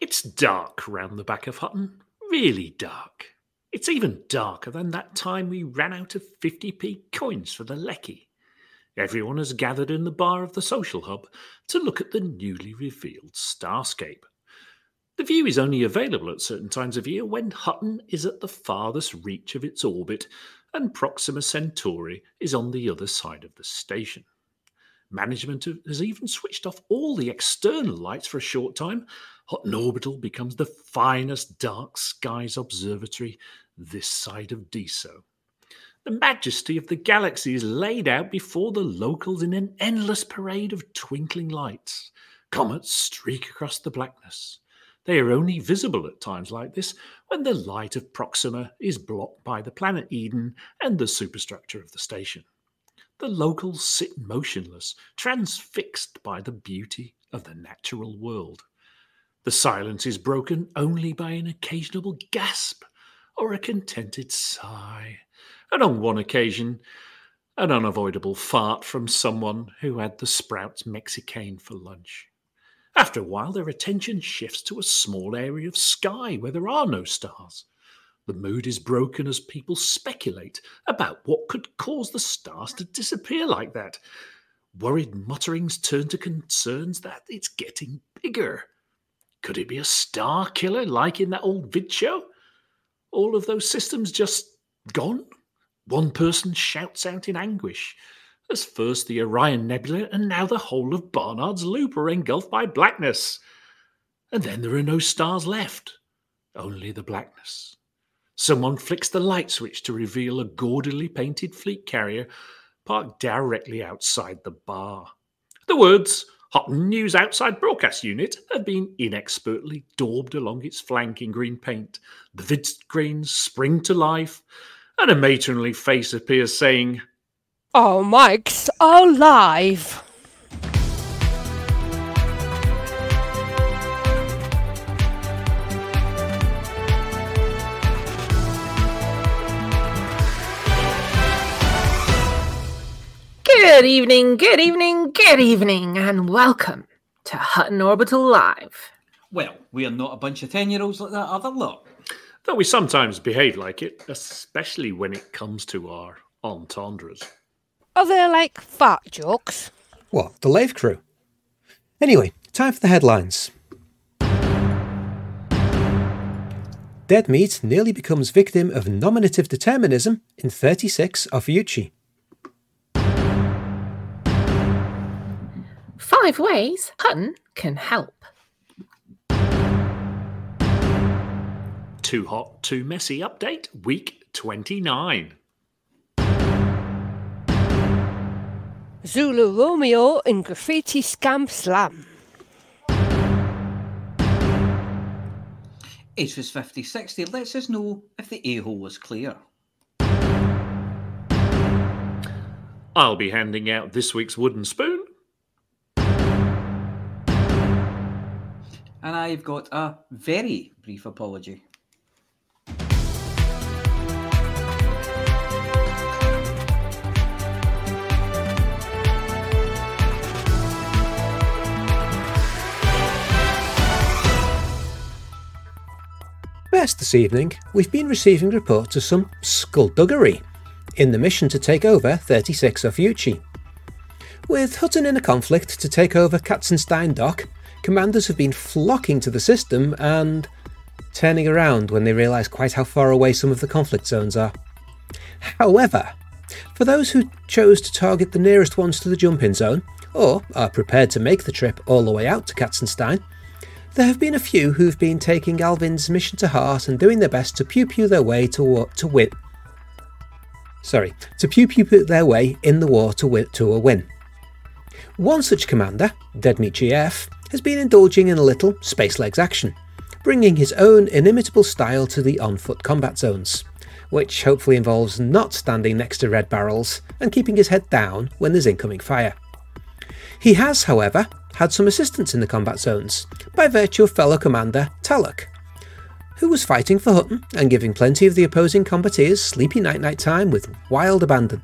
It's dark round the back of Hutton, really dark. It's even darker than that time we ran out of 50p coins for the lecky. Everyone has gathered in the bar of the social hub to look at the newly revealed starscape. The view is only available at certain times of year when Hutton is at the farthest reach of its orbit and Proxima Centauri is on the other side of the station. Management has even switched off all the external lights for a short time. Hutton Orbital becomes the finest dark skies observatory this side of Deso. The majesty of the galaxy is laid out before the locals in an endless parade of twinkling lights. Comets streak across the blackness. They are only visible at times like this when the light of Proxima is blocked by the planet Eden and the superstructure of the station. The locals sit motionless, transfixed by the beauty of the natural world. The silence is broken only by an occasional gasp or a contented sigh, and on one occasion, an unavoidable fart from someone who had the Sprouts Mexicaine for lunch. After a while, their attention shifts to a small area of sky where there are no stars. The mood is broken as people speculate about what could cause the stars to disappear like that. Worried mutterings turn to concerns that it's getting bigger. Could it be a star killer like in that old vid show? All of those systems just gone? One person shouts out in anguish as first the Orion Nebula and now the whole of Barnard's Loop are engulfed by blackness. And then there are no stars left, only the blackness. Someone flicks the light switch to reveal a gaudily painted fleet carrier parked directly outside the bar. The words Hutton News Outside Broadcast Unit have been inexpertly daubed along its flank in green paint. The vid screens spring to life, and a matronly face appears saying, Our mics are live. Good evening, good evening, good evening, and welcome to Hutton Orbital Live. Well, we are not a bunch of 10 year olds like that other lot. though we sometimes behave like it, especially when it comes to our entendres. Are there like fart jokes? What, the Lave Crew? Anyway, time for the headlines. Dead Meat nearly becomes victim of nominative determinism in 36 Ophiuchi. Five ways Hutton can help. Too hot, too messy update, week 29. Zulu Romeo in Graffiti Scam Slam. Aces 5060 lets us know if the a hole was clear. I'll be handing out this week's wooden spoon. I've got a very brief apology. Best this evening, we've been receiving reports of some skullduggery in the mission to take over 36 of Ophiuchi. With Hutton in a conflict to take over Katzenstein Dock, commanders have been flocking to the system and turning around when they realise quite how far away some of the conflict zones are. However, for those who chose to target the nearest ones to the jump in zone, or are prepared to make the trip all the way out to Katzenstein, there have been a few who've been taking Alvin's mission to heart and doing their best to pew pew their way to war, to win. Sorry, to pew pew their way in the war to win, to a win. One such commander, GF, has been indulging in a little space legs action, bringing his own inimitable style to the on foot combat zones, which hopefully involves not standing next to red barrels and keeping his head down when there's incoming fire. He has, however, had some assistance in the combat zones by virtue of fellow commander Talok, who was fighting for Hutton and giving plenty of the opposing combateers sleepy night night time with wild abandon.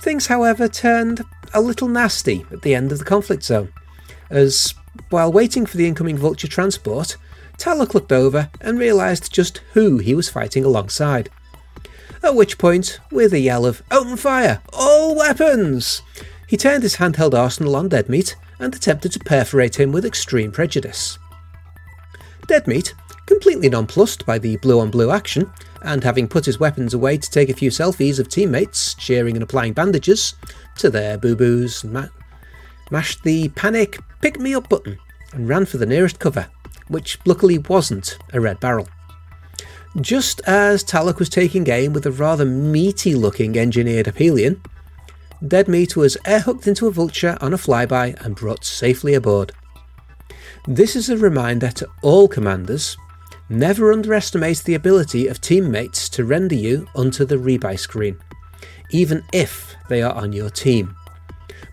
Things, however, turned a little nasty at the end of the conflict zone, as While waiting for the incoming Vulture transport, Talok looked over and realised just who he was fighting alongside. At which point, with a yell of Open fire! All weapons! he turned his handheld arsenal on Deadmeat and attempted to perforate him with extreme prejudice. Deadmeat, completely nonplussed by the blue on blue action, and having put his weapons away to take a few selfies of teammates cheering and applying bandages to their boo boos, ma- mashed the panic pick me up button and ran for the nearest cover, which luckily wasn't a red barrel. Just as Talok was taking aim with a rather meaty looking engineered Aphelion, Deadmeat was airhooked into a vulture on a flyby and brought safely aboard. This is a reminder to all commanders never underestimate the ability of teammates to render you onto the rebuy screen, even if they are on your team.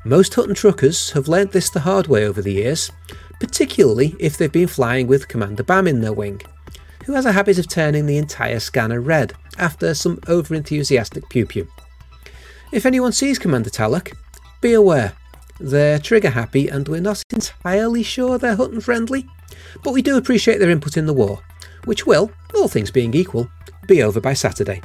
Most Hutton truckers have learnt this the hard way over the years, particularly if they've been flying with Commander Bam in their wing, who has a habit of turning the entire scanner red after some over-enthusiastic pew pew. If anyone sees Commander Talok, be aware. They're trigger happy and we're not entirely sure they're Hutton friendly, but we do appreciate their input in the war, which will, all things being equal, be over by Saturday.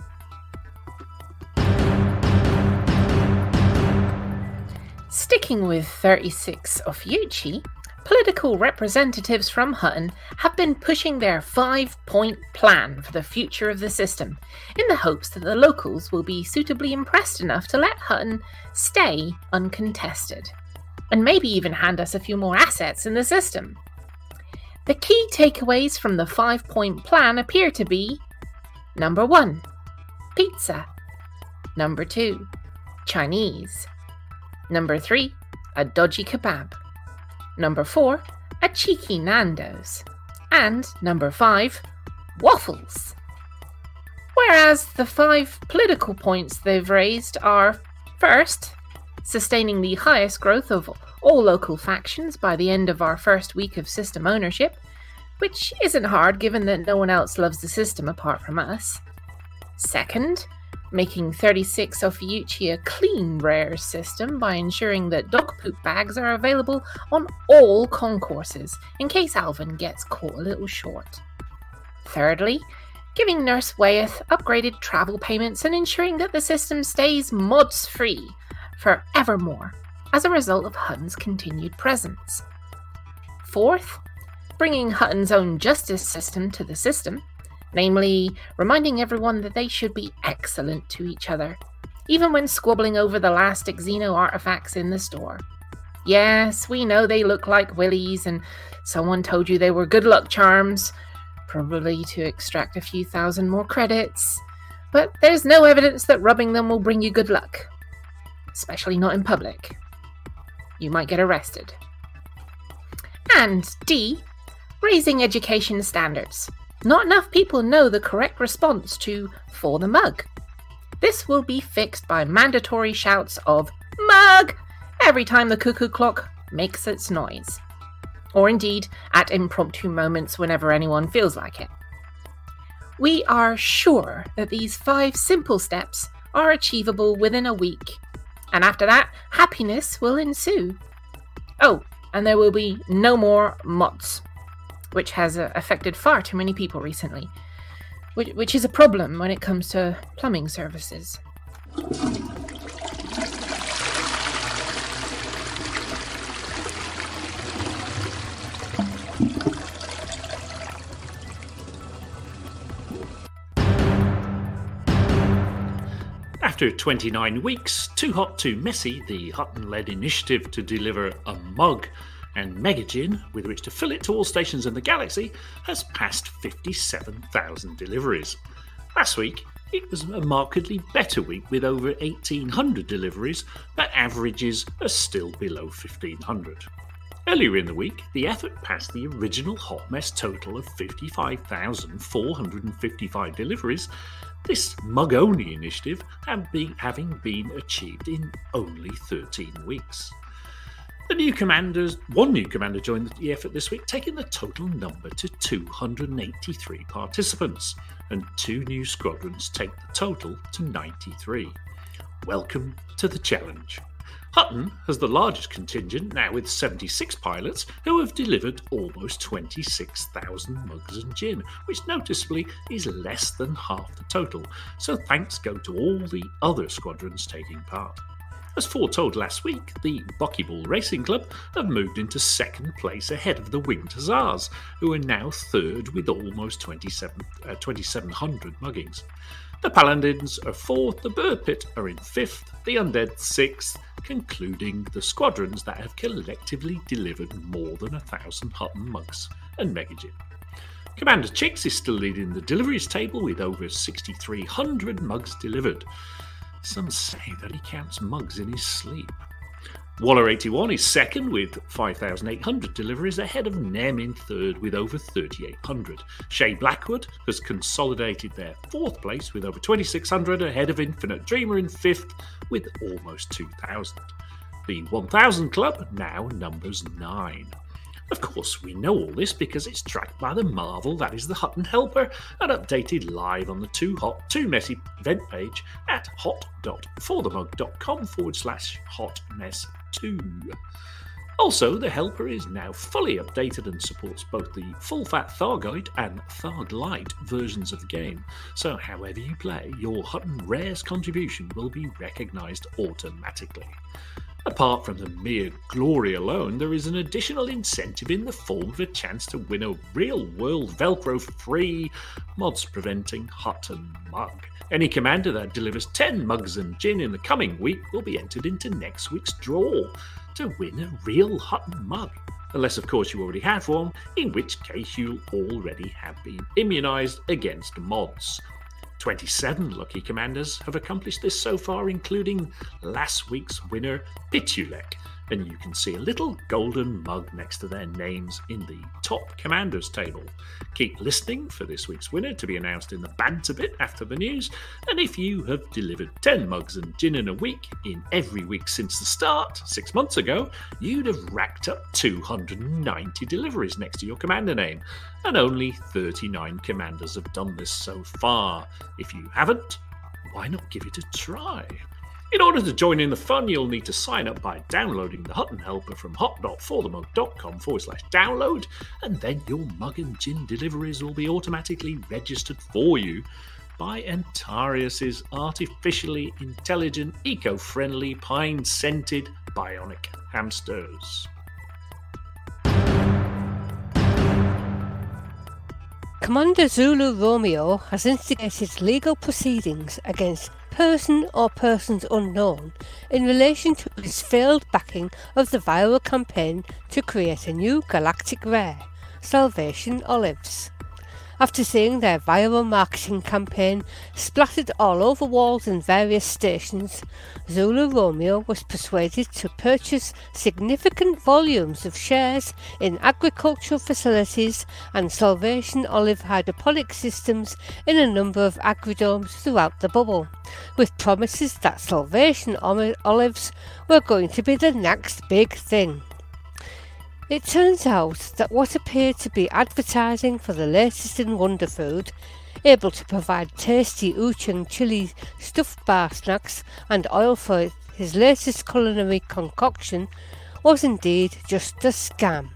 Sticking with 36 Ophiuchi, political representatives from Hutton have been pushing their five point plan for the future of the system in the hopes that the locals will be suitably impressed enough to let Hutton stay uncontested, and maybe even hand us a few more assets in the system. The key takeaways from the five point plan appear to be number one, pizza, number two, Chinese. Number three, a dodgy kebab. Number four, a cheeky Nando's. And number five, waffles. Whereas the five political points they've raised are first, sustaining the highest growth of all local factions by the end of our first week of system ownership, which isn't hard given that no one else loves the system apart from us. Second, making 36 Ophiuchi a clean rare system by ensuring that dog poop bags are available on all concourses in case Alvin gets caught a little short. Thirdly, giving Nurse Wyeth upgraded travel payments and ensuring that the system stays mods free forevermore as a result of Hutton's continued presence. Fourth, bringing Hutton's own justice system to the system namely, reminding everyone that they should be excellent to each other, even when squabbling over the last Xeno artifacts in the store. Yes, we know they look like willies, and someone told you they were good luck charms, probably to extract a few thousand more credits, but there's no evidence that rubbing them will bring you good luck, especially not in public. You might get arrested. And D, raising education standards. Not enough people know the correct response to for the mug. This will be fixed by mandatory shouts of mug every time the cuckoo clock makes its noise. Or indeed, at impromptu moments whenever anyone feels like it. We are sure that these five simple steps are achievable within a week, and after that, happiness will ensue. Oh, and there will be no more mods which has uh, affected far too many people recently, which, which is a problem when it comes to plumbing services. After 29 weeks, Too Hot Too Messy, the Hutton led initiative to deliver a mug and Megagin, with which to fill it to all stations in the galaxy, has passed 57,000 deliveries. Last week, it was a markedly better week with over 1,800 deliveries, but averages are still below 1,500. Earlier in the week, the effort passed the original Hot Mess total of 55,455 deliveries, this mug only initiative having been achieved in only 13 weeks. The new commanders, one new commander joined the effort this week, taking the total number to 283 participants, and two new squadrons take the total to 93. Welcome to the challenge. Hutton has the largest contingent now with 76 pilots who have delivered almost 26,000 mugs and gin, which noticeably is less than half the total. So thanks go to all the other squadrons taking part. As foretold last week, the Buckyball Racing Club have moved into second place ahead of the Winged Hussars, who are now third with almost 27, uh, 2,700 muggings. The Paladins are fourth, the Bird Pit are in fifth, the Undead sixth, concluding the squadrons that have collectively delivered more than a thousand Hutton mugs and Megagin. Commander Chicks is still leading the deliveries table with over 6,300 mugs delivered. Some say that he counts mugs in his sleep. Waller 81 is second with 5,800 deliveries, ahead of Nem in third with over 3,800. Shea Blackwood has consolidated their fourth place with over 2,600, ahead of Infinite Dreamer in fifth with almost 2,000. The 1000 Club now numbers nine. Of course, we know all this because it's tracked by the marvel that is the Hutton Helper and updated live on the Too Hot, Too Messy event page at hot.forthemug.com forward slash hotmess 2. Also, the Helper is now fully updated and supports both the full fat Thargoid and Tharg Light versions of the game, so however you play, your Hutton Rares contribution will be recognised automatically. Apart from the mere glory alone, there is an additional incentive in the form of a chance to win a real world Velcro free mods preventing hot and mug. Any commander that delivers 10 mugs and gin in the coming week will be entered into next week's draw to win a real Hutton mug. Unless, of course, you already have one, in which case you'll already have been immunised against mods. 27 lucky commanders have accomplished this so far, including last week's winner, Pitulek, and you can see a little golden mug next to their names in the top commanders table. Keep listening for this week's winner to be announced in the banter bit after the news, and if you have delivered 10 mugs and gin in a week in every week since the start, six months ago, you'd have racked up 290 deliveries next to your commander name, and only 39 commanders have done this so far. If you haven't, why not give it a try? In order to join in the fun, you'll need to sign up by downloading the Hutton Helper from hot.forthemug.com forward slash download, and then your mug and gin deliveries will be automatically registered for you by Antarius's artificially intelligent, eco friendly, pine scented bionic hamsters. Commander Zulu Romeo has instigated legal proceedings against person or persons unknown in relation to his failed backing of the viral campaign to create a new galactic rare, Salvation Olives. After seeing their viral marketing campaign splattered all over walls in various stations, Zulu Romeo was persuaded to purchase significant volumes of shares in agricultural facilities and Salvation Olive hydroponic systems in a number of agridomes throughout the bubble, with promises that Salvation Olives were going to be the next big thing. It turns out that what appeared to be advertising for the latest in wonder food, able to provide tasty Ochoeng chili stuffed bar snacks and oil for his latest culinary concoction, was indeed just a scam.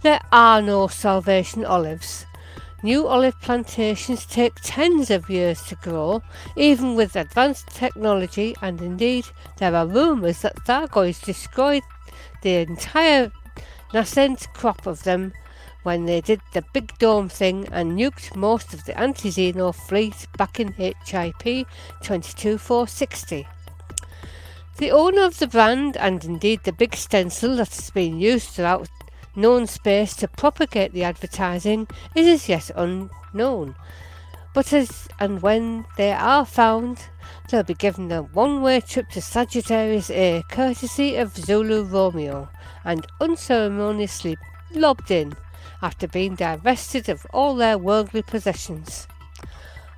There are no salvation olives. New olive plantations take tens of years to grow, even with advanced technology, and indeed, there are rumours that Thargoids destroyed the entire nascent crop of them when they did the big dome thing and nuked most of the anti-Xeno fleet back in HIP 22460. The owner of the brand and indeed the big stencil that has been used throughout known space to propagate the advertising is as yet unknown. But as and when they are found, they'll be given a one-way trip to Sagittarius A courtesy of Zulu Romeo and unceremoniously lobbed in after being divested of all their worldly possessions.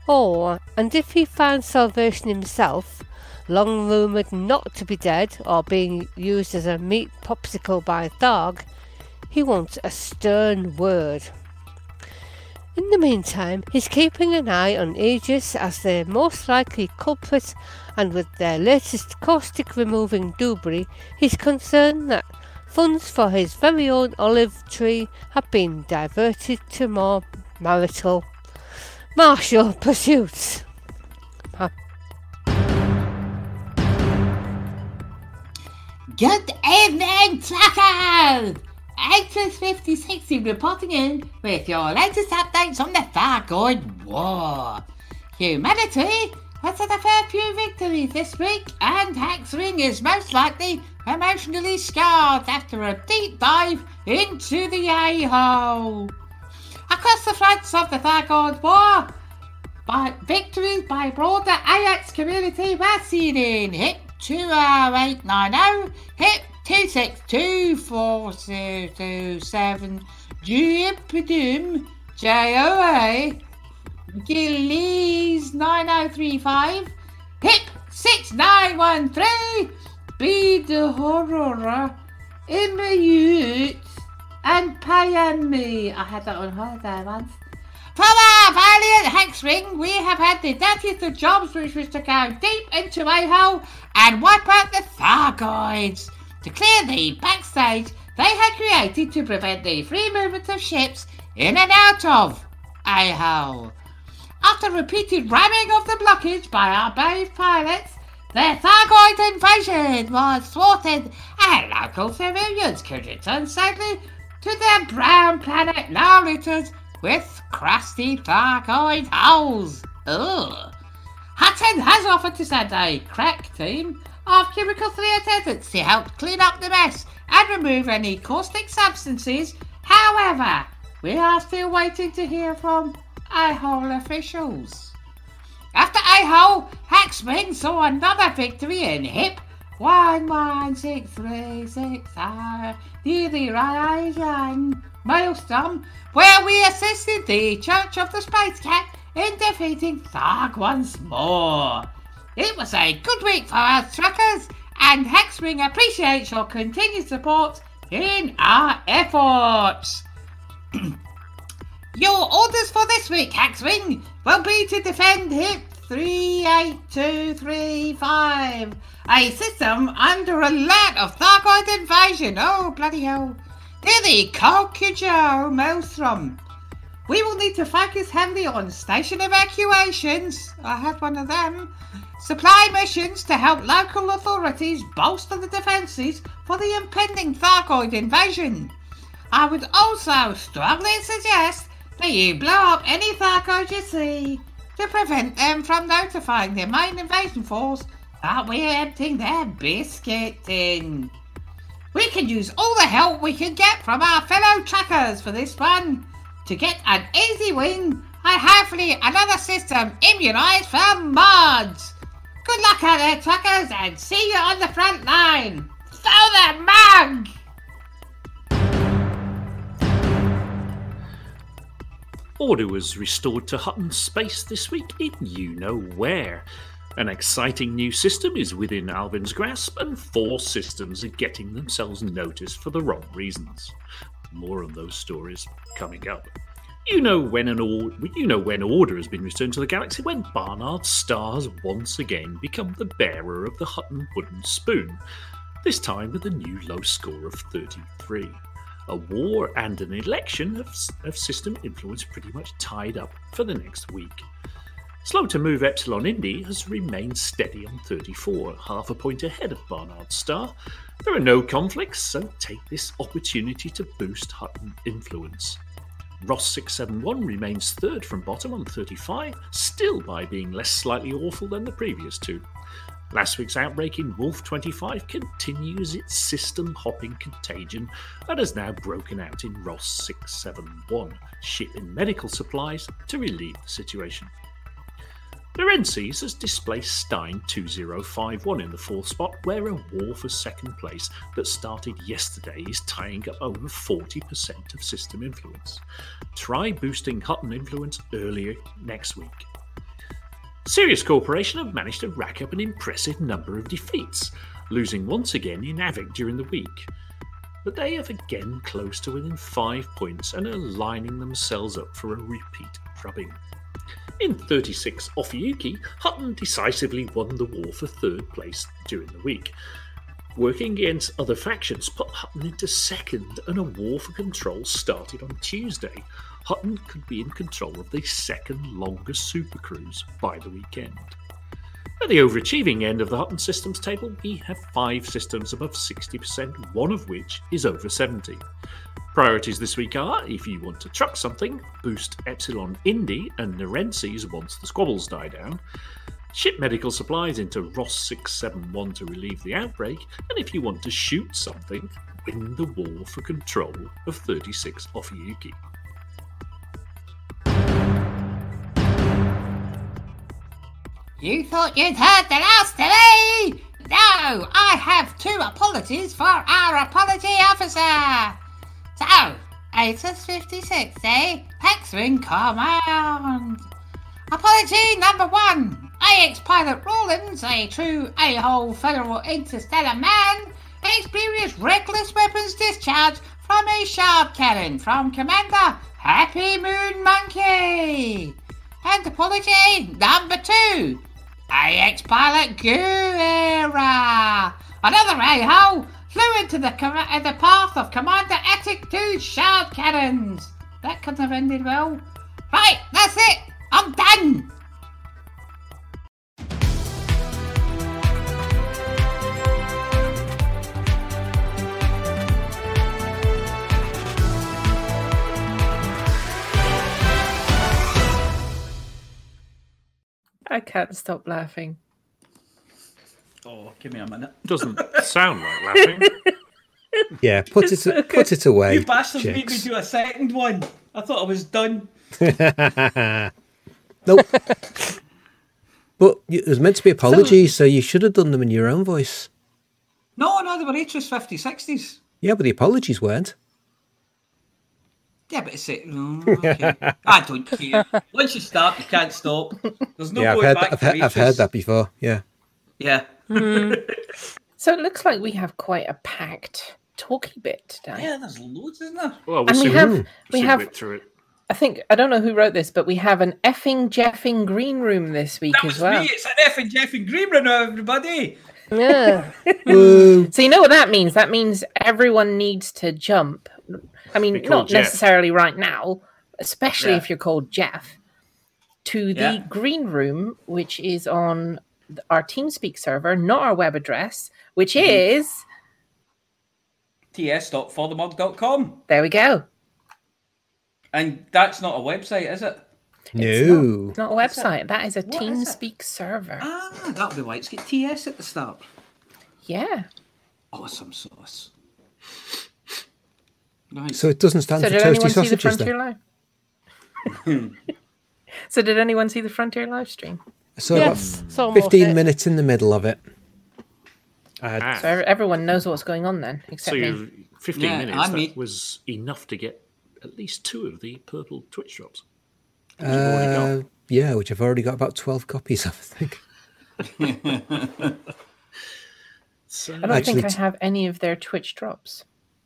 Or, and if he found salvation himself, long rumoured not to be dead or being used as a meat popsicle by Tharg, he wants a stern word. In the meantime, he's keeping an eye on Aegis as their most likely culprit, and with their latest caustic removing debris, he's concerned that funds for his very own olive tree have been diverted to more marital, martial pursuits. Good evening, trackers! Actress 5060 reporting in with your latest updates on the Thargoid War. Humanity has had a fair few victories this week, and Haxwing is most likely emotionally scarred after a deep dive into the a-hole. Across the fronts of the Thargoid War, by victories by broader Ajax community were seen in HIP 20890, HIP 2624027, Jupidum, JOA, Gillies 9035, HIP 6913, Be the Horror, Immute, and Payami. I had that on holiday once. From our valiant Haxwing, we have had the dirtiest of jobs, which was to go deep into a hole and wipe out the Thargoids to clear the backstage they had created to prevent the free movement of ships in and out of a hole. After repeated ramming of the blockage by our brave pilots, the Thargoid invasion was thwarted and local civilians could return safely to their brown planet now littered with crusty Thargoid holes. Ugh. Hutton has offered to send a crack team of Cubicle 3 attendants to help clean up the mess and remove any caustic substances. However, we are still waiting to hear from A-hole officials. After A-hole, Haxwing saw another victory in HIP 11636 near the Raijin Maelstrom, where we assisted the Church of the Space Cat in defeating Tharg once more. It was a good week for us truckers, and Hexwing appreciates your continued support in our efforts. your orders for this week, Haxwing, will be to defend HIP 38235, a system under alert of Thargoid invasion. Oh, bloody hell. Near the Cocijo Maelstrom. We will need to focus heavily on station evacuations. I had one of them. Supply missions to help local authorities bolster the defences for the impending Thargoid invasion. I would also strongly suggest you blow up any Thargoid you see to prevent them from notifying their main invasion force that we're emptying their biscuit tin. We can use all the help we can get from our fellow trackers for this one to get an easy win and hopefully another system immunised from mods. Good luck out there, trackers, and see you on the front line. Throw that mug! Order was restored to Hutton space this week in you know where. An exciting new system is within Alvin's grasp, and four systems are getting themselves noticed for the wrong reasons. More on those stories coming up. You know when an or- you know when order has been returned to the galaxy when Barnard's stars once again become the bearer of the Hutton wooden spoon. This time with a new low score of 33. A war and an election of, of system influence pretty much tied up for the next week. Slow to move Epsilon Indi has remained steady on 34, half a point ahead of Barnard's star. There are no conflicts, so take this opportunity to boost Hutton influence. Ross 671 remains third from bottom on 35, still by being less slightly awful than the previous two. Last week's outbreak in Wolf 25 continues its system hopping contagion and has now broken out in Ross 671, shipping medical supplies to relieve the situation. Lorenzi's has displaced Stein 2051 in the fourth spot, where a war for second place that started yesterday is tying up over 40% of system influence. Try boosting Hutton influence earlier next week. Sirius Corporation have managed to rack up an impressive number of defeats, losing once again in Avic during the week. but they have again close to within five points and are lining themselves up for a repeat drubbing. In 36 Ophiuchi, Hutton decisively won the war for third place during the week. Working against other factions put Hutton into second, and a war for control started on Tuesday. Hutton could be in control of the second longest supercruise by the weekend. At the overachieving end of the Hutton systems table, we have five systems above 60%, one of which is over 70. Priorities this week are if you want to truck something, boost Epsilon Indi and Nerences once the squabbles die down, ship medical supplies into Ross 671 to relieve the outbreak, and if you want to shoot something, win the war for control of 36 Ophiuchi. You thought you'd heard the last of me? No, I have two apologies for our apology officer. So, ATIS 56, eh? Paxwing Command. Apology number one. AX Pilot Rawlins, a true a-hole federal interstellar man, experienced reckless weapons discharge from a shard cannon from Commander Happy Moon Monkey. And apology number two. AX Pilot Guerra, another a-hole, flew into the, uh, the path of Commander Attic 2's shard cannons. That couldn't have ended well. Right, that's it. I'm done. I can't stop laughing. Oh, give me a minute. Doesn't sound like laughing. Yeah, put It's it so put it away. you bastards made me chicks. do a second one. I thought I was done. nope. But it was meant to be apologies, so you should have done them in your own voice. No, no, they were Atris 50, 60s. Yeah, but the apologies weren't. Yeah, but it's it. Oh, okay. I don't care. Once you start, you can't stop. There's no yeah, I've heard, back that, I've, to heard, I've heard that before. Yeah. Yeah. Mm-hmm. So it looks like we have quite a packed talky bit today. Yeah, there's loads, isn't there? Well, we'll And we have we'll we see have whip through it. I think I don't know who wrote this, but we have an effing jeffing green room this week That as well. me. It's an effing jeffing Green room, everybody. Yeah. So you know what that means? That means everyone needs to jump. I mean, not Jeff. necessarily right now, especially Yeah. if you're called Jeff, to the Yeah. green room, which is on our TeamSpeak server, not our web address, which Mm-hmm. is ts.forthemug.com. there we go. And that's not a website, is it? No. It's not a website. That is a What is it? TeamSpeak server. Ah, that'll be why it's got TS at the start. Yeah. Awesome sauce. Right. So it doesn't stand So for did toasty anyone see the sausages Frontier then. Live? so did anyone see the Frontier live stream? So yes. about So 15 it. minutes in the middle of it. Ah, So everyone knows what's going on then, except so me. 15 Yeah, minutes, I that was enough to get at least two of the purple Twitch drops. Which you've already got. uh, yeah, which I've already got about 12 copies of, I think. So, I don't Actually, think I have any of their Twitch drops.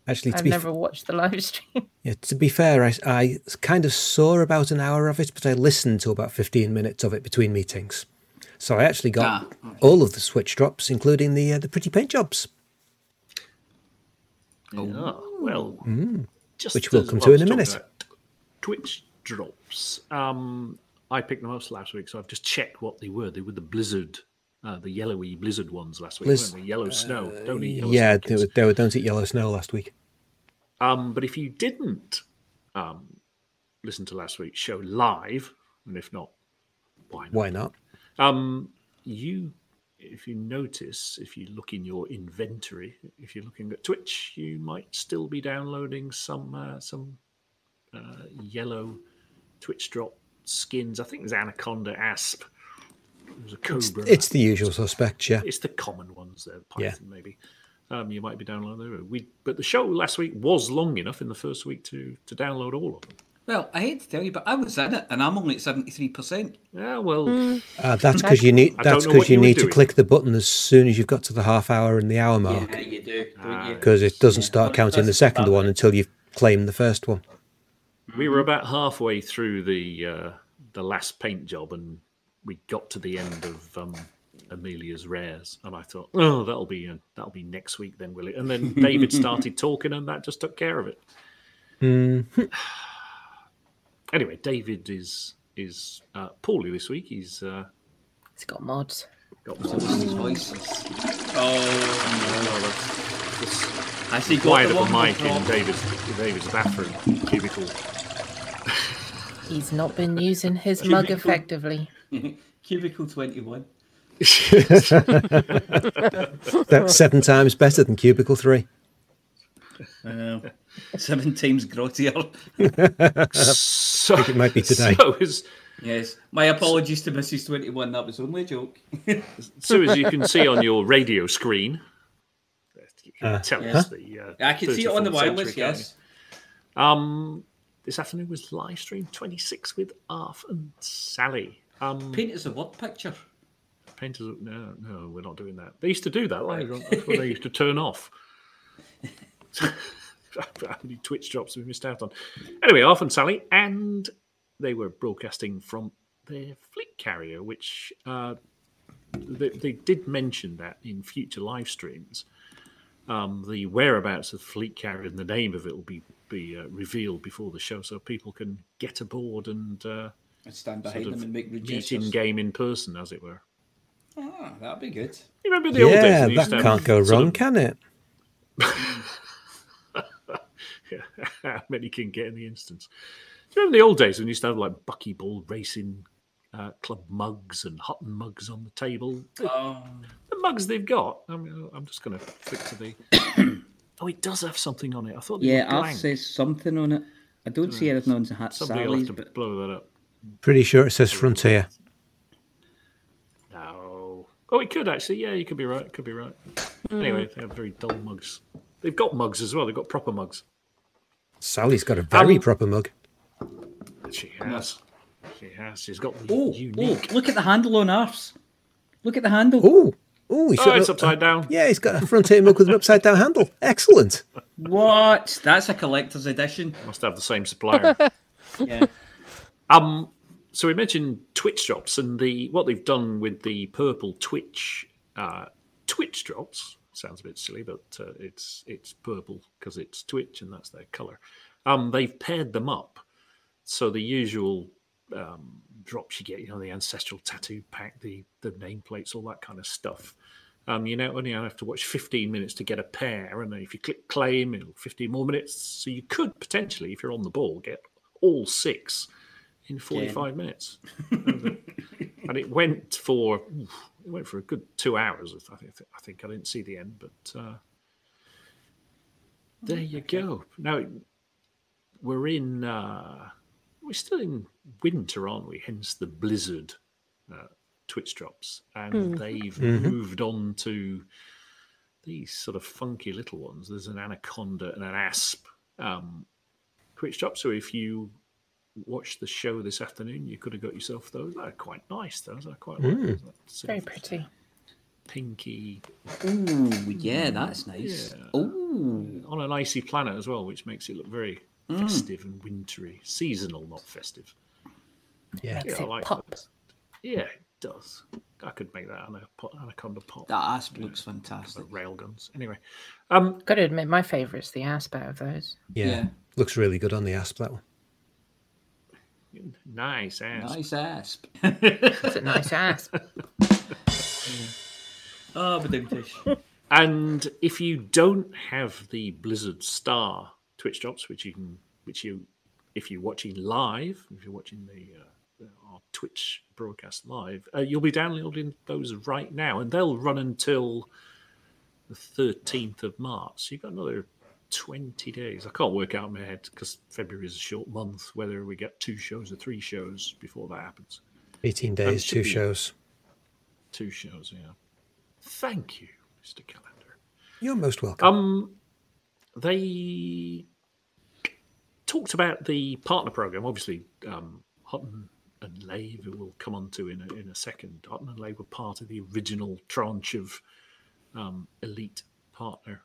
Actually, to I've be, never watched the live stream. yeah, to be fair, I, I kind of saw about an hour of it, but I listened to about 15 minutes of it between meetings. So I actually got Ah, all of the Twitch drops, including the uh, the pretty paint jobs. yeah, well, just Which we'll come to in a minute. about Twitch drops. Um, I picked them up last week, so I've just checked what they were. They were the blizzard, uh, the yellowy blizzard ones last week. Blizz- weren't they? Yellow snow. Don't eat yellow yeah, snow, they were, they were Don't Eat Yellow Snow last week. Um, but if you didn't um, listen to last week's show live, and if not, why not? Why not? Um, you, if you notice, if you look in your inventory, if you're looking at Twitch, you might still be downloading some uh, some uh, yellow Twitch drop skins. I think there's Anaconda Asp. There's a Cobra. It's the usual suspects, yeah. It's the common ones there, Yeah. Python maybe. Um, you might be downloading them. We, but the show last week was long enough in the first week to to download all of them. Well, I hate to tell you, but I was in it, and I'm only at seventy-three percent. Yeah, well, Uh, that's because you need. That's because you you need to doing. click the button as soon as you've got to the half hour and the hour mark, Yeah, you do, don't because it doesn't Yeah, start that's- counting the second one it. until you've claimed the first one. we were about halfway through the uh, the last paint job, and we got to the end of um, Amelia's rares, and I thought, oh, that'll be uh, that'll be next week then, will it? And then David started talking, and that just took care of it. anyway, David is is uh, poorly this week. He's uh, It's got mods. got So what's his? Oh, this I see. wide got of the a one mic in from- David's David's bathroom cubicle. He's not been using his mug effectively. Cubicle twenty-one. That's seven times better than cubicle three. Uh, seven times grottier. So it might be today. So as, Yes. My apologies to Mrs. Twenty One. That was only a joke. so as you can see on your radio screen, you can Uh, tell yeah. us the. Uh, I can see it on the 34th wireless. century, Yes. Um, this afternoon was live stream 26 with Arf and Sally. Um, Paint us a word picture. Painters, no, no, we're not doing that. They used to do that on. That's what they used to turn off. How many Twitch drops we missed out on? Anyway, Arf and Sally, and they were broadcasting from their fleet carrier, which uh, they, they did mention that in future live streams. Um, the whereabouts of the fleet carrier and the name of it will be be uh, revealed before the show, so people can get aboard and uh, stand behind of them and make meet in game in person, as it were. Ah, that'd be good. You remember the old days? Yeah, when used that can't have go wrong, of- can it? how many can get in the instance? Do you remember the old days when you used to have like buckyball racing uh, club mugs and Hutton mugs on the table? The, Oh, the mugs they've got. I mean, I'm just going to flick to the. oh, it does have something on it. I thought. Yeah, were Alf blank. says something on it. I don't see anything on the hat Somebody will have to but blow that up. Pretty sure it says Frontier. No. Oh, it could actually. Yeah, you could be right. Could be right. Anyway, they have very dull mugs. They've got mugs as well. They've got proper mugs. Sally's got a very Um, proper mug. She has. She has. She's got the oh, unique. oh, look at the handle on Arf's. Look at the handle. Oh, oh, he's Oh, got it's a- upside down. Yeah, he's got a Frontier mug with an upside down handle. Excellent. What? That's a collector's edition. Must have the same supplier. Yeah. Um, so we mentioned Twitch drops and the what they've done with the purple Twitch uh, Twitch drops. Sounds a bit silly, but uh, it's it's purple because it's Twitch and that's their color. Um, they've paired them up, so the usual um, drops you get, you know, the ancestral tattoo pack, the the nameplates, all that kind of stuff. Um, you now only have to watch 15 minutes to get a pair, and then if you click claim, it'll 15 more minutes. So you could potentially, if you're on the ball, get all six in 45 minutes. and it went for it went for a good two hours. I think I think I didn't see the end, but uh, there you go. Now we're in uh, we're still in winter, aren't we? Hence the blizzard uh, Twitch drops, and they've moved on to these sort of funky little ones. There's an anaconda and an asp um, Twitch drop. So if you watched the show this afternoon, you could have got yourself those. They're quite nice. Those I quite like. those. Very pretty. Pinky Ooh, yeah, that's nice. Yeah. Ooh. on an icy planet as well, which makes it look very festive and wintry, seasonal, not festive. Yeah. Makes Yeah, I it like pop. that. Yeah, it does. I could make that anaconda pop, anaconda pop. That asp looks The fantastic. railguns. Anyway, um, Got to admit, my favourite is the asp out of those. Yeah. Yeah. Looks really good on the asp, that one. Nice ass. Nice asp. It's a nice asp. Oh, but don't fish. And if you don't have the Blizzard Star Twitch drops, which you can, which you, if you're watching live, if you're watching the, uh, our Twitch broadcast live, uh, you'll be downloading those right now, and they'll run until the 13th of March. So you've got another 20 days. I can't work out in my head because February is a short month. Whether we get two shows or three shows before that happens. 18 days, two shows. Two shows, yeah. Thank you, Mr. Calendar. You're most welcome. Um, they talked about the partner program. Obviously, um, Hutton and Lave, who we'll come on to in a, in a second. Hutton and Lave were part of the original tranche of um, elite partner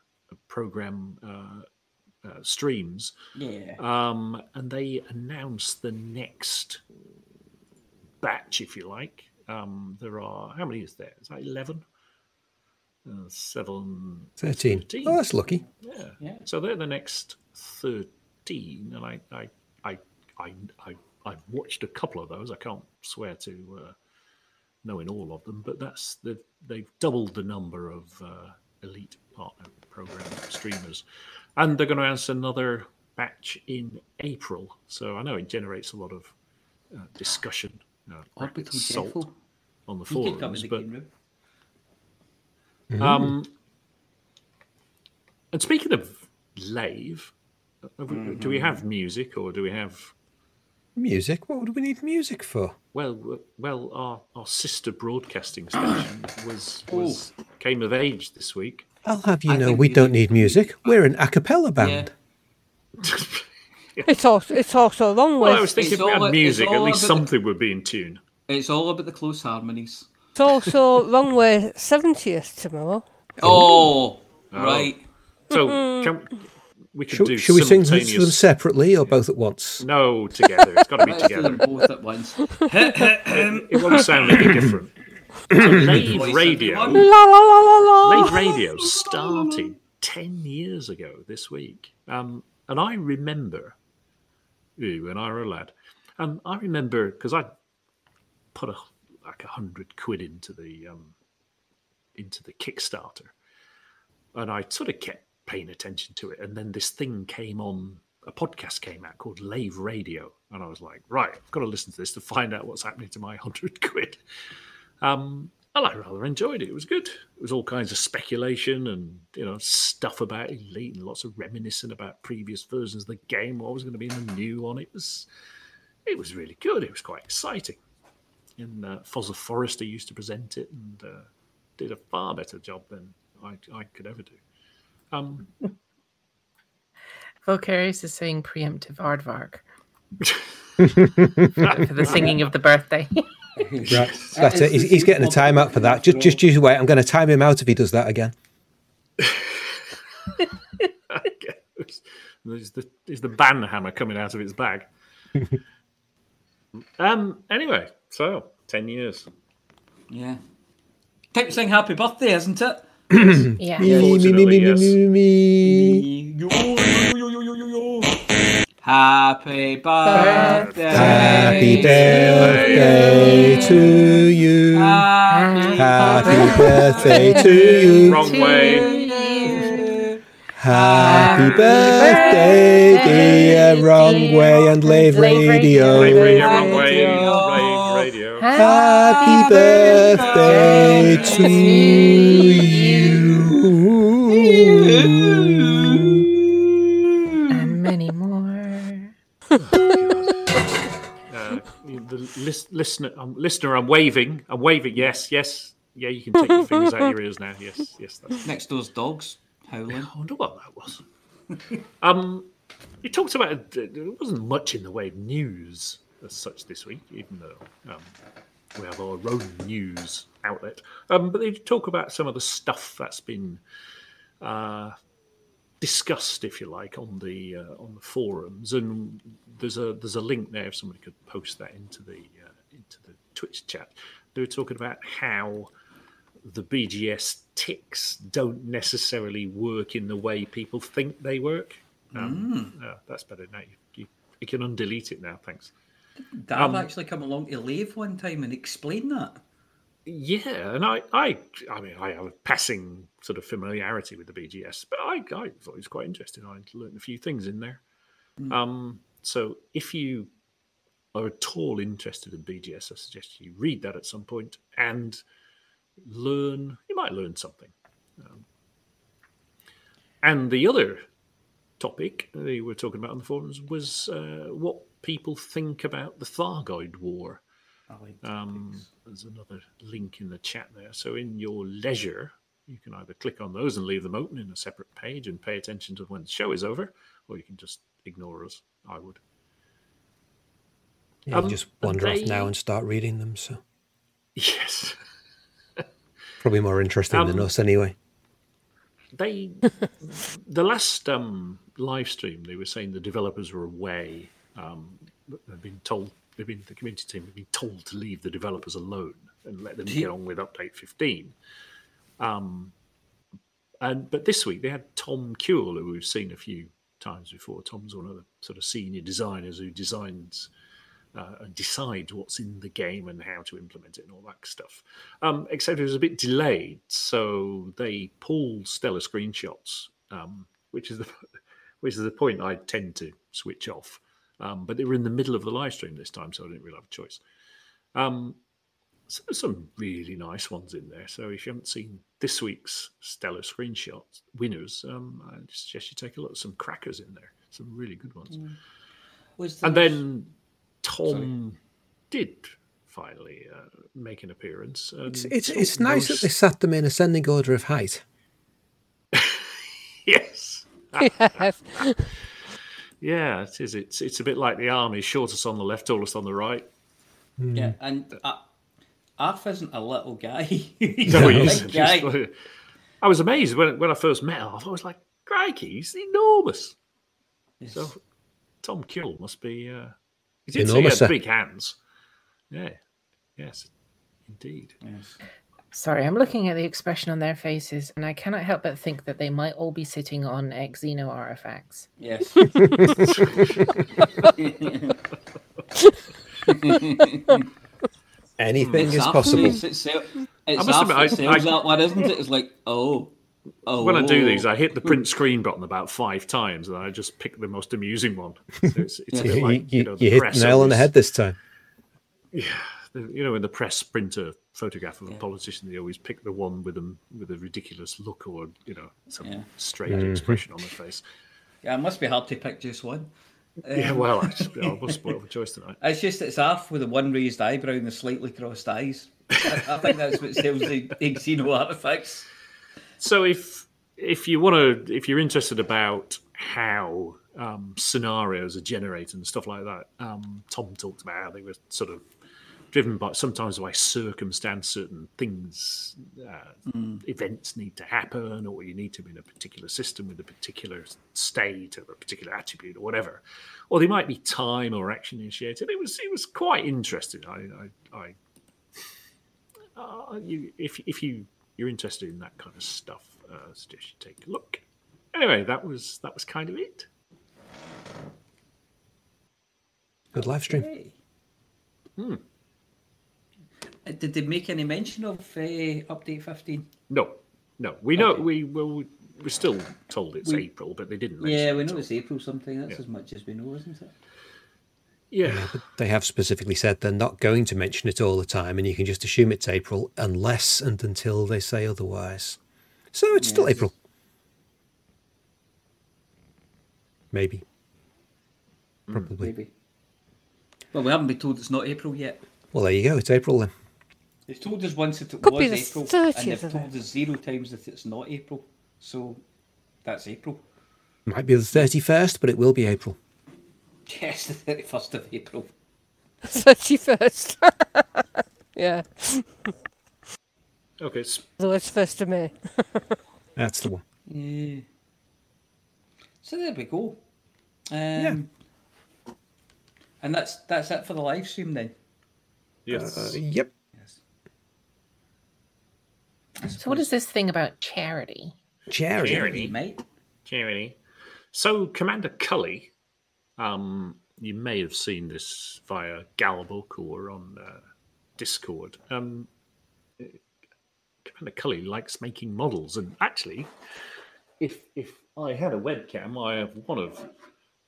program uh, uh, streams. Yeah. Um, and they announced the next batch, if you like. Um, there are, how many is there? Is that 11? Uh, 7, 13. 13. Oh, that's lucky. Yeah. Yeah. So they're the next 13. And I, I, I, I, I, I've watched a couple of those. I can't swear to uh, knowing all of them, but that's the, they've doubled the number of uh, elite partner program streamers. And they're going to announce another batch in April. So I know it generates a lot of uh, discussion, uh, Orbital bracket salt Jeffo. on the He come forums. in the But game room. um, and speaking of Lave, uh, do we have music or do we have? Music? What would we need music for? Well, well, our, our sister broadcasting station was was came of age this week. I'll have you I know we we don't need- need music. We're an a cappella band. It's also it's also wrong Well, I was thinking if we had music, at least about the- something would be in tune. It's all about the close harmonies. it's also wrong with seventieth tomorrow. Oh, oh, right. So can, we could Should, do should we sing them separately or both at once? No, together. It's got to be Let's do them together. both at once. It won't sound any different. So Lave Radio. everyone. La la la la la. Lave Radio started 10 years ago this week. Um, and I remember, when I were a lad, and I remember because I put a, like a hundred quid into the um, into the Kickstarter, and I sort of kept paying attention to it. And then this thing came on, a podcast came out called Lave Radio, and I was like, right, I've got to listen to this to find out what's happening to my hundred quid. Um, and I rather enjoyed it. It was good. It was all kinds of speculation and you know stuff about Elite and lots of reminiscing about previous versions of the game. What was going to be in the new one? It was, it was really good. It was quite exciting. And uh, Fozzer Forrester used to present it and uh, did a far better job than I, I could ever do. Um, is saying preemptive aardvark for the singing of the birthday. Right. That's it. He's, he's getting a timeout for that. Just, just you wait. I'm going to time him out if he does that again. there's the there's the ban hammer coming out of its bag. um. Anyway, so ten years. Yeah. Time saying happy birthday, isn't it? yeah. Me, me, me, me, me, me, me. Happy birthday. Happy birthday to you. Happy birthday to you. Wrong way. you. Happy birthday, dear Wrong Way and Lave Lave Radio. Right Radio. radio, wrong way. Radio. Radio. Happy birthday to you. And many more. Uh, the lis- listener, um, listener, I'm waving. I'm waving. Yes, yes, yeah. You can take your fingers out your ears now. Yes, yes. That's, Next door's dogs howling. I wonder what that was. um, you talked about it, there wasn't much in the way of news as such this week, even though um, we have our own news outlet. Um, but they talk about some of the stuff that's been uh, discussed, if you like, on the uh, on the forums. And there's a there's a link there if somebody could post that into the uh, into the Twitch chat. They were talking about how the BGS ticks don't necessarily work in the way people think they work. Um, yeah, that's better now. You, you, you can undelete it now. Thanks. Dad Um, actually come along to Lave one time and explain that. Yeah, and I, I, I mean, I have a passing sort of familiarity with the BGS, but I, I thought it was quite interesting. I learned a few things in there. Um, so if you are at all interested in BGS, I suggest you read that at some point and learn. You might learn something. Um, and the other topic they were talking about on the forums was uh, what people think about the Thargoid War. Um, there's another link in the chat there. So, in your leisure, you can either click on those and leave them open in a separate page and pay attention to when the show is over, or you can just ignore us I would. Yeah, Um, just wander off now and start reading them. So Yes. probably more interesting than Um, us anyway. they the last um, live stream they were saying the developers were away um, they've been told they've been the community team have been told to leave the developers alone and let them get on with update 15 um, and but this week they had tom Kuehl, who we've seen a few times before tom's one of the sort of senior designers who designs uh, and decides what's in the game and how to implement it and all that stuff. Um, except it was a bit delayed, so they pulled stellar screenshots, um, which is the which is the point I tend to switch off. Um, but they were in the middle of the live stream this time, so I didn't really have a choice. Um, so there's some really nice ones in there. So if you haven't seen this week's stellar screenshots winners, um, I suggest you take a look. Some crackers in there, some really good ones. Was And then Tom did finally uh, make an appearance. And It's it's, so it's nice that they sat them in ascending order of height. Yes. yes. Yeah, it is. It's it's a bit like the army: shortest on the left, tallest on the right. yeah, and uh, Arf isn't a little guy. He's No, a he big is. guy. I was amazed when when I first met him. I was like, "Crikey, he's enormous." Yes. So Tom Kill must be. Uh, he did say he Enormous, had big hands. Yeah. Yes. Indeed. Yes. Sorry, I'm looking at the expression on their faces, and I cannot help but think that they might all be sitting on ex Xeno artifacts. Yes. Anything It's is Arf possible. It's, it's, it's must Arf admit, I- that I- that one, isn't it? It's like, oh, oh. When I do these, I hit the print screen button about five times, and I just pick the most amusing one. So it's, it's a You, bit like you- you know, the you hit the nail on the head this time. the- you know, in the press printer photograph of a politician, they always pick the one with them with a ridiculous look or you know some Yeah. strange expression on the face. Yeah, it must be hard to pick just one. Yeah, well, I, just, I was spoiled for choice tonight. It's just it's half with the one raised eyebrow and the slightly crossed eyes. I, I think that's what sells the, the Xeno artifacts. So if if you want to, if you're interested about how um, scenarios are generated and stuff like that, um, Tom talked about how they were sort of driven by sometimes by circumstance, certain things, uh, events need to happen, or you need to be in a particular system with a particular state or a particular attribute or whatever, or they might be time or action initiated. It was it was quite interesting. I I, I uh, you if if you you're interested in that kind of stuff, uh, I suggest you take a look. Anyway, that was that was kind of it. Good live stream. Hey. Uh, Did they make any mention of uh, update 15? No, no, we know Okay. we well we- we're still told it's We- April, but they didn't. Yeah, we know it's April something. That's Yeah. as much as we know, isn't it? Yeah, They have specifically said they're not going to mention it all the time, and you can just assume it's April unless and until they say otherwise. So it's still April. Maybe. Probably. Maybe. Well, we haven't been told it's not April yet. Well, there you go. It's April then. They've told us once that it Could was the April, 30th and they've told us zero times that it's not April. So that's April. Might be the 31st, but it will be April. Yes, the 31st of April. 31st. yeah. okay. It's, Otherwise, 1st of May. That's the one. Yeah. So there we go. Um, And that's that's it for the live stream then. yes. Uh, yep. Yes. So, what is this thing about charity? Charity. Charity. mate. Charity. So, Commander Cully, um, you may have seen this via Galbook or on uh, Discord. Um, Commander Cully likes making models, and actually, if if I had a webcam, I have one of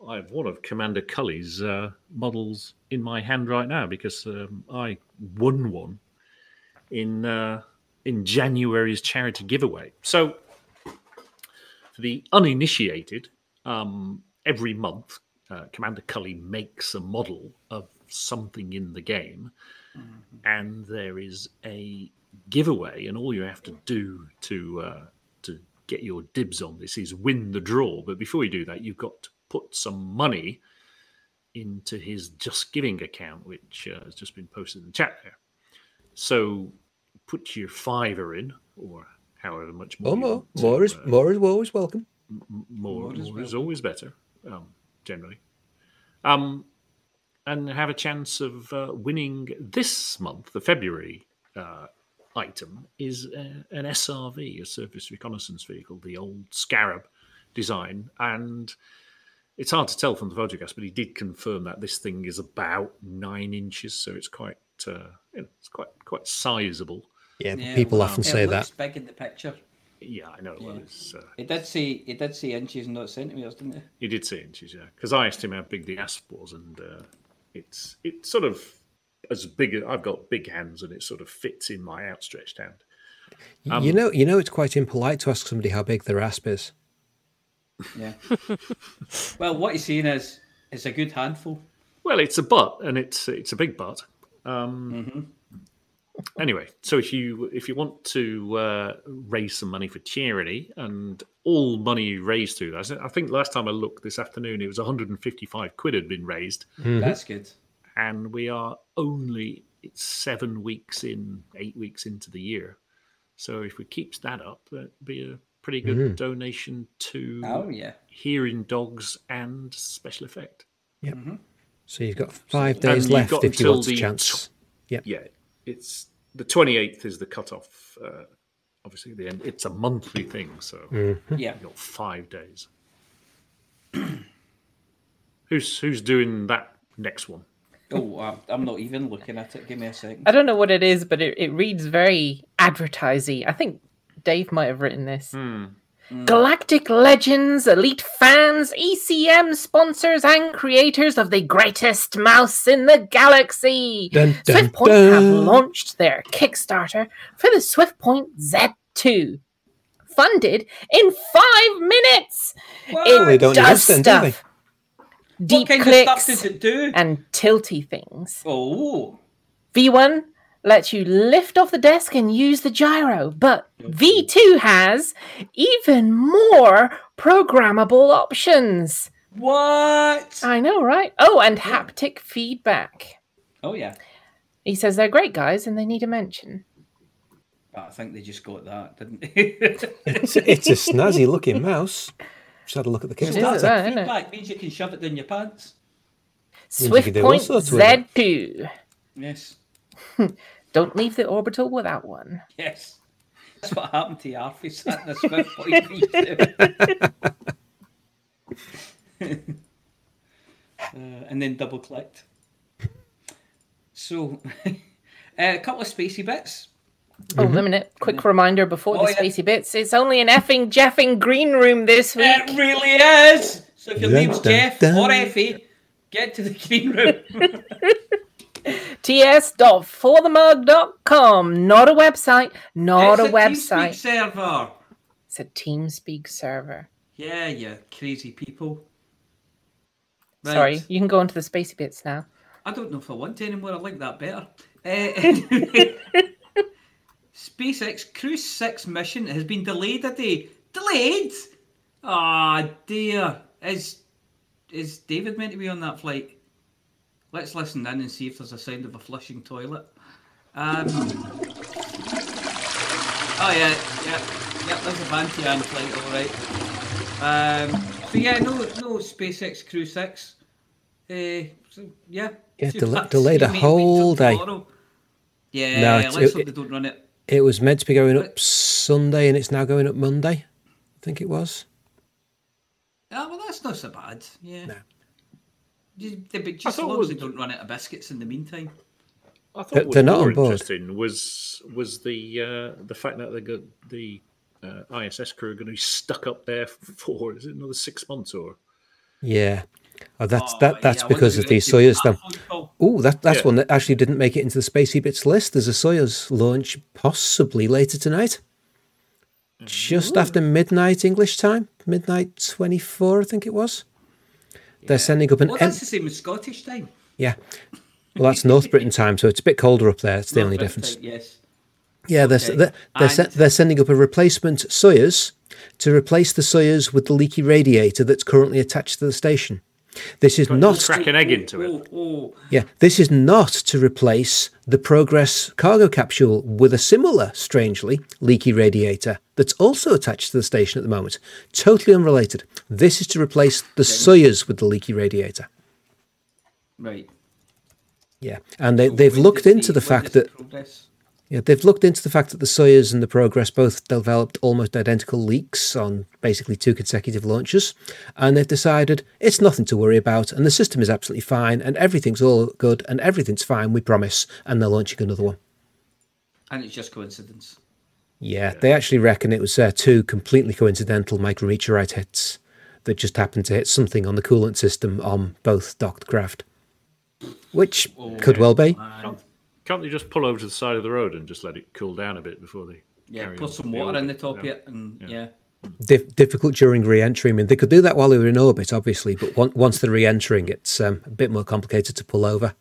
I have one of Commander Cully's uh, models in my hand right now because um, I won one in uh, in January's charity giveaway. So for the uninitiated, um, every month, uh, Commander Cully makes a model of something in the game, and there is a giveaway, and all you have to do to uh, to get your dibs on this is win the draw. But before you do that, you've got to put some money into his Just Giving account, which uh, has just been posted in the chat there. So put your fiver in, or however much more. Oh, you more. to, More is, uh, more is always welcome. m- more, More is more is welcome. always better, um, generally. Um, and have a chance of uh, winning this month, the February uh, item, is uh, an SRV, a surface reconnaissance vehicle, the old Scarab design. And it's hard to tell from the photographs, but he did confirm that this thing is about nine inches, so it's quite, uh, you know, it's quite quite sizable. Yeah, Yeah, people well, often it say looks that. big in the picture. Yeah, I know. Well, Yeah. it's, uh, It did say it did say inches, and not centimeters, didn't it? He did say inches, yeah. Because I asked him how big the asp was, and uh, it's it's sort of as big. as I've got big hands, and it sort of fits in my outstretched hand. Um, you know, you know, it's quite impolite to ask somebody how big their asp is. Yeah. well, what he's saying is it's a good handful. Well, it's a butt, and it's it's a big butt. Um, Anyway, so if you if you want to uh, raise some money for charity, and all money raised through that, I think last time I looked this afternoon, it was 155 quid had been raised, mm-hmm. That's good. and we are only it's seven weeks in, eight weeks into the year. So if we keeps that up, that'd be a pretty good mm-hmm. donation to Oh yeah. hearing dogs and special effect. Mm-hmm. So you've got five days you've left got if you want a the chance. Yeah. Yeah, it's the twenty eighth is the cutoff. Uh, obviously, at the end. It's a monthly thing, so mm-hmm. Yeah. you've got five days. who's who's doing that next one? Oh, I'm- I'm not even looking at it. Give me a second. I don't know what it is, but it, it reads very advertising. I think Dave might have written this. Hmm. Hmm. Galactic legends, elite fans, ECM sponsors, and creators of the greatest mouse in the galaxy. Dun, dun, SwiftPoint have launched their Kickstarter for the SwiftPoint Z2. Funded in five minutes. Well, they don't does use them, do they? stuff. Deep what kind clicks of stuff does it do? and tilty things. Oh, V1 lets you lift off the desk and use the gyro, but V2 has even more programmable options. what? I know, right? Oh, and haptic feedback. Oh yeah. He says they're great guys and they need a mention. Oh, I think they just got that, didn't they? It's, it's a snazzy looking mouse. Just had a look at the It is, Kickstarter. that, isn't it? Feedback means you can shove it down your pants. Means you can do all SwiftPoint sorts with it. Z2. Yes. Don't leave the orbital without one. Yes. That's what happened to Arfie sat in a swift point uh, and then double clicked. So, uh, a couple of spacey bits. Oh, a minute. Quick reminder before Oh, the yeah. spacey bits. It's only an effing jeffing green room this week. It really is. So if your Dun, name's dun, Jeff dun. or Effie, get to the green room. ts.forthemug.com. Not a website. Not a website. It's a TeamSpeak website. server. It's a TeamSpeak server. Yeah, you crazy people. Right. Sorry, you can go into the spacey bits now. I don't know if I want to anymore. I like that better. Uh, SpaceX Crew 6 mission has been delayed a day. Delayed? Ah, dear. Is is David meant to be on that flight? Let's listen in and see if there's a sound of a flushing toilet. Um. Oh yeah, yeah, yeah. There's a Vantian flight, all right. Um. So yeah, no, no SpaceX Crew 6. Uh, so, yeah. Yeah, del- delayed a You may wait whole day. Yeah, No, let's it- hope they don't run it. It was meant to be going up Sunday and it's now going up Monday. I think it was. Ah, well, that's not so bad. Yeah. No. Just, but just as thought long as they don't run out of biscuits in the meantime. I thought They're- what was not more on board. interesting was was the uh, the fact that they got the uh, ISS crew are going to be stuck up there for is it another six months or Yeah. Oh, that's Oh, that. That's yeah, because of the Soyuz. Then. Apple. Oh, that that's Yeah. one that actually didn't make it into the Spacey Bits list. There's a Soyuz launch possibly later tonight, just after midnight English time, midnight twenty four, I think it was. They're sending up an Well, em- that's the same as Scottish time. yeah. Well, that's North Britain time, so it's a bit colder up there. It's the only North difference. Time, Yes. Yeah, they're Okay. they're they're, se- they're sending up a replacement Soyuz to replace the Soyuz with the leaky radiator that's currently attached to the station. This is not Crack an egg into it. Yeah, this is not to replace the Progress cargo capsule with a similar, strangely, leaky radiator that's also attached to the station at the moment. Totally unrelated. This is to replace the Soyuz with the leaky radiator. Right. Yeah, and they, they've looked into the when fact that progress? Yeah, they've looked into the fact that the Soyuz and the Progress both developed almost identical leaks on basically two consecutive launches, and they've decided it's nothing to worry about, and the system is absolutely fine, and everything's all good, and everything's fine, we promise, and they're launching another one. And it's just coincidence. Yeah, they actually reckon it was uh, two completely coincidental micrometeorite hits that just happened to hit something on the coolant system on both docked craft, which could well be. Can't, can't they just pull over to the side of the road and just let it cool down a bit before they Yeah, carry put on some with water in the top Yeah. of it, and yeah. Dif- difficult during re-entry. I mean, they could do that while they were in orbit, obviously, but on- once they're re-entering, it's um, a bit more complicated to pull over.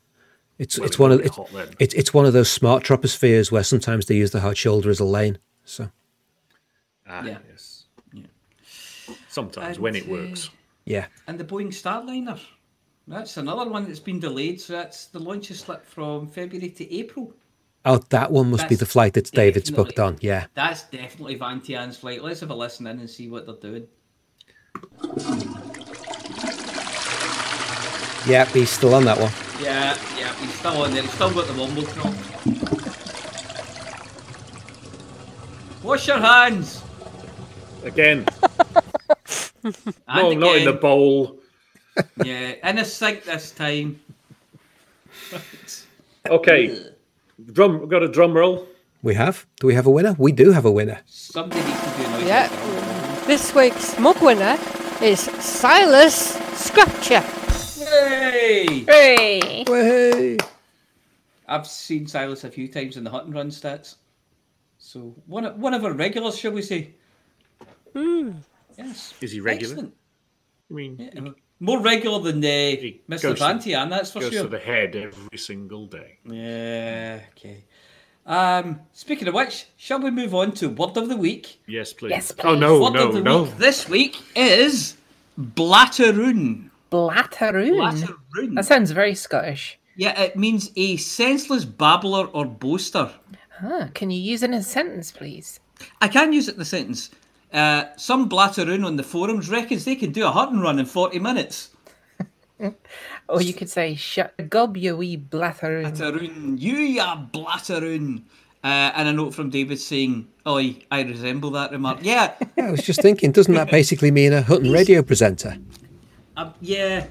It's Well, it's one of it's, get it's it's one of those smart tropospheres where sometimes they use the hard shoulder as a lane. So Ah, Yeah. yes. Sometimes when it And, uh, works. yeah, And the Boeing Starliner. That's another one that's been delayed. So that's the launch is slipped from February to April. oh, that one must be the flight that David's booked on. Yeah, That's definitely Van Tian's flight. Let's have a listen in and see what they're doing. yeah, he's still on that one. Yeah, yeah, he's still on there. He's still got the womble crop. Wash your hands. Again, And no, not in the bowl. Yeah, in a sink this time. Okay, drum. We've got a drum roll. We have. Do we have a winner? We do have a winner. Somebody needs to do noise. Yeah. This week's mug winner is Silas Scratcher. Hey! Hooray! Way! I've seen Silas a few times in the Hutton run stats. So one of, one of our regulars, shall we say? Hmm. Yes. Is he regular? Excellent. I mean, Yeah, More regular than uh, Mr. goes to- Vantian, that's for goes sure. to the head every single day. Yeah, okay. Um, speaking of which, shall we move on to word of the week? Yes, please. Yes, please. Oh no, word no, of the no. week this week is blatteroon. Blatteroon. Blatteroon. That sounds very Scottish. Yeah, it means a senseless babbler or boaster. Huh, can you use it in a sentence, please? I can use it in a sentence. Uh, some blatteroon on the forums reckons they can do a Hutton run in 40 minutes. Or you could say, shut the gob, you wee blatteroon. Blatteroon, you ya blatteroon. Uh, and a note from David saying, Oi, I resemble that remark. Yeah, Yeah, I was just thinking, doesn't that basically mean a Hutton radio presenter? um, yeah.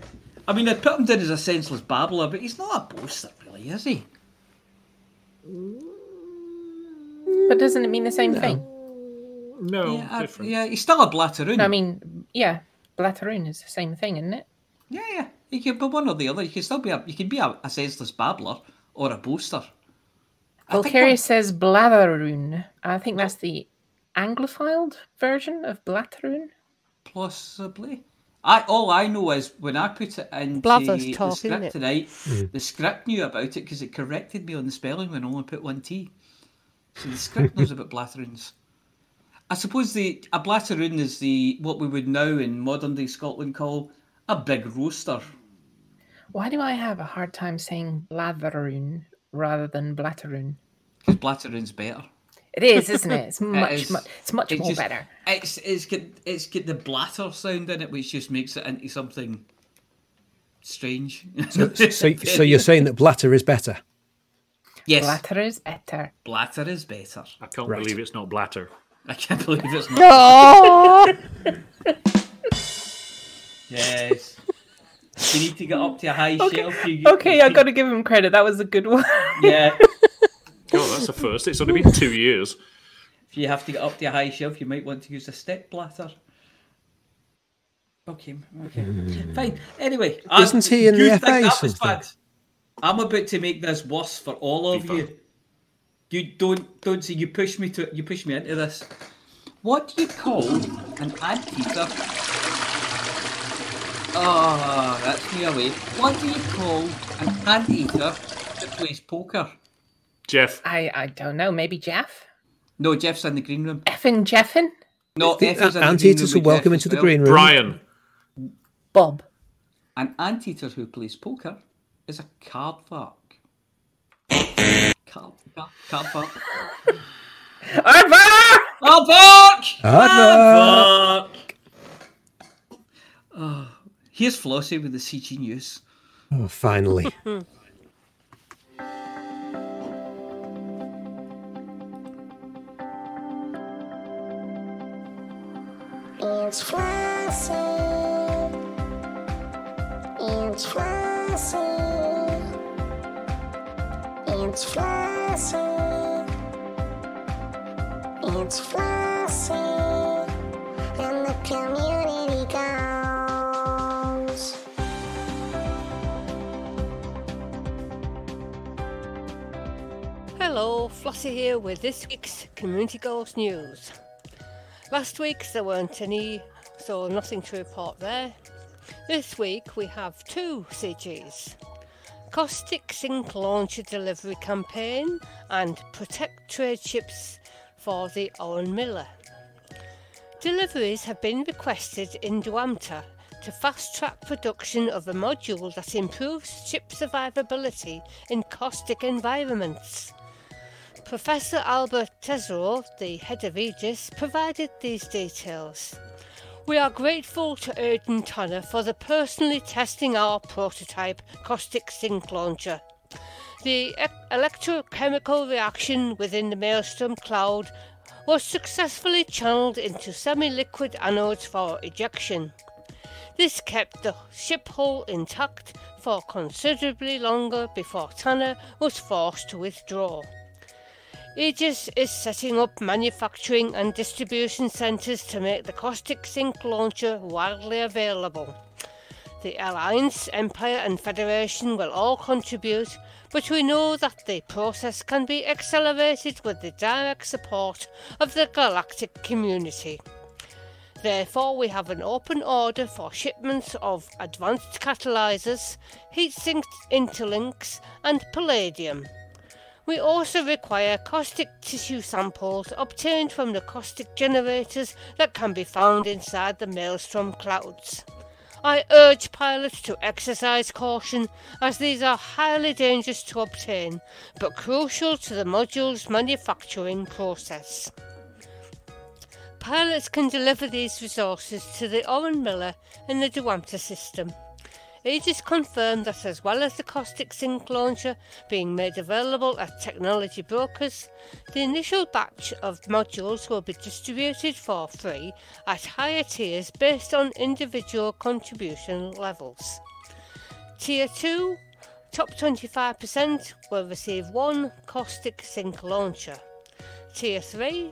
I mean, I'd put him down as a senseless babbler, but he's not a boaster, really, is he? But doesn't it mean the same thing? No, yeah, I- different. yeah, he's still a blatteroon. I mean, yeah, blatteroon is the same thing, isn't it? yeah, yeah. You can be one or the other. You can still be a, you can be a, a senseless babbler or a boaster. I think Vulcarius says blatteroon. I think that's the anglophiled version of blatteroon. Possibly. I all I know is when I put it in the talk, script it? tonight, hmm. the script knew about it because it corrected me on the spelling when I only put one T. So the script knows about blatteroons. I suppose the a blatteroon is the what we would now in modern day Scotland call a big roaster. Why do I have a hard time saying blatteroon rather than blatteroon? Because blatteroon's better. It is, isn't it? It's much, is. mu- it's much It's more just- better. It's it's got it's got the blatter sound in it, which just makes it into something strange. So, so you're saying that Blatter is better? yes, Blatter is better. blatter is better. I can't Right. believe it's not blatter. I can't believe it's not. Oh, Yes. You need to get up to a high shelf. You, Okay, I've got to give him credit. That was a good one. Yeah. Oh, that's a first. It's only been two years. If you have to get up to a high shelf, you might want to use a step blatter. Okay, okay. Fine. Anyway. I- Isn't he in you the think FA that was something? bad? I'm about to make this worse for all of FIFA. you. You don't don't say you push me to you push me into this. What do you call an anteater? Oh, that's me away. What do you call an anteater that plays poker? Jeff, I, I don't know. Maybe Jeff? No, Jeff's in the green room. Effing Jeffin? No, The Effie's in the anteaters are welcome Jeff into the well. green room. Brian, Bob. An anteater who plays poker is a card fuck. Card, card, card fuck. Aardvark! Aardvark! Aardvark! Oh, here's Flossie with the CG news. Oh, finally. It's Flossie. It's Flossie. It's Flossie. It's. And the community goes. Hello, Flossie here with this week's Community Goals News. Last week there weren't any, so nothing to report there. This week we have two CGs Caustic Sink Launcher Delivery Campaign and Protect Trade Ships for the Orunmila. Deliveries have been requested in Duamta to fast track production of a module that improves ship survivability in caustic environments. Professor Alba Tesreau, the head of Aegis, provided these details. We are grateful to Erden Tanner for the personally testing our prototype caustic sink launcher. The e- electrochemical reaction within the Maelstrom cloud was successfully channeled into semi-liquid anodes for ejection. This kept the ship hull intact for considerably longer before Tanner was forced to withdraw. Aegis is setting up manufacturing and distribution centres to make the caustic sink launcher widely available. The Alliance, Empire, and Federation will all contribute, but we know that the process can be accelerated with the direct support of the galactic community. Therefore, we have an open order for shipments of advanced catalyzers, heat sink interlinks, and palladium. We also require caustic tissue samples obtained from the caustic generators that can be found inside the maelstrom clouds. I urge pilots to exercise caution as these are highly dangerous to obtain but crucial to the module's manufacturing process. Pilots can deliver these resources to the Orunmila in the Duamta system. Aegis confirmed that as well as the caustic sink launcher being made available at technology brokers, the initial batch of modules will be distributed for free at higher tiers based on individual contribution levels. Tier 2 Top 25% will receive one caustic sink launcher. Tier 3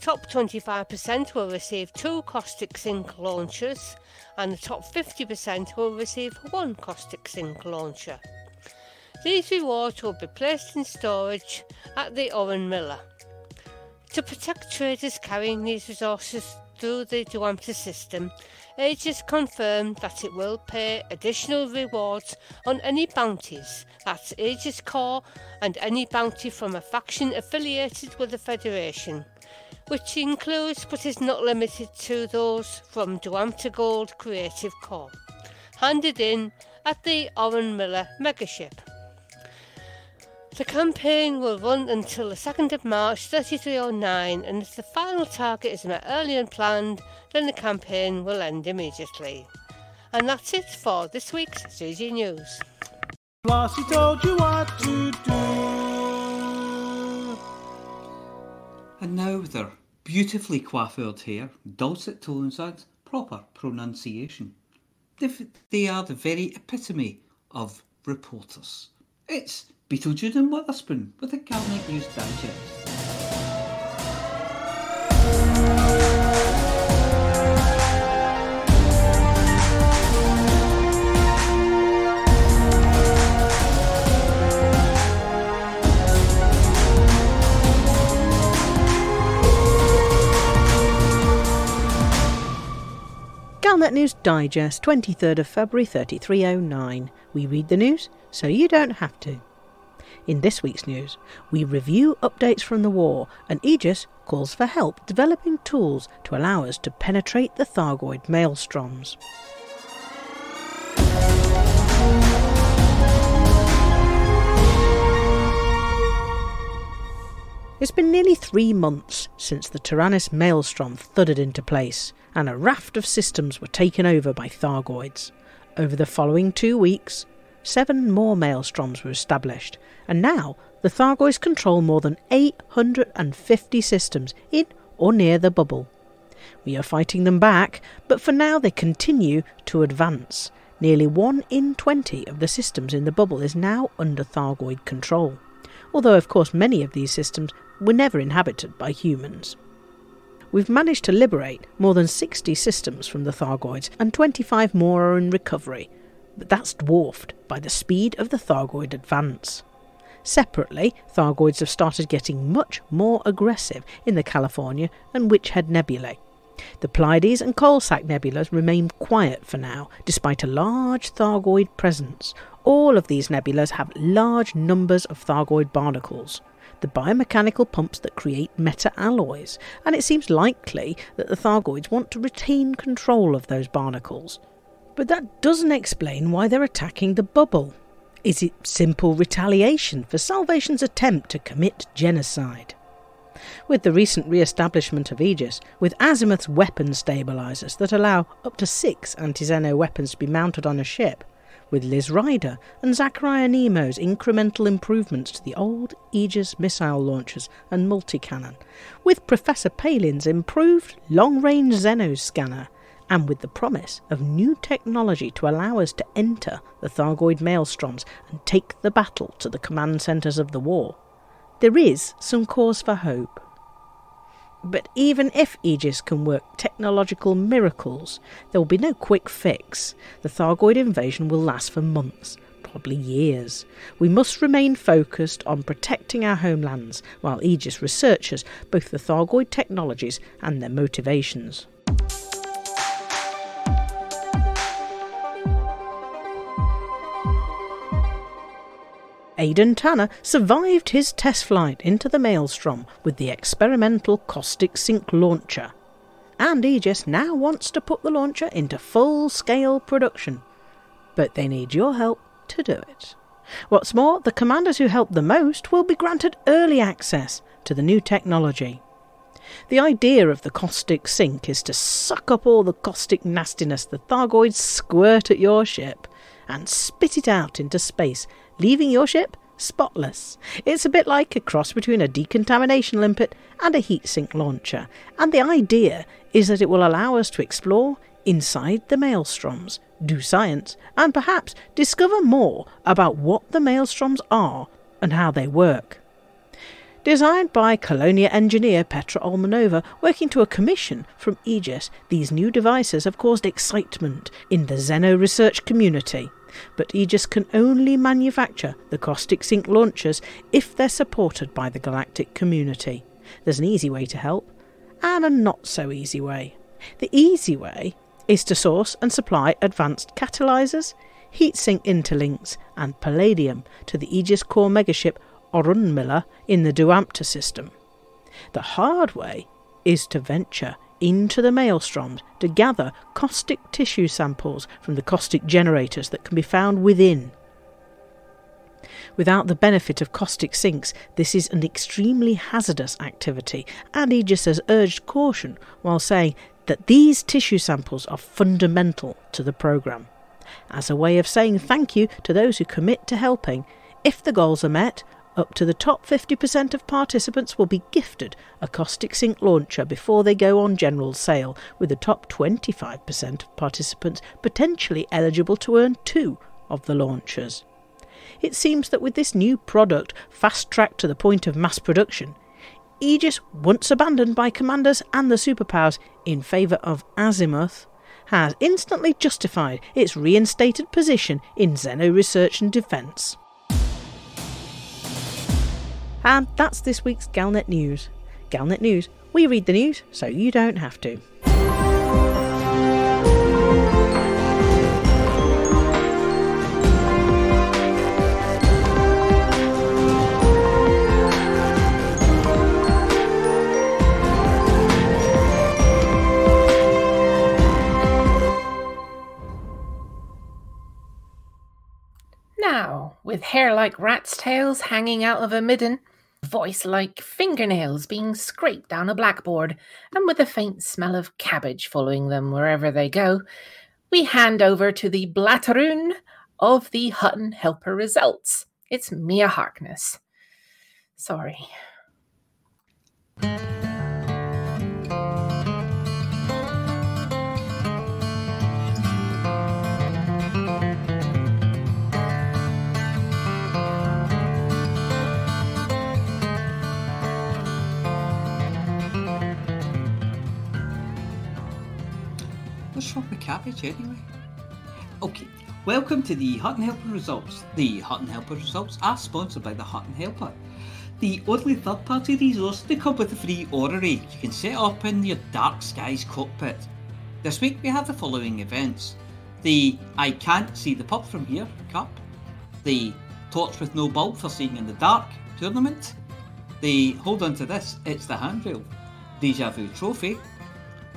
Top 25% will receive two caustic zinc launchers, and the top 50% will receive one caustic sink launcher. These rewards will be placed in storage at the Orunmila. To protect traders carrying these resources through the Duamta system, Aegis confirmed that it will pay additional rewards on any bounties, that's Aegis Core, and any bounty from a faction affiliated with the Federation which includes but is not limited to those from Duamta Gold Creative Corp, handed in at the Orunmila megaship. The campaign will run until the 2nd of March 3309 and if the final target is met earlier than planned, then the campaign will end immediately. And that's it for this week's CG News. Told you what to do. And now with their beautifully coiffured hair, dulcet tones, and proper pronunciation. They, are the very epitome of reporters. It's Beetlejuice and Witherspoon with the Galnet News Digest. Galnet News Digest, 23rd of February 3309. We read the news so you don't have to. In this week's news, we review updates from the war and Aegis calls for help developing tools to allow us to penetrate the Thargoid maelstroms. It's been nearly three months since the Taranis maelstrom thudded into place, and a raft of systems were taken over by Thargoids. Over the following two weeks, seven more maelstroms were established, and now the Thargoids control more than 850 systems in or near the bubble. We are fighting them back, but for now they continue to advance. Nearly 1 in 20 of the systems in the bubble is now under Thargoid control, although, of course, many of these systems were never inhabited by humans. We've managed to liberate more than 60 systems from the Thargoids, and 25 more are in recovery, but that's dwarfed by the speed of the Thargoid advance. Separately, Thargoids have started getting much more aggressive in the California and Witchhead nebulae. The Pleiades and Coalsack nebulas remain quiet for now, despite a large Thargoid presence. All of these nebulas have large numbers of Thargoid barnacles, the biomechanical pumps that create meta alloys, and it seems likely that the Thargoids want to retain control of those barnacles. But that doesn't explain why they're attacking the bubble. Is it simple retaliation for Salvation's attempt to commit genocide? With the recent re establishment of Aegis, with Azimuth's weapon stabilizers that allow up to six anti Xeno weapons to be mounted on a ship, with Liz Ryder and Zachariah Nemo's incremental improvements to the old Aegis missile launchers and multi cannon, with Professor Palin's improved long range Xeno scanner, and with the promise of new technology to allow us to enter the Thargoid maelstroms and take the battle to the command centres of the war, there is some cause for hope. But even if Aegis can work technological miracles, there will be no quick fix. The Thargoid invasion will last for months, probably years. We must remain focused on protecting our homelands while Aegis researches both the Thargoid technologies and their motivations. Aidan Tanner survived his test flight into the maelstrom with the experimental caustic sink launcher. And Aegis now wants to put the launcher into full scale production. But they need your help to do it. What's more, the commanders who help the most will be granted early access to the new technology. The idea of the caustic sink is to suck up all the caustic nastiness the Thargoids squirt at your ship and spit it out into space, leaving your ship spotless. It's a bit like a cross between a decontamination limpet and a heat sink launcher, and the idea is that it will allow us to explore inside the maelstroms, do science, and perhaps discover more about what the maelstroms are and how they work. Designed by Colonia engineer Petra Olmanova, working to a commission from Aegis, these new devices have caused excitement in the Xeno research community. But Aegis can only manufacture the caustic sink launchers if they're supported by the galactic community. There's an easy way to help, and a not so easy way. The easy way is to source and supply advanced catalyzers, heatsink interlinks, and palladium to the Aegis core megaship Orunmila in the Duampta system. The hard way is to venture into the maelstroms to gather caustic tissue samples from the caustic generators that can be found within. Without the benefit of caustic sinks, this is an extremely hazardous activity, and Aegis has urged caution while saying that these tissue samples are fundamental to the programme. As a way of saying thank you to those who commit to helping, if the goals are met, up to the top 50% of participants will be gifted a caustic sink launcher before they go on general sale, with the top 25% of participants potentially eligible to earn two of the launchers. It seems that with this new product fast tracked to the point of mass production, Aegis, once abandoned by commanders and the superpowers in favour of Azimuth, has instantly justified its reinstated position in Xeno research and defence. And that's this week's Galnet News. Galnet News, we read the news so you don't have to. Now, with hair like rat's tails hanging out of a midden, voice like fingernails being scraped down a blackboard, and with a faint smell of cabbage following them wherever they go, we hand over to the Blatteroon of the Hutton Helper results. It's Mia Harkness. Sorry. With cabbage anyway? Okay, welcome to the Hutton Helper results. The Hutton Helper results are sponsored by the Hutton Helper, the only third party resource to come with a free orrery you can set up in your dark skies cockpit. This week we have the following events the I Can't See the Pub from Here Cup, the Torch with No Bulb for Seeing in the Dark tournament, the Hold on to this, it's the handrail, Deja Vu Trophy,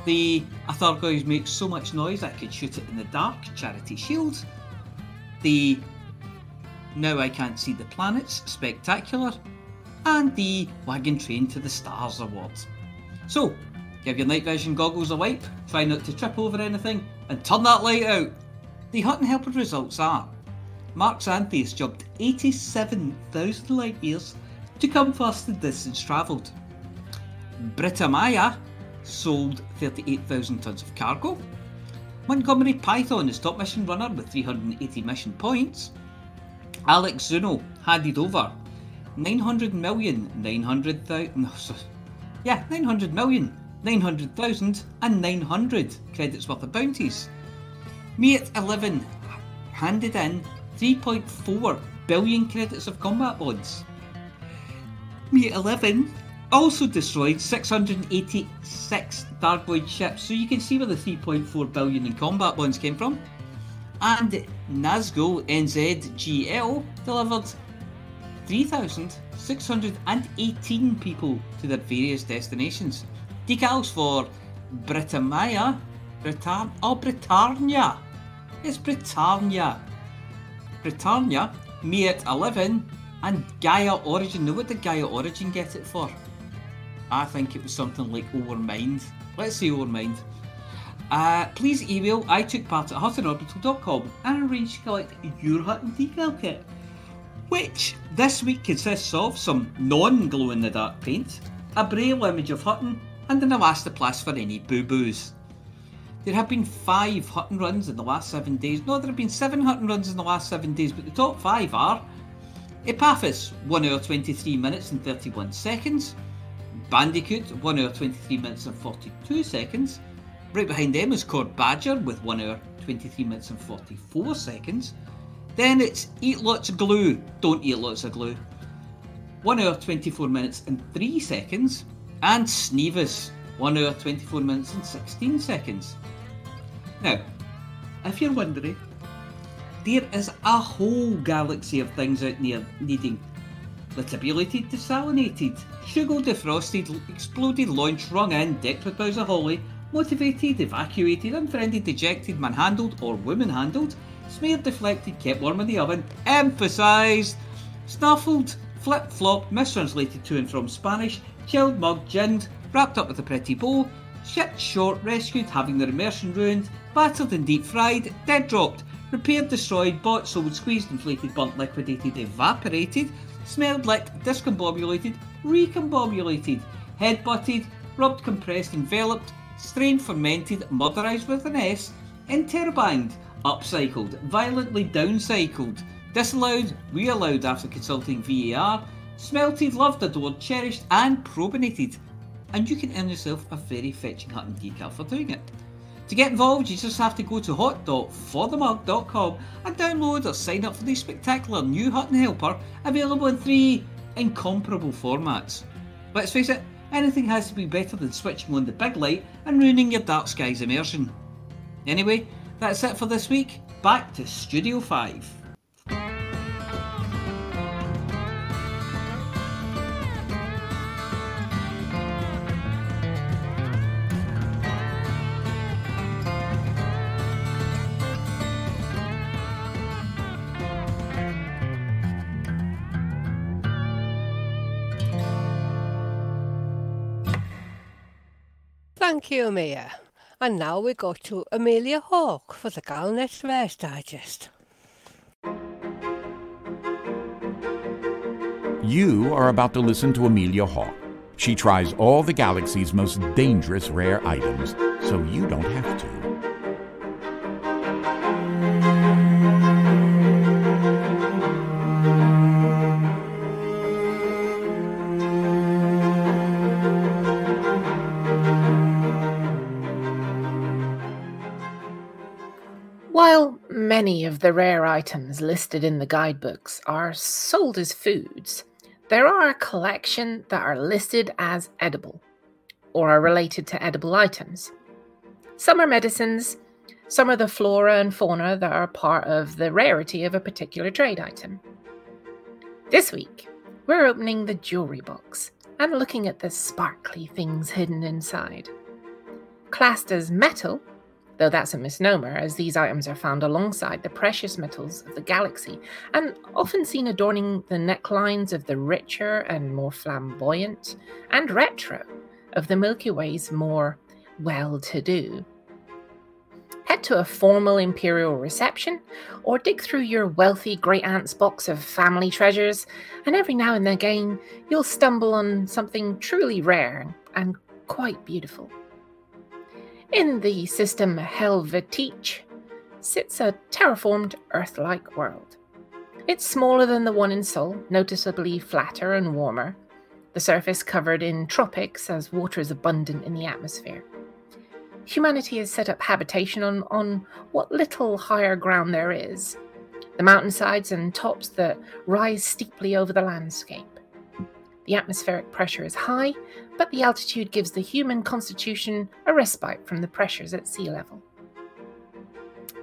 the A Thargoids makes so much noise I could shoot it in the dark charity shield, the Now I Can't See the Planets spectacular, and the Wagon Train to the Stars award. So, give your night vision goggles a wipe, try not to trip over anything, and turn that light out. The Hutton Helper results are Mark Xanthius jumped 87,000 light years to come first in distance travelled. Britta Maya sold 38,000 tonnes of cargo. Montgomery Python is top mission runner with 380 mission points. Alex Zuno handed over 900 million 900,000 yeah 900 million 900,000 and 900 credits worth of bounties. Me at 11 handed in 3.4 billion credits of combat bonds. Me at 11 also destroyed 686 Darkvoid ships, so you can see where the 3.4 billion in combat bonds came from. And Nazgul NZGL delivered 3,618 people to their various destinations. Decals for Britannia, Britann- oh Britannia, it's Britannia, Britannia, me at 11, and Gaia Origin. Now, what did Gaia Origin get it for? I think it was something like Overmind. Let's say Overmind. Uh, please email I took part at huttonorbital.com and arrange to collect your Hutton decal kit, which this week consists of some non glow in the dark paint, a braille image of Hutton, and an elastoplast for any boo boos. There have been five Hutton runs in the last seven days. No, there have been seven Hutton runs in the last seven days, but the top five are Epaphras, 1 hour 23 minutes and 31 seconds. Bandicoot, 1 hour 23 minutes and 42 seconds. Right behind them is Cord Badger with 1 hour 23 minutes and 44 seconds. Then it's Eat Lots of Glue, Don't Eat Lots of Glue. 1 hour 24 minutes and 3 seconds. And Sneevis, 1 hour 24 minutes and 16 seconds. Now, if you're wondering, there is a whole galaxy of things out there needing Litabulated, desalinated, sugar defrosted, exploded, launched, rung in, decked with boughs of holly, motivated, evacuated, unfriended, dejected, manhandled or woman handled, smeared, deflected, kept warm in the oven, emphasised, snuffled, flip flop, mistranslated to and from Spanish, chilled, mugged, ginned, wrapped up with a pretty bow, shit short, rescued, having their immersion ruined, battered and deep fried, dead dropped, repaired, destroyed, bought, sold, squeezed, inflated, burnt, liquidated, evaporated, smelled, licked, discombobulated, recombobulated, headbutted, rubbed, compressed, enveloped, strained, fermented, murderized with an S, interbind, upcycled, violently downcycled, disallowed, reallowed after consulting VAR, smelted, loved, adored, cherished, and probinated. And you can earn yourself a very fetching Hutton decal for doing it. To get involved, you just have to go to hot.forthemug.com and download or sign up for the spectacular new Hutton Helper available in three incomparable formats. Let's face it, anything has to be better than switching on the big light and ruining your dark skies immersion. Anyway, that's it for this week. Back to Studio 5. Thank you, Mia. And now we go to Amelia Hawke for the Galnet Rares Digest. You are about to listen to Amelia Hawke. She tries all the galaxy's most dangerous rare items, so you don't have to. Many of the rare items listed in the guidebooks are sold as foods, there are a collection that are listed as edible or are related to edible items. Some are medicines, some are the flora and fauna that are part of the rarity of a particular trade item. This week, we're opening the jewelry box and looking at the sparkly things hidden inside. Classed as metal, though that's a misnomer, as these items are found alongside the precious metals of the galaxy and often seen adorning the necklines of the richer and more flamboyant and retro of the Milky Way's more well to do. Head to a formal imperial reception or dig through your wealthy great aunt's box of family treasures, and every now and again you'll stumble on something truly rare and quite beautiful. In the system Helvetitj sits a terraformed Earth like world. It's smaller than the one in Sol, noticeably flatter and warmer, the surface covered in tropics as water is abundant in the atmosphere. Humanity has set up habitation on, on what little higher ground there is, the mountainsides and tops that rise steeply over the landscape. The atmospheric pressure is high, but the altitude gives the human constitution a respite from the pressures at sea level.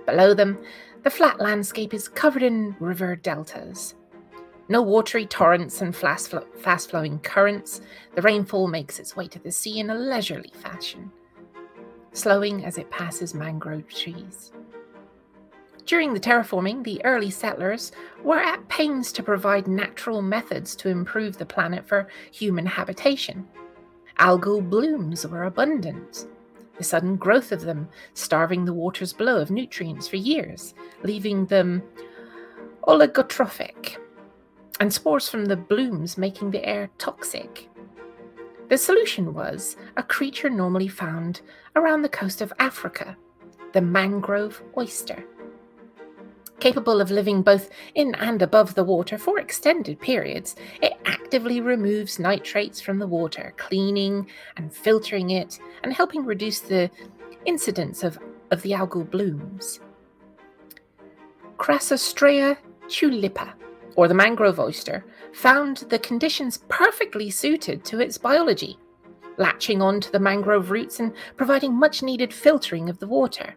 Below them, the flat landscape is covered in river deltas. No watery torrents and fast flowing currents, the rainfall makes its way to the sea in a leisurely fashion, slowing as it passes mangrove trees. During the terraforming, the early settlers were at pains to provide natural methods to improve the planet for human habitation. Algal blooms were abundant, the sudden growth of them starving the waters below of nutrients for years, leaving them oligotrophic, and spores from the blooms making the air toxic. The solution was a creature normally found around the coast of Africa, the mangrove oyster capable of living both in and above the water for extended periods, it actively removes nitrates from the water, cleaning and filtering it, and helping reduce the incidence of, of the algal blooms. Crassostrea tulipa, or the mangrove oyster, found the conditions perfectly suited to its biology, latching onto the mangrove roots and providing much needed filtering of the water.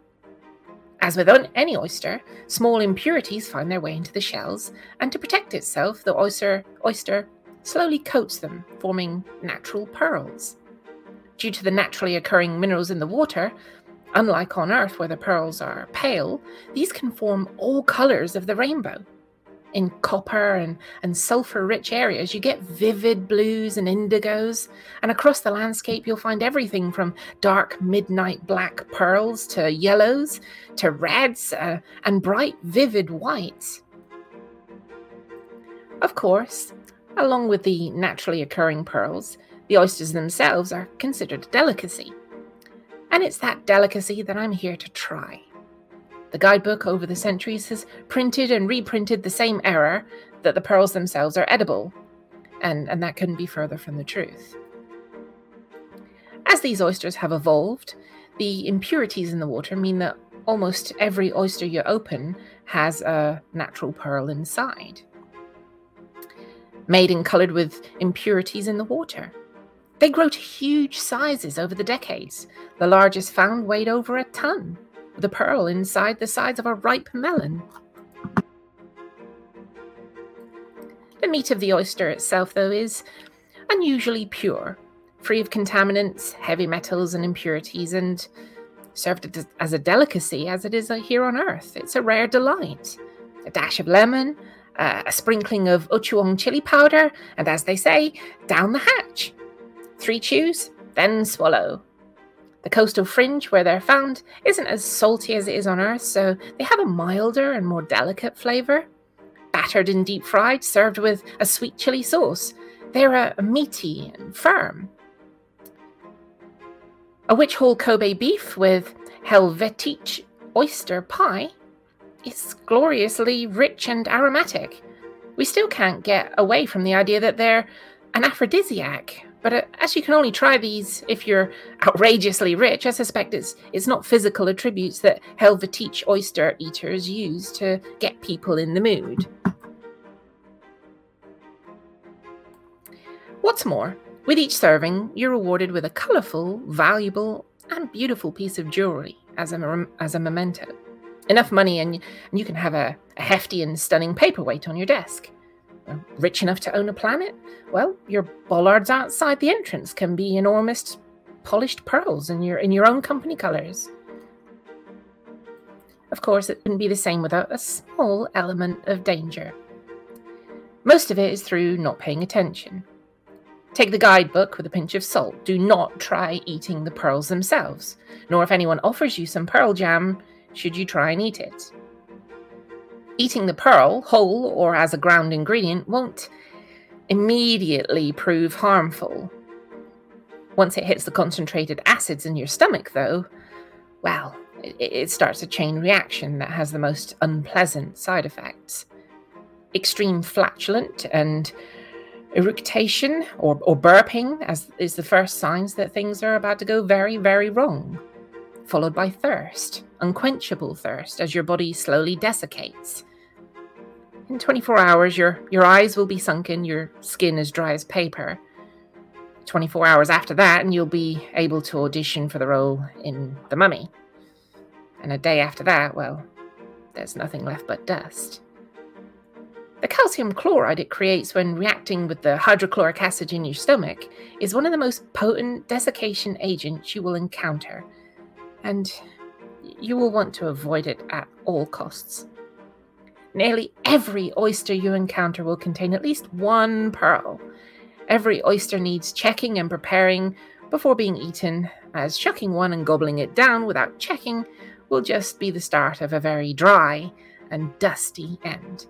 As with any oyster, small impurities find their way into the shells, and to protect itself, the oyster, oyster slowly coats them, forming natural pearls. Due to the naturally occurring minerals in the water, unlike on Earth where the pearls are pale, these can form all colors of the rainbow. In copper and, and sulfur rich areas, you get vivid blues and indigos, and across the landscape, you'll find everything from dark midnight black pearls to yellows to reds uh, and bright vivid whites. Of course, along with the naturally occurring pearls, the oysters themselves are considered a delicacy. And it's that delicacy that I'm here to try. The guidebook over the centuries has printed and reprinted the same error that the pearls themselves are edible, and, and that couldn't be further from the truth. As these oysters have evolved, the impurities in the water mean that almost every oyster you open has a natural pearl inside, made and coloured with impurities in the water. They grow to huge sizes over the decades. The largest found weighed over a ton a pearl inside the sides of a ripe melon. The meat of the oyster itself, though, is unusually pure, free of contaminants, heavy metals, and impurities, and served as a delicacy as it is here on Earth. It's a rare delight. A dash of lemon, uh, a sprinkling of Ochoeng chili powder, and as they say, down the hatch. Three chews, then swallow. The coastal fringe where they're found isn't as salty as it is on Earth, so they have a milder and more delicate flavour. Battered and deep fried, served with a sweet chili sauce, they're uh, meaty and firm. A Witchhaul Kobe beef with Helvetic oyster pie is gloriously rich and aromatic. We still can't get away from the idea that they're an aphrodisiac. But uh, as you can only try these if you're outrageously rich, I suspect it's it's not physical attributes that Helvetic oyster eaters use to get people in the mood. What's more, with each serving, you're rewarded with a colourful, valuable, and beautiful piece of jewellery as a, as a memento. Enough money, and, and you can have a, a hefty and stunning paperweight on your desk. Rich enough to own a planet? Well, your bollards outside the entrance can be enormous polished pearls in your in your own company colours. Of course, it wouldn't be the same without a small element of danger. Most of it is through not paying attention. Take the guidebook with a pinch of salt. Do not try eating the pearls themselves, nor if anyone offers you some pearl jam, should you try and eat it. Eating the pearl, whole or as a ground ingredient, won't immediately prove harmful. Once it hits the concentrated acids in your stomach, though, well, it, it starts a chain reaction that has the most unpleasant side effects. Extreme flatulent and eructation or, or burping as is the first signs that things are about to go very, very wrong. Followed by thirst, unquenchable thirst, as your body slowly desiccates. In 24 hours, your, your eyes will be sunken, your skin as dry as paper. 24 hours after that, and you'll be able to audition for the role in The Mummy. And a day after that, well, there's nothing left but dust. The calcium chloride it creates when reacting with the hydrochloric acid in your stomach is one of the most potent desiccation agents you will encounter, and you will want to avoid it at all costs. Nearly every oyster you encounter will contain at least one pearl. Every oyster needs checking and preparing before being eaten, as shucking one and gobbling it down without checking will just be the start of a very dry and dusty end.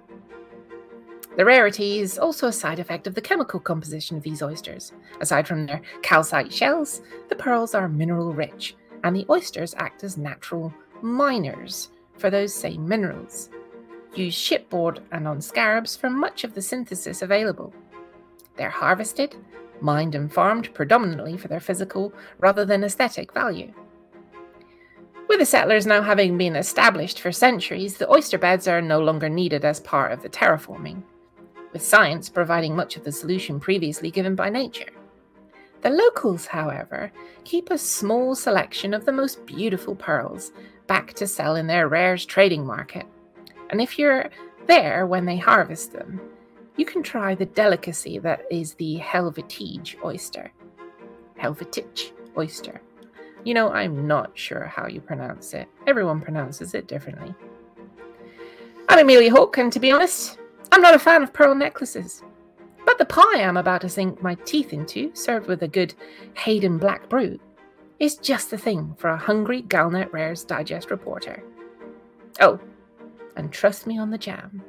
The rarity is also a side effect of the chemical composition of these oysters. Aside from their calcite shells, the pearls are mineral rich, and the oysters act as natural miners for those same minerals. Use shipboard and on scarabs for much of the synthesis available. They're harvested, mined, and farmed predominantly for their physical rather than aesthetic value. With the settlers now having been established for centuries, the oyster beds are no longer needed as part of the terraforming with science providing much of the solution previously given by nature. The locals, however, keep a small selection of the most beautiful pearls back to sell in their rares trading market. And if you're there when they harvest them, you can try the delicacy that is the Helvetige oyster. Helvetic oyster. You know, I'm not sure how you pronounce it. Everyone pronounces it differently. I'm Amelia Hawke, and to be honest, I'm not a fan of pearl necklaces. But the pie I'm about to sink my teeth into, served with a good Haiden Black Brew, is just the thing for a hungry Galnet Rares Digest reporter. Oh, and trust me on the jam.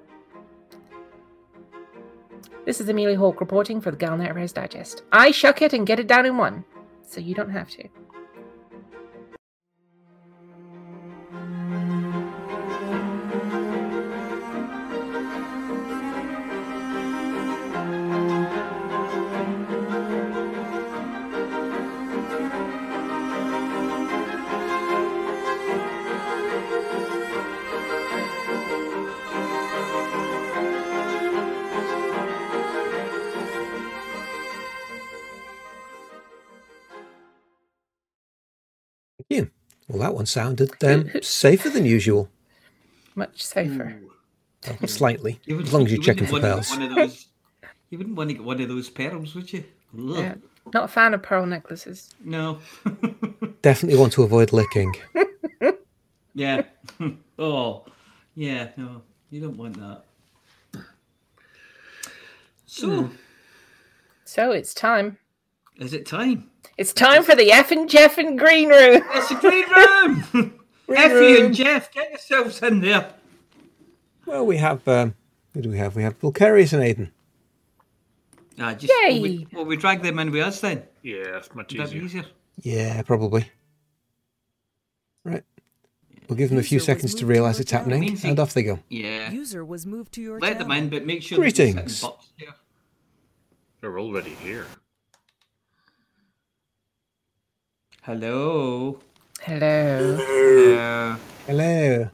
This is Amelia Hawke reporting for the Galnet Rares Digest. I shuck it and get it down in one, so you don't have to. Well, that one sounded um, safer than usual. Much safer. Well, slightly, You as long as you're you checking for pearls. One of those, you wouldn't want to get one of those pearls, would you? Ugh. Yeah, not a fan of pearl necklaces. No. Definitely want to avoid licking. yeah. oh, yeah. No, you don't want that. So, So it's time. Is it time? It's time for the F and Jeff and Green Room. It's the green room. Effie and Jeff, get yourselves in there. Well, we have. Um, who do we have? We have Vulcarius and Aiden. Ah, just, Yay. Will we, will we drag them in with us then? Yeah, it's much Would that be easier. easier? Yeah, probably. Right. We'll give them a few User seconds to realise it's happening, channel. and off they go. Yeah. User was moved to your Let channel. them in, but make sure that they're Greetings. sitting butts here. They're already here. Hello. Hello. Hello. Hello.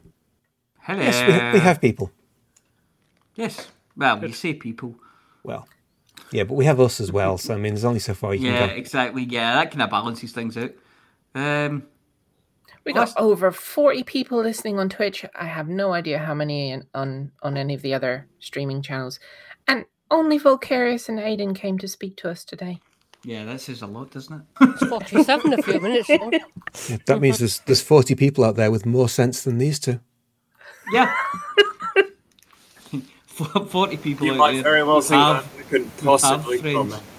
Hello. Yes, we, ha- we have people. Yes. Well, you see people. Well, yeah, but we have us as well. So I mean, there's only so far you Yeah, can go. exactly. Yeah, that kind of balances things out. Um, We got over 40 people listening on Twitch. I have no idea how many in, on on any of the other streaming channels. And only Volcarius and Aiden came to speak to us today. Yeah, that says a lot, doesn't it? It's 47 a few minutes ago. Yeah, that means there's there's 40 people out there with more sense than these two. yeah. Forty people You out might there very well who think have- that. I couldn't possibly comment.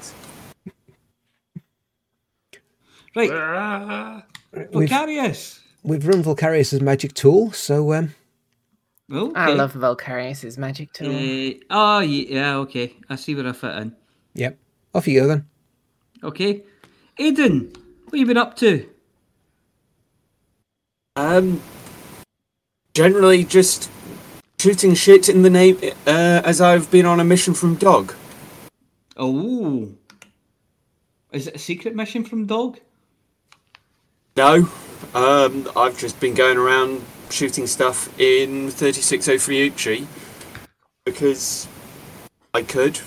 Right, Ah, We've, Vocarius. we've run Vulcarius's magic tool, so um, Okay. I love Volcarius's magic tool. Uh, oh, yeah, okay. I see where I fit in. yep, off you go then. Okay. Aiden, what have you been up to? Um, generally just shooting shit in the name uh, as I've been on a mission from Dog. Oh. Is it a secret mission from Dog? No, um, I've just been going around shooting stuff in 36 Ophiuchi because I could,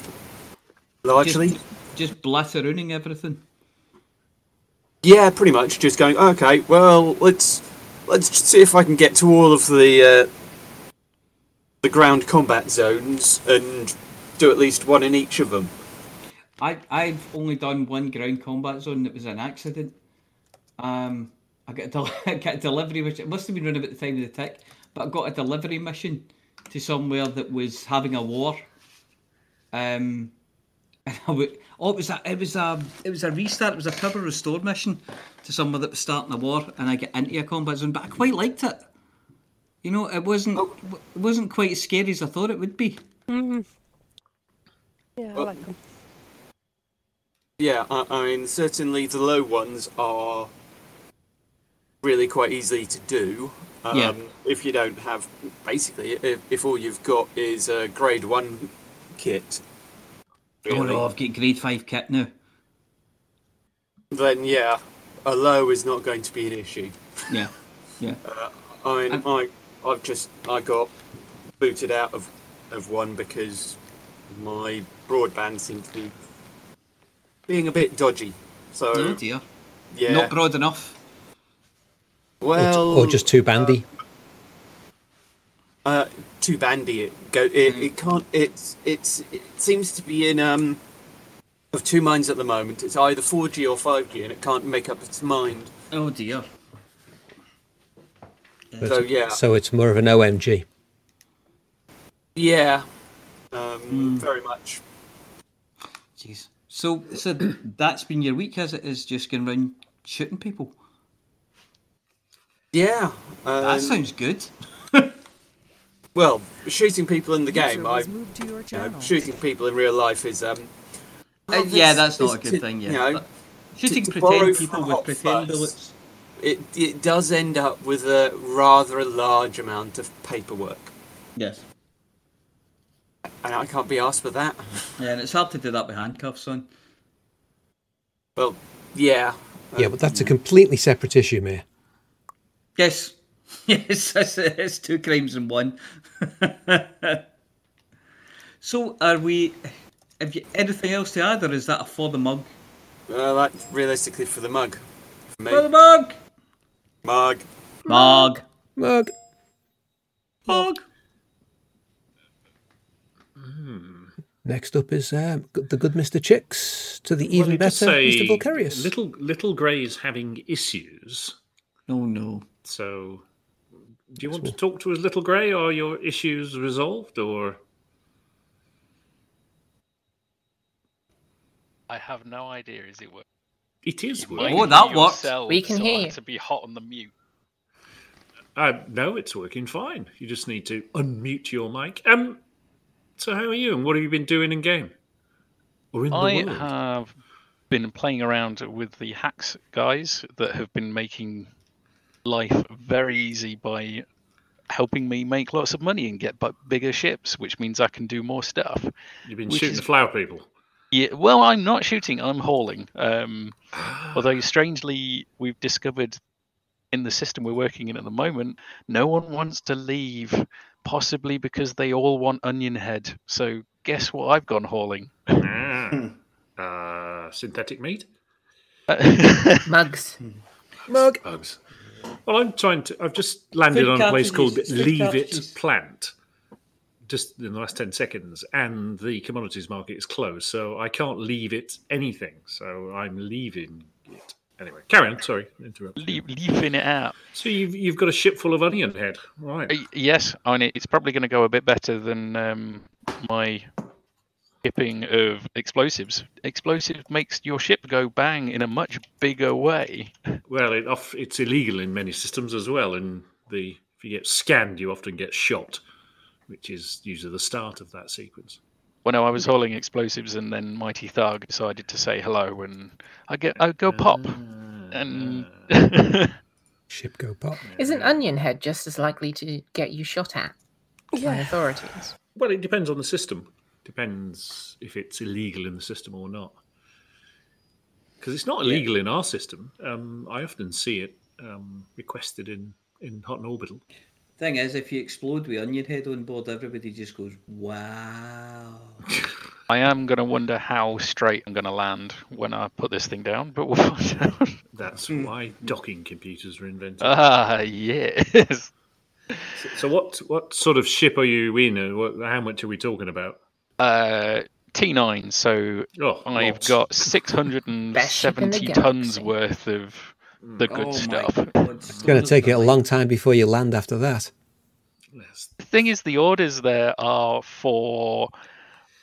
largely. Just, just blatterooning everything. Yeah, pretty much. Just going. Okay, well, let's let's see if I can get to all of the uh, the ground combat zones and do at least one in each of them. I, I've only done one ground combat zone that was an accident. Um, I got a, del- I got a delivery, which it must have been around about the time of the tick, but I got a delivery mission to somewhere that was having a war. Um, would, oh, it was a, it was a, it was a restart. It was a power restore mission to someone that was starting a war, and I get into a combat zone, but I quite liked it. You know, it wasn't, it wasn't quite as scary as I thought it would be. Mhm. Yeah, I like them. Yeah, I, I mean, certainly the low ones are really quite easy to do. Um, Yeah. If you don't have, basically, if, if all you've got is a grade one kit, Oh no, I've got grade five kit now. then yeah, a low is not going to be an issue. Yeah, yeah. Uh, I mean, And- I, I've just, I got booted out of, of one because my broadband seemed to be being a bit dodgy. So, Oh dear. yeah. Not broad enough. well, or just too bandy. Uh, Uh, too bandy. It go. It, it can't. It's. It's. It seems to be in um, of two minds at the moment. It's either 4G or 5G, and it can't make up its mind. Oh dear. But- So yeah, So it's more of an OMG. yeah, um, very much. Jeez. So, so that's been your week, as it is just going around shooting people. Yeah. Um, That sounds good. Well. Shooting people in the game. I. to your You know, shooting people in real life is um. Uh, yeah, that's not a good to- thing. Yeah, You know, shooting to borrow pretend people with pretend bullets. it it does end up with a rather a large amount of paperwork, Yes. and I can't be asked for that. Yeah, and it's hard to do that with handcuffs on. Well, yeah. Yeah, but that's a completely separate issue, Mayor. Yes. Yes, it's, it's two crimes in one. so, are we? Have you anything else to add, or is that a for the mug? Uh, that's realistically for the mug. For me. For the mug. Mug. Mug. Mug. Mug. Next up is uh, the good Mr. Chicks to the even Well, better Mr. Vulcarius. Little Little Grey's having issues. Oh no. So, do you want to talk to us, Little Grey? Are your issues resolved, or I have no idea. Is it working? It is working. Oh, that works. We can so hear you. To be hot on the mute. Uh, no, it's working fine. You just need to unmute your mic. Um, so how are you, and what have you been doing in game or in the I world? have been playing around with the hacks guys that have been making life very easy by helping me make lots of money and get bu- bigger ships, which means I can do more stuff. You've been shooting is- the flower people. Yeah, well, I'm not shooting. I'm hauling. Um, although strangely, we've discovered in the system we're working in at the moment, no one wants to leave, possibly because they all want onion head. So guess what? I've gone hauling. Ah. uh, synthetic meat. Mugs. Mug. Bugs. Well, I'm trying to. I've just landed Food on a place called cartridges, Leave It. Plant. Just in the last ten seconds, and the commodities market is closed, so I can't leave it anything. So I'm leaving it anyway. Carry on. Sorry, interrupt. Leave, leaving it out. So you've you've got a ship full of onion head, right? Uh, Yes, I mean it's probably going to go a bit better than um, my shipping of explosives. Explosive makes your ship go bang in a much bigger way. Well, it off, it's illegal in many systems as well. And the if you get scanned, you often get shot, which is usually the start of that sequence. Well, no, I was hauling explosives, and then Mighty Thug decided to say hello, and I get I go pop, ah, and ah. Ship go pop. Isn't Onion Head just as likely to get you shot at by Yeah. authorities? Well, it depends on the system. Depends if it's illegal in the system or not. Because it's not illegal in our system. Um, I often see it um, requested in, in Hutton Orbital. Thing is, if you explode with onion head on board, everybody just goes, "Wow!" I am going to wonder how straight I'm going to land when I put this thing down, but we'll find out. That's why docking computers were invented. Ah, yes. so, what what sort of ship are you in, and what, how much are we talking about? Uh, T9. So Oh, I've lots. got Best ship in the 670 tons worth of the good oh stuff. It's going to take you a long time before you land after that. The thing is, the orders there are for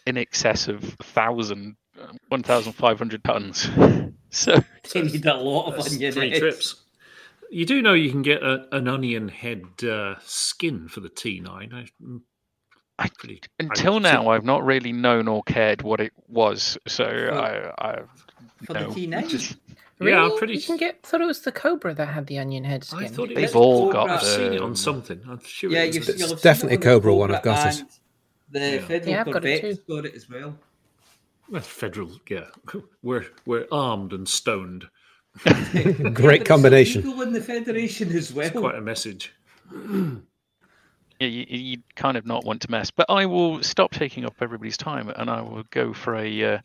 in excess of 1,000, uh, 1,500 tons. So They need a lot of onion three heads. trips. You do know you can get a, an onion head uh, skin for the T9. I, mm, I- pretty, until I've now, I've not really known or cared what it was. So I, I For the no. T9? Really? Yeah, I'm pretty You can get. Thought it was the Cobra that had the onion head skin. I thought it They've was all Cobra. got I've seen it on something. I'm sure. Yeah, it you've, the- you'll have definitely it on Cobra one, I've got it. The Yeah. Federal Yeah, I've got it Corvette's too. got it as well. well, federal. Yeah, we're we're armed and stoned. Great combination. People in the Federation as well. It's quite a message. Yeah, you, you kind of not want to mess. But I will stop taking up everybody's time, and I will go for a uh,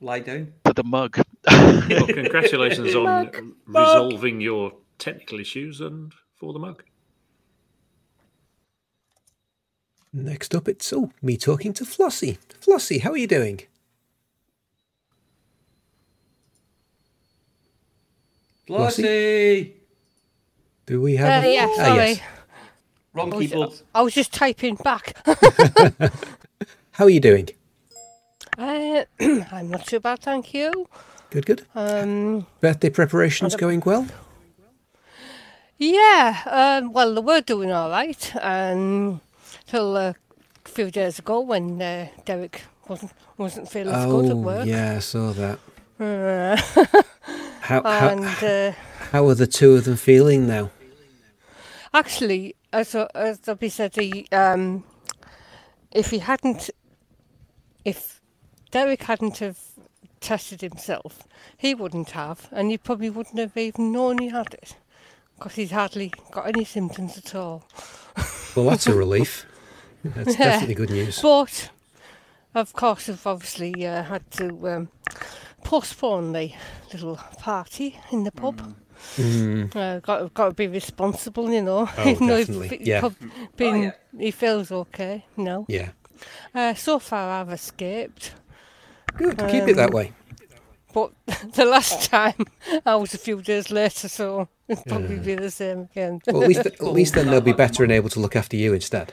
Lie down. for the mug. Well, congratulations on Mug. resolving your technical issues and for the mug. Next up, it's oh, me talking to Flossie. Flossie, how are you doing? Flossie? Flossie! Do we have? Uh, a... yeah, Ah, yes. Wrong I was, keyboard. I was just typing back. How are you doing? uh, I'm not too bad, thank you. Good, good. Um, Birthday preparations going well? yeah, um, well, they were doing all right um, till uh, a few days ago when uh, Derek wasn't wasn't feeling so good at Oh, work. yeah, I saw that. Uh, How, how, and uh, how are the two of them feeling now? Actually, as uh, as Dobby said, he, um, if he hadn't, if Derek hadn't have tested himself, he wouldn't have, and he probably wouldn't have even known he had it, because he's hardly got any symptoms at all. Well, that's a relief. That's Yeah. definitely good news. But, of course, I've obviously uh, had to um, postpone the little party in the pub. Mm, Uh, got got to be responsible, you know. Oh, Even though he definitely, fe- yeah. prob- been, yeah. he feels okay. No. yeah. Uh, so far, I've escaped. Good. Keep it that Um, way. But the last time, I was a few days later, so it's probably be the same again. Well, at least, at least then they'll be better and able to look after you instead.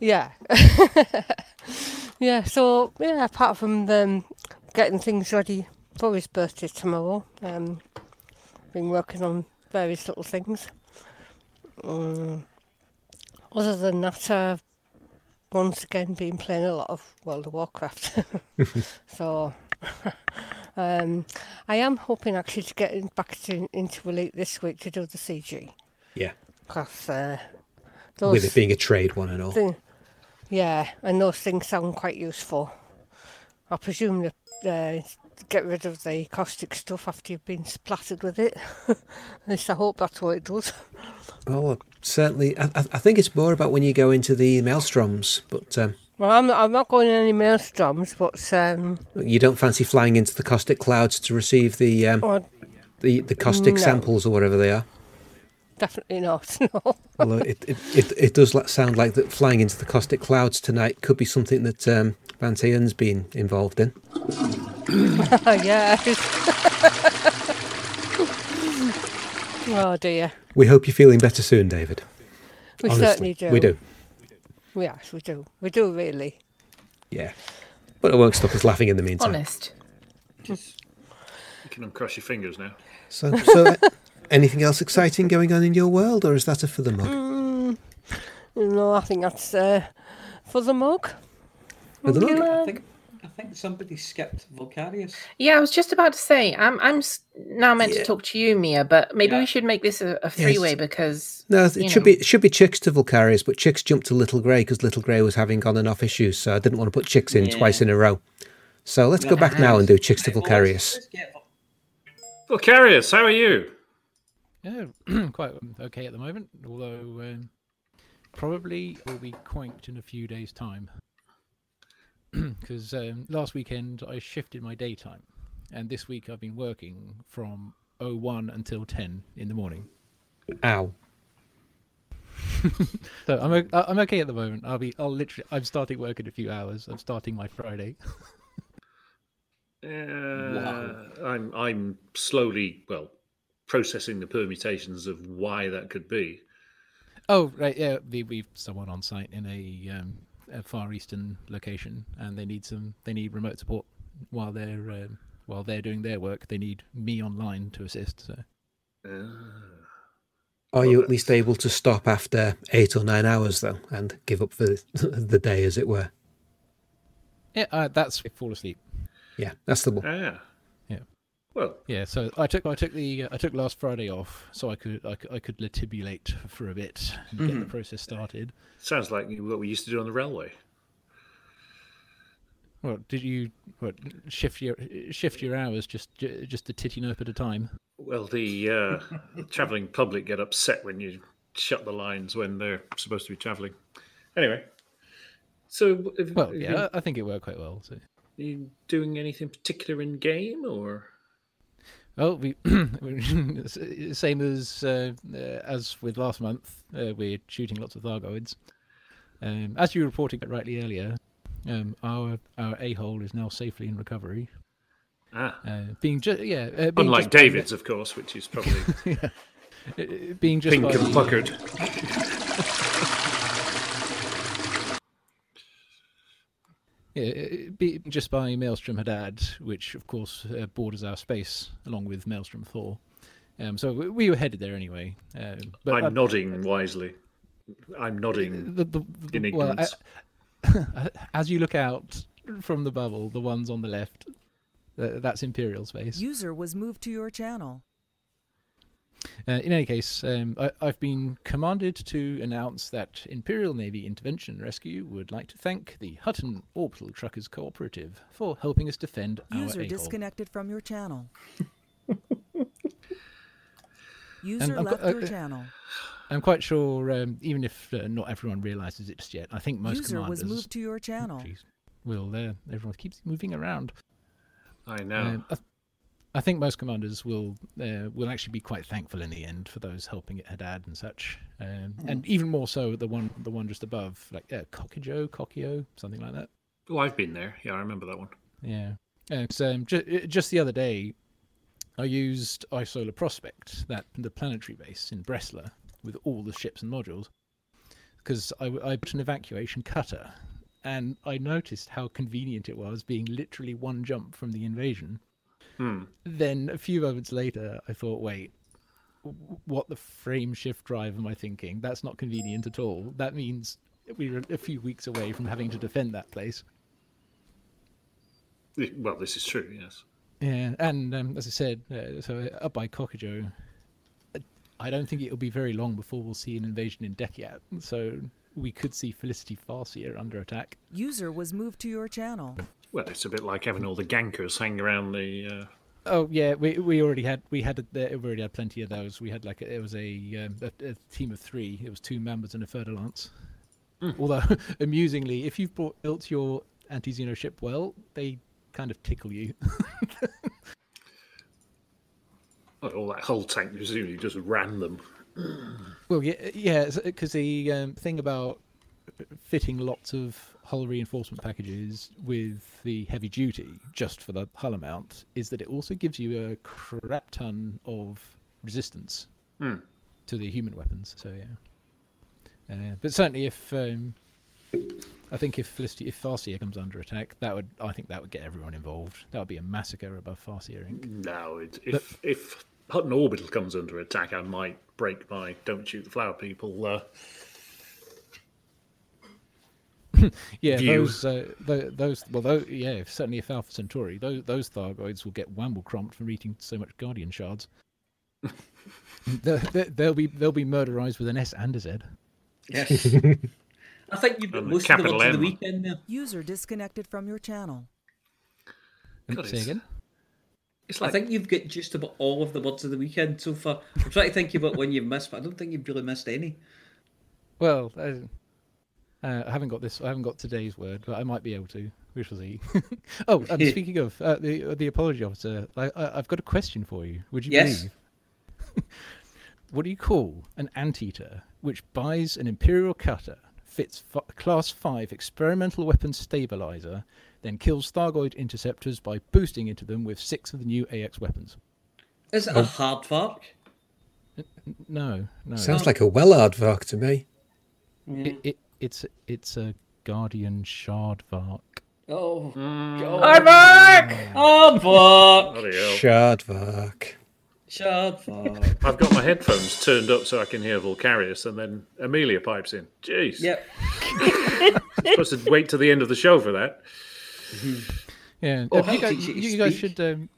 yeah. yeah, so yeah, apart from um, getting things ready for his birthday tomorrow, um, been working on various little things. Um, other than that, uh, once again been playing a lot of World of Warcraft. so um, I am hoping actually to get back to, into Elite this week to do the CG. Yeah. Because uh, With it being a trade one and all. thing- yeah, and those things sound quite useful. I presume that uh, get rid of the caustic stuff after you've been splattered with it. At least I hope that's what it does. Oh, certainly. I, I think it's more about when you go into the maelstroms, but um, Well, I'm, I'm not going in any maelstroms, but um, you don't fancy flying into the caustic clouds to receive the um, oh, the, the caustic no. samples or whatever they are. definitely not. No. Although it, it, it, it does sound like that flying into the caustic clouds tonight could be something that um, Van Tien's been involved in. yeah. oh dear. We hope you're feeling better soon, David. We Honestly, certainly do. We do. Yes, we do. We do really. Yeah. But it won't stop us laughing in the meantime. Honest. You can uncross your fingers now. So, so anything else exciting going on in your world, or is that a for the mug? Mm, no, I think that's uh, for the mug. For the mug? I think I think somebody skipped Volcarius. Yeah, I was just about to say, I'm I'm now meant Yeah. to talk to you, Mia, but maybe Yeah. we should make this a, a three-way because No, it should know. be it should be Chicks to Volcarius, but Chicks jumped to Little Grey because Little Grey was having on and off issues, so I didn't want to put Chicks in Yeah. twice in a row. So let's go back now and do Chicks to Volcarius. Let's Volcarius, how are you? Yeah, quite um, okay at the moment. Although um, probably will be quanked in a few days' time. Because um, last weekend I shifted my daytime, and this week I've been working from 01 until 10 in the morning. Ow. So I'm o- I- I'm okay at the moment. I'll be I'll literally I'm starting work in a few hours. I'm starting my Friday. Uh, I'm I'm slowly well processing the permutations of why that could be. Oh right, yeah, we, we've someone on site in a, um, a far eastern location, and they need some they need remote support while they're um, while they're doing their work. They need me online to assist. So Are you at least able to stop after eight or nine hours, though, and give up for the day, as it were? yeah, uh, that's fall asleep. Yeah, that's the one. Ah, Yeah. Well, Yeah, so I took I took the I took last Friday off so I could I could, I could latibulate for a bit and get the Mhm. process started. sounds like what we used to do on the railway. Well, did you what shift your shift your hours just just a titty nope at a time? Well, the uh, travelling public get upset when you shut the lines when they're supposed to be travelling. Anyway, so have, Well, yeah, you, I think it worked quite well. So. you doing anything particular in game or? Well, we same as uh, uh, as with last month. Uh, we're shooting lots of Thargoids. Um, as you reported rightly earlier, um, our our a hole is now safely in recovery. Ah. Uh, being just yeah, uh, being Unlike just David's, of course, which is probably yeah. Uh, being just pink and puckered. Yeah, be, just by Maelstrom Hadad, which of course uh, borders our space along with Maelstrom Thor. Um, so we, we were headed there anyway. Um, but I'm I- nodding wisely. I'm nodding the, the, in the- well, ignorance. uh, as you look out from the bubble, the ones on the left, uh, that's Imperial space. User was moved to your channel. Uh, in any case, um, I, I've been commanded to announce that Imperial Navy Intervention Rescue would like to thank the Hutton Orbital Truckers Cooperative for helping us defend User our a disconnected from your channel. User And left qu- uh, your uh, channel. I'm quite sure, um, even if uh, not everyone realizes it just yet, I think most User was moved to your channel. Jeez. will. Uh, everyone keeps moving around. I know. Um, I, I think most commanders will uh, will actually be quite thankful in the end for those helping at Hadad and such, um, and even more so the one the one just above, like uh, Cockijo, Cockio, something like that. Oh, I've been there. Yeah, I remember that one. Yeah. Uh, so, um, ju- just the other day, I used Isola Prospect, that the planetary base in Bresla, with all the ships and modules, because I, I put an evacuation cutter and I noticed how convenient it was being literally one jump from the invasion. Hmm. Then a few moments later, I thought, wait, what the frame shift drive am I thinking? That's not convenient at all. That means we're a few weeks away from having to defend that place. Well, this is true, yes. Yeah, and um, as I said, uh, so uh, up by Cockajo, uh, I don't think it'll be very long before we'll see an invasion in Deciat. So we could see Felicity Farseer under attack. User was moved to your channel. Well, it's a bit like having all the gankers hanging around the. Uh... Oh yeah, we we already had we had a, we already had plenty of those. We had like a, it was a, um, a a team of three. It was two members and a third lance. Although amusingly, if you've brought, built your anti-xeno ship well, they kind of tickle you. Well, all that whole tank presumably just ran them. Well, yeah, yeah, because the um, thing about fitting lots of hull reinforcement packages with the heavy duty just for the hull amount is that it also gives you a crap ton of resistance Hmm. to the human weapons. So yeah, uh, but certainly if um, I think if Felicity, if Farseer comes under attack, that would I think that would get everyone involved. That would be a massacre above Farseer. No, it, if if Hutton Orbital comes under attack, I might break my "Don't shoot the flower people." Uh, Yeah, view. those, uh, tho- those, well, those, yeah, certainly if Alpha Centauri, those, those Thargoids will get wamble-crumped from eating so much Guardian shards. they'll, they- they'll be they'll be murderized with an S and a Z. Yes. I think you've got And the most of the capital ones of the weekend there. User disconnected from your channel. And say again. I think you've got just about all of the words of the weekend so far. I'm trying to think about when you've missed, but I don't think you've really missed any. Well, uh, uh, I haven't got this. I haven't got today's word, but I might be able to. We shall see. oh, and speaking of uh, the the apology officer, I, I, I've got a question for you. Would you Yes. believe? what do you call an anteater which buys an imperial cutter, fits f- class five experimental weapon stabilizer, then kills Thargoid interceptors by boosting into them with six of the new AX weapons? Is it Oh. a hard fork? No, no. Sounds like a well hard aardvark to me. It, it, it's it's a guardian shardvark. Oh, Mm. God. Aardvark! Aardvark! Bloody hell. Shardvark. Shardvark. I've got my headphones turned up so I can hear Vulcarius, and then Amelia pipes in. Jeez. Yep. supposed to wait to the end of the show for that. Yeah, Oh, you, guys, you you guys should um,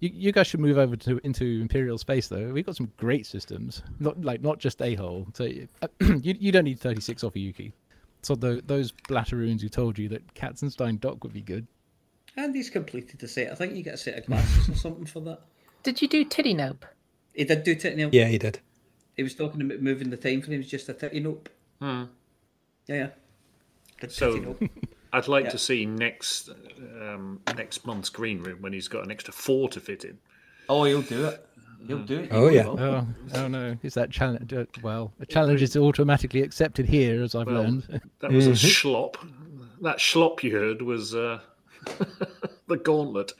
you, you guys should move over to into Imperial space though. We've got some great systems, not like not just a hole. So uh, you you don't need thirty six Ophiuchi. So tho- those blatteroons who told you that Katzenstein Dock would be good. Andy's completed the set. I think you get a set of glasses or something for that. Did you do titty nope? He did do titty nope. Yeah, he did. He was talking about moving the time frames just a titty nope. Hmm. Yeah, yeah. Did So nope. I'd like Yeah. to see next um, next month's green room when he's got an extra four to fit in. Oh, he'll do it. He'll do it. Oh, yeah. Oh, oh no! Is that challenge? Uh, well, a challenge is automatically accepted here, as I've Well, learned. That was a Mm-hmm. schlop. That schlop you heard was uh, the gauntlet.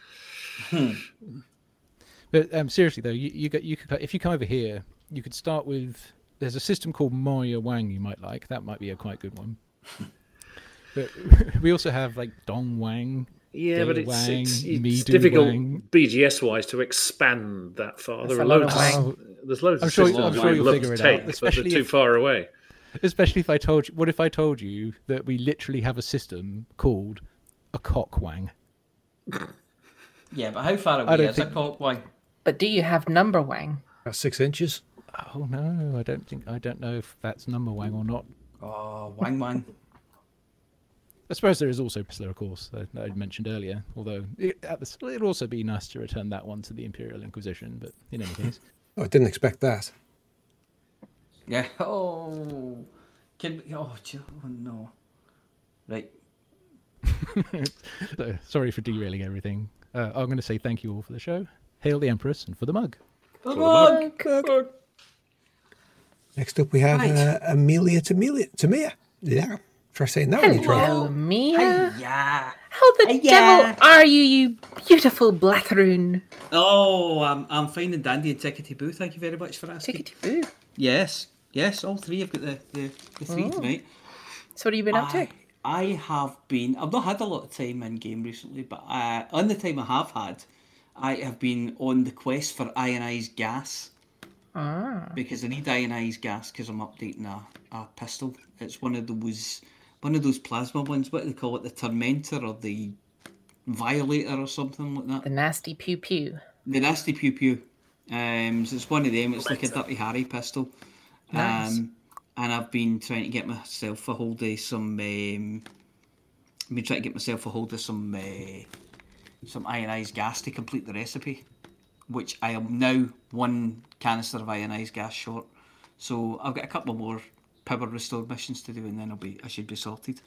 But um, seriously though, you you, got, you could if you come over here, you could start with. There's a system called Moya Wang you might like. That might be a quite good one. but we also have like Dong Wang. Yeah, but it's, Wang, it's, it's difficult Wang. BGS wise to expand that far. That's there are loads. of There's loads I'm of sure- systems I'm sure you'll love figure to it out, take, but they're especially too far away. Especially if I told you. What if I told you that we literally have a system called a cock wang? Yeah, but how far away don't is a think- cock wang? But do you have number wang? About six inches. Oh no, I don't think I don't know if that's number wang or not. Oh, wang wang. I suppose there is also Priscilla, of course, that I mentioned earlier. Although it, at it'd also be nice to return that one to the Imperial Inquisition. But in any case, Oh, I didn't expect that. Yeah. Oh. Can we, oh, gee- oh no. Right. so, sorry for derailing everything. Uh, I'm going to say thank you all for the show. Hail the Empress and for the mug. Next up, we have Right. uh, Amelia Tamia. Tamia. Yeah. Try saying that when you try. Hello, Mia. Yeah. How the Hiya. devil are you, you beautiful blatheroon? Oh, I'm, I'm fine and dandy and tickety boo. Thank you very much for asking. Tickety boo. Yes. Yes, all three. I've got the, the, the three Oh. tonight. So what have you been up to? I- I have been. I've not had a lot of time in game recently, but uh, on the time I have had, I have been on the quest for ionized gas Ah. because I need ionized gas because I'm updating a, a pistol. It's one of those one of those plasma ones. What do they call it? The Tormentor or the Violator or something like that. The nasty pew pew. The nasty pew pew. Um, so it's one of them. It's like a Dirty Harry pistol. Nice. Um, and I've been trying to get myself a hold of some. Um, I've been trying to get myself a hold of some uh, some ionized gas to complete the recipe, which I am now one canister of ionized gas short. So I've got a couple more power restored missions to do, and then I'll be I should be sorted.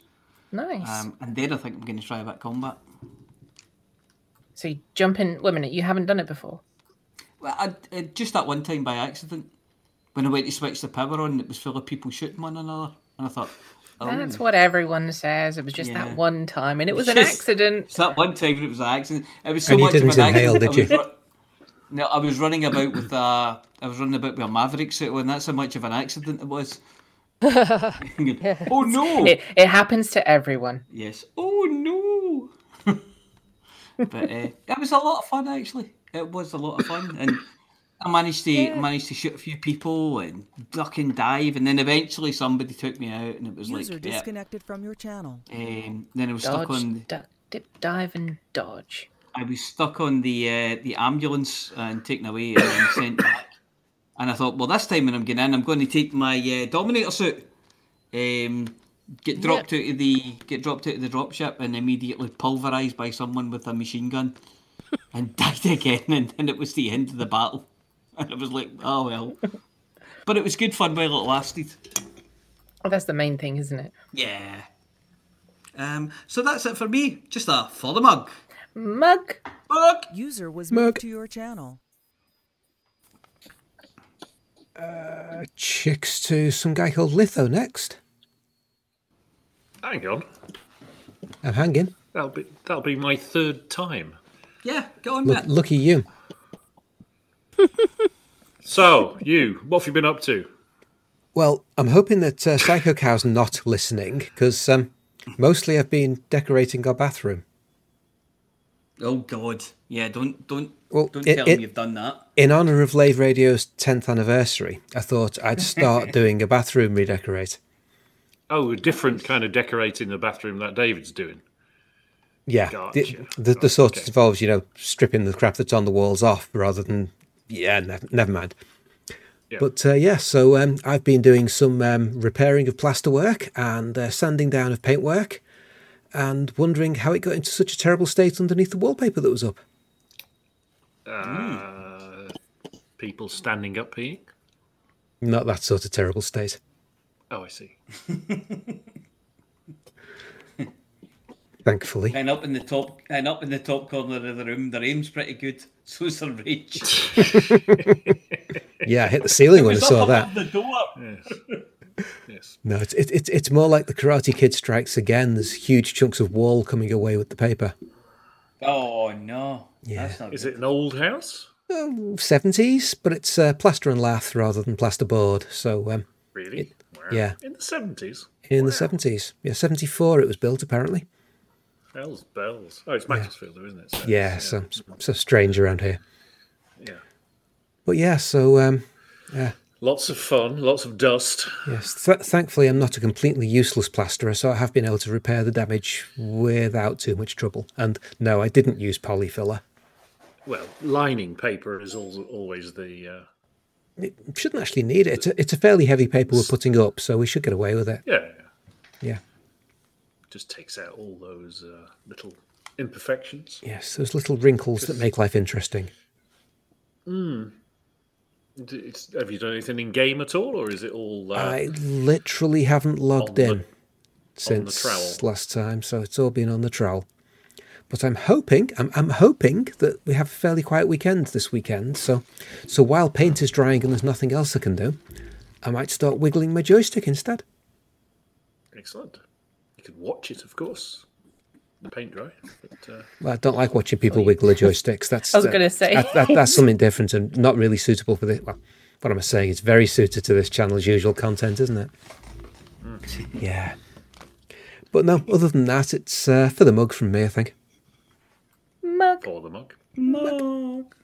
Nice. Um, and then I think I'm going to try a bit of combat. so you jump in. Wait a minute, you haven't done it before. Well, I, I, just that one time by accident, when I went to switch the power on, it was full of people shooting one another, and I thought, oh, That's what everyone says. It was just Yeah. that one time, and it was an Just- accident. It's that one time it was an accident. It was so And much of didn't an inhale, accident. did I you? was ru- no, I was running about with a, I was running about with a Maverick suit on. That's how much of an accident it was. oh no! It, it happens to everyone. Yes. Oh no! but uh, it was a lot of fun actually. It was a lot of fun, and I managed to managed to shoot a few people and duck and dive, and then eventually somebody took me out, and it was User like, yeah. disconnected from your channel. Um, then I was stuck on. duck, dip, dive, and dodge. I was stuck on the uh, the ambulance and taken away and sent back. And I thought, well, this time when I'm getting in, I'm going to take my uh, Dominator suit, um, get dropped out of the get dropped out of the dropship, and immediately pulverized by someone with a machine gun, and died again. And then it was the end of the battle. And I was like, oh well. But it was good fun while it lasted. Well, that's the main thing, isn't it? Yeah. Um. So that's it for me. Just a for the mug. Mug. Mug. User was Mug. moved to your channel. Chicks to some guy called Litho next. Hang on. I'm hanging. That'll be that'll be my third time. Yeah. Go on, Look, Matt. lucky you. So, you, what have you been up to? Well, I'm hoping that uh, Psycho Cow's not listening because um, mostly I've been decorating our bathroom. Oh God. Yeah. Don't don't Well, don't it- tell it- me you've done that. In honour of Lave Radio's 10th anniversary, I thought I'd start doing a bathroom redecorate. Oh, a different kind of decorating the bathroom that David's doing. Yeah, the, Gotcha. the, the sort that involves, you know, stripping the crap that's on the walls off rather than, yeah, never, never mind. Yeah. But uh, yeah, so um, I've been doing some um, repairing of plasterwork and uh, sanding down of paintwork and wondering how it got into such a terrible state underneath the wallpaper that was up. Uh, people standing up peeing. Not that sort of terrible state. Oh, I see. Thankfully. And up in the top, and up in the top corner of the room, their aim's pretty good. So's their rage. Yeah, I hit the ceiling when I saw up that. above the door. Yes. No, it's it, it's it's more like the Karate Kid strikes again. There's huge chunks of wall coming away with the paper. Oh no. Yeah. That's not Is good. it an old house? Seventies, but it's uh, plaster and lath rather than plasterboard. So um, Really? Wow. yeah. In the seventies. in the seventies, yeah, seventy four it was built apparently. Bells, bells. Oh, it's Macclesfield, though, isn't it? So, Yeah, so so strange around here. yeah. But yeah, so um, yeah, Lots of fun, lots of dust. yes. Th- thankfully, I'm not a completely useless plasterer, so I have been able to repair the damage without too much trouble. And no, I didn't use polyfiller. Well, lining paper is al- always the. Uh, It shouldn't actually need it. It's a, it's a fairly heavy paper we're putting up, so we should get away with it. yeah, Yeah. just takes out all those uh, little imperfections. Yes, those little wrinkles that make life interesting. Mm. It's, have you done anything in game at all, or is it all? Uh, I literally haven't logged the- in since last time, so it's all been on the trowel. But I'm hoping, I'm, I'm hoping that we have a fairly quiet weekend this weekend. So, so while paint is drying and there's nothing else I can do, I might start wiggling my joystick instead. Excellent. You could watch it, of course. The paint dry. But, uh, Well, I don't like watching people wiggle their joysticks. That's I was uh, gonna say. that, that, that's something different and not really suitable for this. Well, what am I saying? It's very suited to this channel's usual content, isn't it? Mm. Yeah. But no, other than that, it's uh, for the mug from me, I think. Mug. Or the mug. Mug.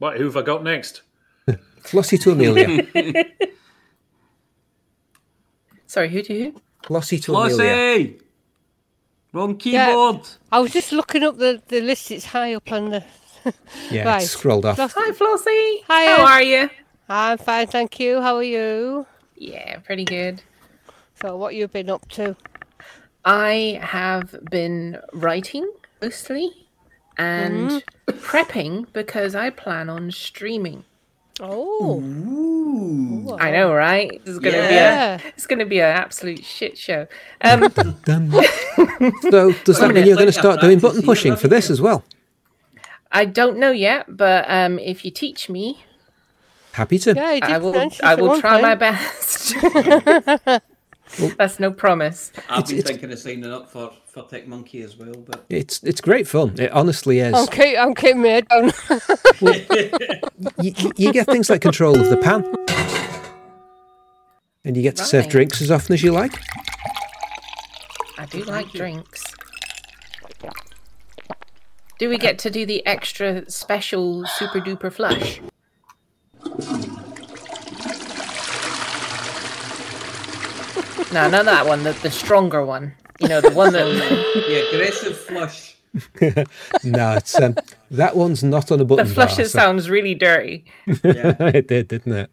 Right, who have I got next? Flossie to Amelia. Sorry, who to who? Flossie to Amelia. Flossie! Wrong Yeah, keyboard. I was just looking up the, the list. It's high up on the. Yeah, right. scrolled off. Floss- Hi, Flossie. Hi. How are you? I'm fine, thank you. How are you? Yeah, pretty good. So, what you've been up to? I have been writing mostly and Mm-hmm. prepping because I plan on streaming. Oh, Ooh. I know, right? This is gonna Yeah. be a it's gonna be an absolute shit show. Um, so, does that mean you're going to start doing button pushing for this as well? I don't know yet, but um, if you teach me, Happy to. yeah, you did I will. I will one try my time. best. That's no promise. I've It's- been it's- thinking of signing up for, for Tech Monkey as well, but It's it's great fun. It honestly is. Okay, I'm keeping my head down. You, you- you get things like control of the pan, and you get to serve drinks as often as you like. I do like drinks. Do we get to do the extra special super duper flush? No, not that one. The, the stronger one. You know, the one that. the aggressive flush. no, it's um, that one's not on a The button flush bar. that so- sounds really dirty. Yeah. it did, didn't it?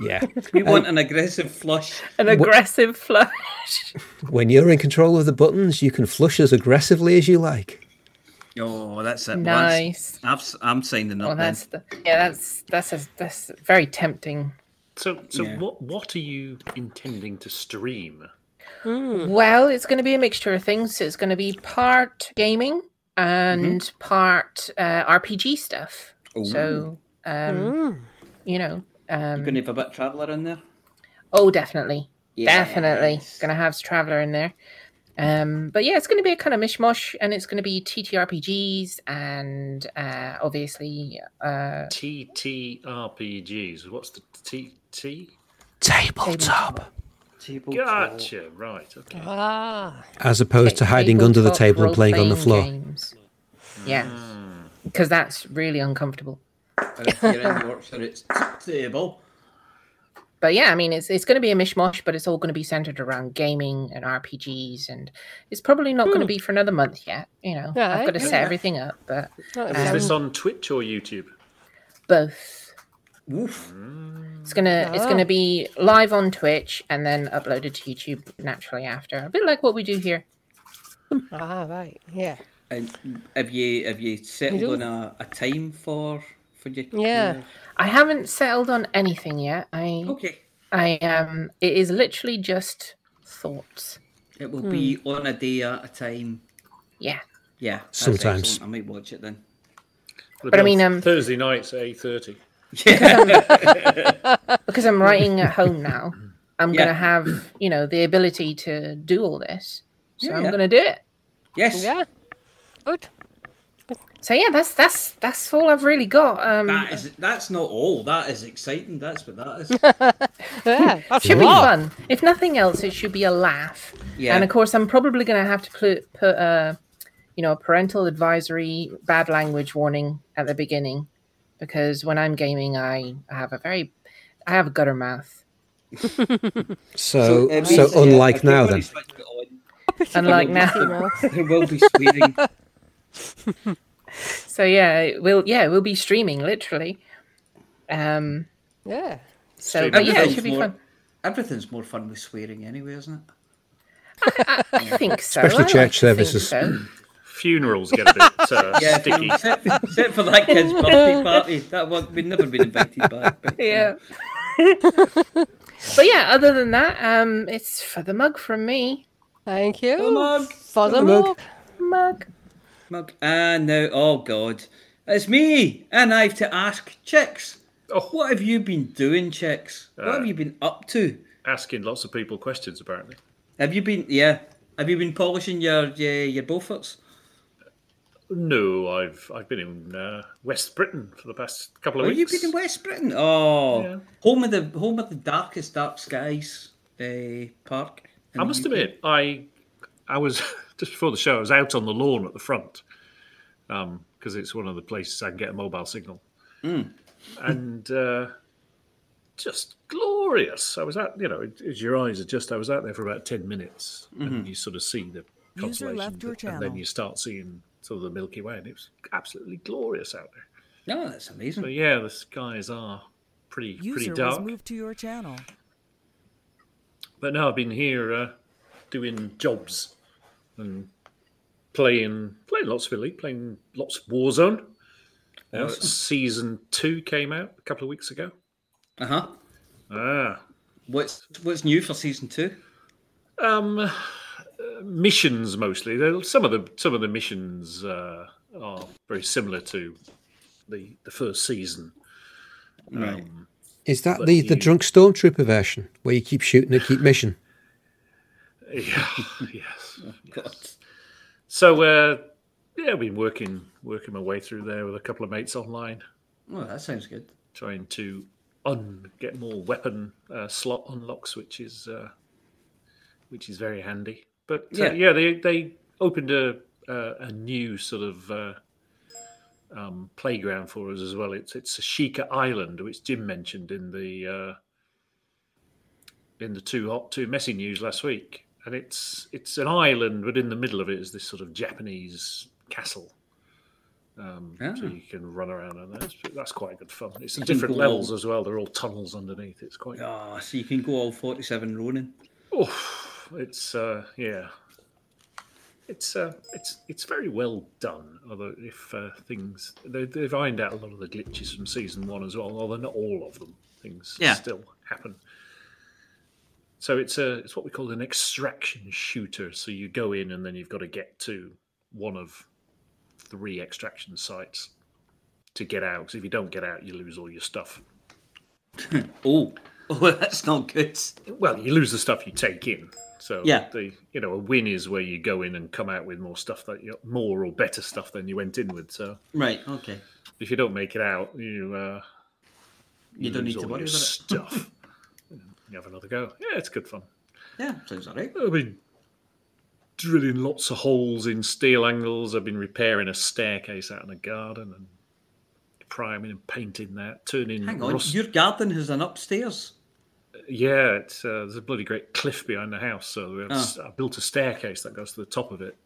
Yeah. We Um, want an aggressive flush. An aggressive flush. when you're in control of the buttons, you can flush as aggressively as you like. Oh, that's it. Nice. Once, I've, s- I'm signing up Well, then. that's the yeah. That's that's a, that's very tempting. So, so Yeah. what what are you intending to stream? Well, it's going to be a mixture of things. It's going to be part gaming and part uh, RPG stuff. So, um, you know, um, You're going to have a bit of Traveller in there? oh, definitely, definitely going to have Traveler in there. Um, but yeah, it's going to be a kind of mishmash, and it's going to be TTRPGs and uh, obviously uh, TTRPGs. What's the T TT? Tabletop. Gotcha. Right. Okay. ah, As opposed to hiding under the table and playing on the floor. games. Yeah, hmm. because that's really uncomfortable. And if you're in Yorkshire, it's table. but yeah, I mean, it's it's going to be a mishmash, but it's all going to be centered around gaming and RPGs, and it's probably not going to hmm. be for another month yet. You know, Yeah, I've got to eh? set yeah. everything up, but that And is this um, on Twitch or YouTube? both. Oof. It's gonna it's Ah. gonna be live on Twitch and then uploaded to YouTube naturally after, a bit like what we do here. ah, right, yeah, And have you have you settled do? on a, a time for for your Yeah. I haven't settled on anything yet. I Okay. I um, it is literally just thoughts. It will be on a day at a time. Yeah, Yeah. Sometimes. excellent. I might watch it then. It'll But I mean, um, Thursday nights at eight thirty. Because I'm writing at home now. I'm Yeah. gonna have you know the ability to do all this, so Yeah, I'm yeah. gonna do it. Yes. yeah, good. So yeah, that's that's that's all I've really got. Um, That is that's not all. That is exciting. That's what that is. Yeah, that's should be lot. fun. If nothing else, it should be a laugh. Yeah. And of course, I'm probably going to have to put put a, you know, a parental advisory, bad language warning at the beginning, because when I'm gaming, I, I have a very, I have a gutter mouth. So, it so, uh, unlike if now then. switched it on, Unlike now. will be- There will be swearing. So yeah, we'll yeah, we'll be streaming literally. Um. Yeah, So, but yeah, it should be more- fun. Everything's more fun with swearing anyway, isn't it? I think so. Especially I like church to think services. so. Funerals get a bit uh, Yeah, sticky. Except, except for that kid's birthday party. That one we've never been invited back. But, yeah. but yeah, other than that, um, it's for the mug from me. thank you The mug. for the the mug. mug. Mug. Mug. And now, oh God, it's me, and I have to ask chicks. Oh. What have you been doing, chicks? What Uh. have you been up to? Asking lots of people questions apparently. Have you been? Yeah. Have you been polishing your your, your Beauforts? No, I've I've been in uh, West Britain for the past couple of Oh, weeks. you've been in West Britain. Oh, Yeah. home of the home of the darkest dark skies uh, park. I must admit, I I was just before the show. I was out on the lawn at the front because it's one of the places I can get a mobile signal, Mm. and uh, just glorious. I was out, you know, as your eyes adjust. I was out there for about ten minutes, Mhm. and you sort of see the User constellation, left your and then you start seeing sort of the Milky Way, and it was absolutely glorious out there. No, that's amazing. So yeah, the skies are pretty pretty User was moved to your channel. But now I've been here uh, doing jobs and playing playing lots of Elite, playing lots of Warzone. Uh, Awesome. season two came out a couple of weeks ago. Uh huh. Ah, What's what's new for season two? um, missions mostly. Some of the some of the missions uh, are very similar to the the first season. Right. Um, Is that But the, the drunk stormtrooper version where you keep shooting and keep mission? Yeah, yes. Oh, God. So uh, yeah, I've been working working my way through there with a couple of mates online. Oh, that sounds good. trying to un get more weapon uh, slot unlocks, which is uh, which is very handy. But uh, Yeah. yeah, they they opened a a, a new sort of uh, um, playground for us as well. It's it's Ashika Island, which Jim mentioned in the uh, in the two hot two messy news last week, and it's it's an island, but in the middle of it is this sort of Japanese castle. Um, So Ah. you can run around, and that's that's quite good fun. It's You different levels all- as well. They're all tunnels underneath. It's quite. Oh, so you can go all forty-seven running. Oh, it's uh, yeah. It's uh, it's it's very well done. Although if uh, things they they've ironed out a lot of the glitches from season one as well, although not all of them. Things Yeah. still happen. So it's a it's what we call an extraction shooter. So you go in and then you've got to get to one of three extraction sites to get out. Because if you don't get out, you lose all your stuff. Oh, oh, that's not good. Well, you lose the stuff you take in. So Yeah. the you know a win is where you go in and come out with more stuff that you more or better stuff than you went in with. So Right. Okay. if you don't make it out, you uh, You don't need to worry about it. stuff. you have another go. Yeah, it's good fun. Yeah, sounds alright. I've been drilling lots of holes in steel angles. I've been repairing a staircase out in a garden and priming and painting that, turning Hang on, rust- your garden has an upstairs. Yeah, it's, uh, there's a bloody great cliff behind the house, so s- I built a staircase that goes to the top of it,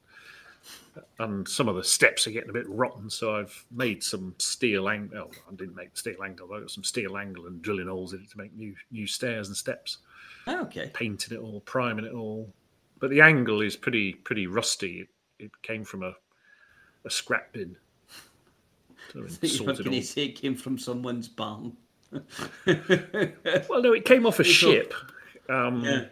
and some of the steps are getting a bit rotten. So I've made some steel angle. Oh, I didn't make steel angle. I got some steel angle and drilling holes in it to make new new stairs and steps. Ah, okay. Painting it all, priming it all, but the angle is pretty pretty rusty. It, it came from a a scrap bin. So we You were sorted going to say it came from someone's barn. Well, no, it came off a It's ship. Um, Yeah.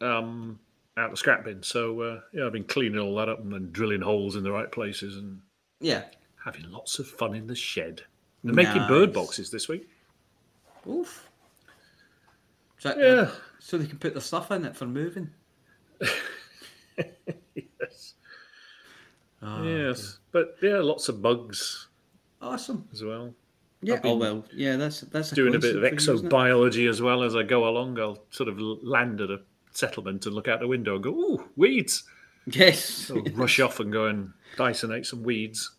um, out the scrap bin. So uh, yeah, I've been cleaning all that up and then drilling holes in the right places and Yeah. having lots of fun in the shed. They're making bird boxes this week. Oof. That, Yeah. so they can put their stuff in it for moving. yes. Ah, yes, but yeah, lots of bugs Awesome. as well. Yeah. Oh well. Yeah. That's that's a doing a bit of coincidence for you, isn't it? exobiology as well as I go along. I'll sort of land at a settlement and look out the window and go, "Ooh, weeds!" Yes. I'll rush off and go and dysonate some weeds.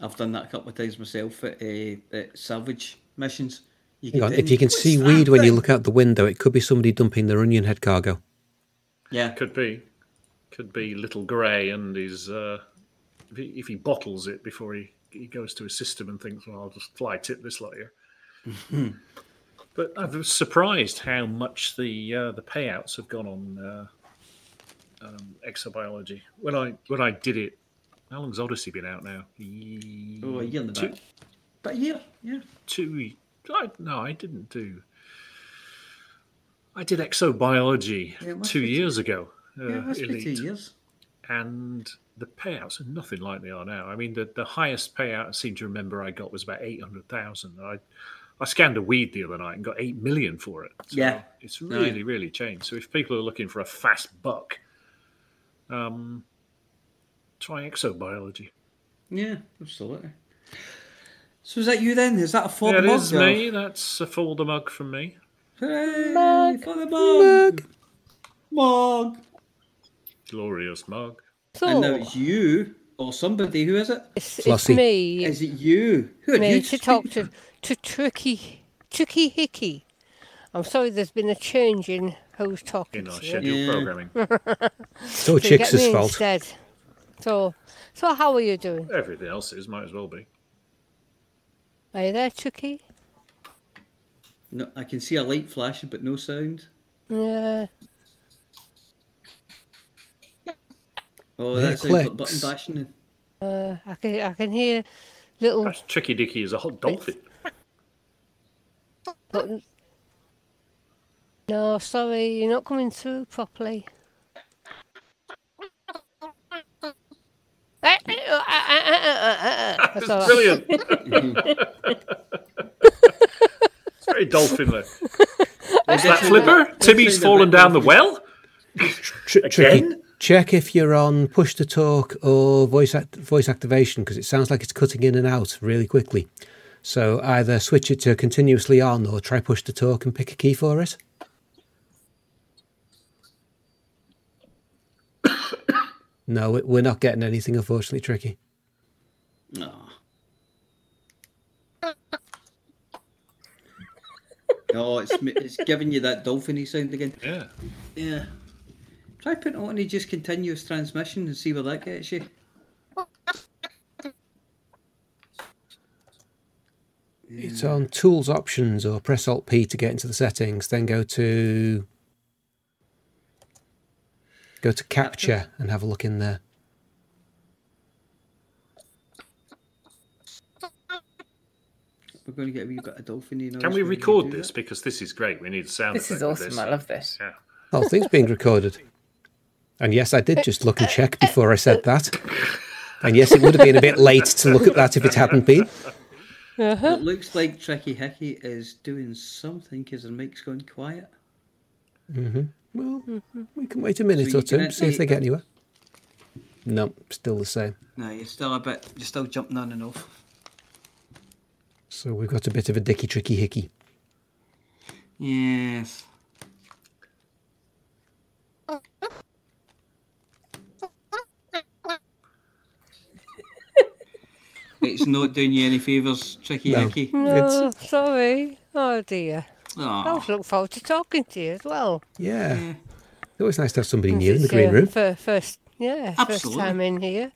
I've done that a couple of times myself at, uh, at salvage missions. You Hang on, if you can see that weed when you look out the window, it could be somebody dumping their onion head cargo. Yeah. Could be, could be little grey, and he's uh, if, he, if he bottles it before he, he goes to his system and thinks, "Well, I'll just fly tip this lot here." But I was surprised how much the uh, the payouts have gone on uh, um, exobiology. When I when I did it, how long's Odyssey been out now? Oh, a year and a. But yeah, yeah. two. I, no, I didn't do. I did exobiology Yeah, two years ago. uh, it must two years. and the payouts are nothing like they are now. I mean, the, the highest payout I seem to remember I got was about eight hundred thousand. I I scanned a weed the other night and got eight million for it. So Yeah. it's No. really really changed. So if people are looking for a fast buck, um, try exobiology. Yeah, absolutely. So is that you then? Is that a full That mug? is me. That's a full the mug from me. Hooray for the mug. Mog. Glorious mug. And now it's you or somebody. Who is it? It's, it's me. Is it you? Who are me you? to talk to to Tricky Tricky Hickey. I'm sorry, there's been a change in who's talking In our to you. scheduled Yeah. programming. It's all So you Chicks' me fault. Instead. So, so how are you doing? Everything else is, might as well be. Are you there, Chucky? No, I can see a light flashing, but no sound. Yeah. Oh, There that sounds like clicks. button bashing. Uh, I can I can hear little. That's Tricky Dicky is a hot dolphin. But no, sorry, you're not coming through properly. That's That's all right. brilliant. it's very dolphin-like. What's that, Flipper? Timmy's fallen down the well? Tr- tricky. Again? Check if you're on push to talk or voice act- voice activation because it sounds like it's cutting in and out really quickly. So either switch it to continuously on or try push to talk and pick a key for it. no, we- we're not getting anything, unfortunately, tricky. No. Oh, it's it's giving you that dolphiny sound again. Yeah. Yeah. Try putting on a just continuous transmission and see where that gets you. It's on tools options or press Alt P to get into the settings. Then go to go to capture and have a look in there. We're going to get a wee bit of dolphiny noise. Can we record do this? Because this is great. We need sound This is effect with awesome. I love this. Yeah. The whole thing's being recorded. And yes, I did eh, just look and eh, check eh. before I said that. And yes, it would have been a bit late to look at that if it hadn't been. Uh-huh. It looks like Tricky Hickey is doing something because the mic's going gone quiet. hmm Well, mm-hmm. we can wait a minute So or you can two, see if they get uh, anywhere. No, still the same. No, you're still a bit, you're still jumping on and off. So we've got a bit of a dicky tricky hickey. Yes. It's not doing you any favours, Tricky No. Hickey. No, sorry. Oh dear. I Aw. always look forward to talking to you as well. Yeah. It's always nice to have somebody new in the green uh, room. fir- first, yeah, first time in here.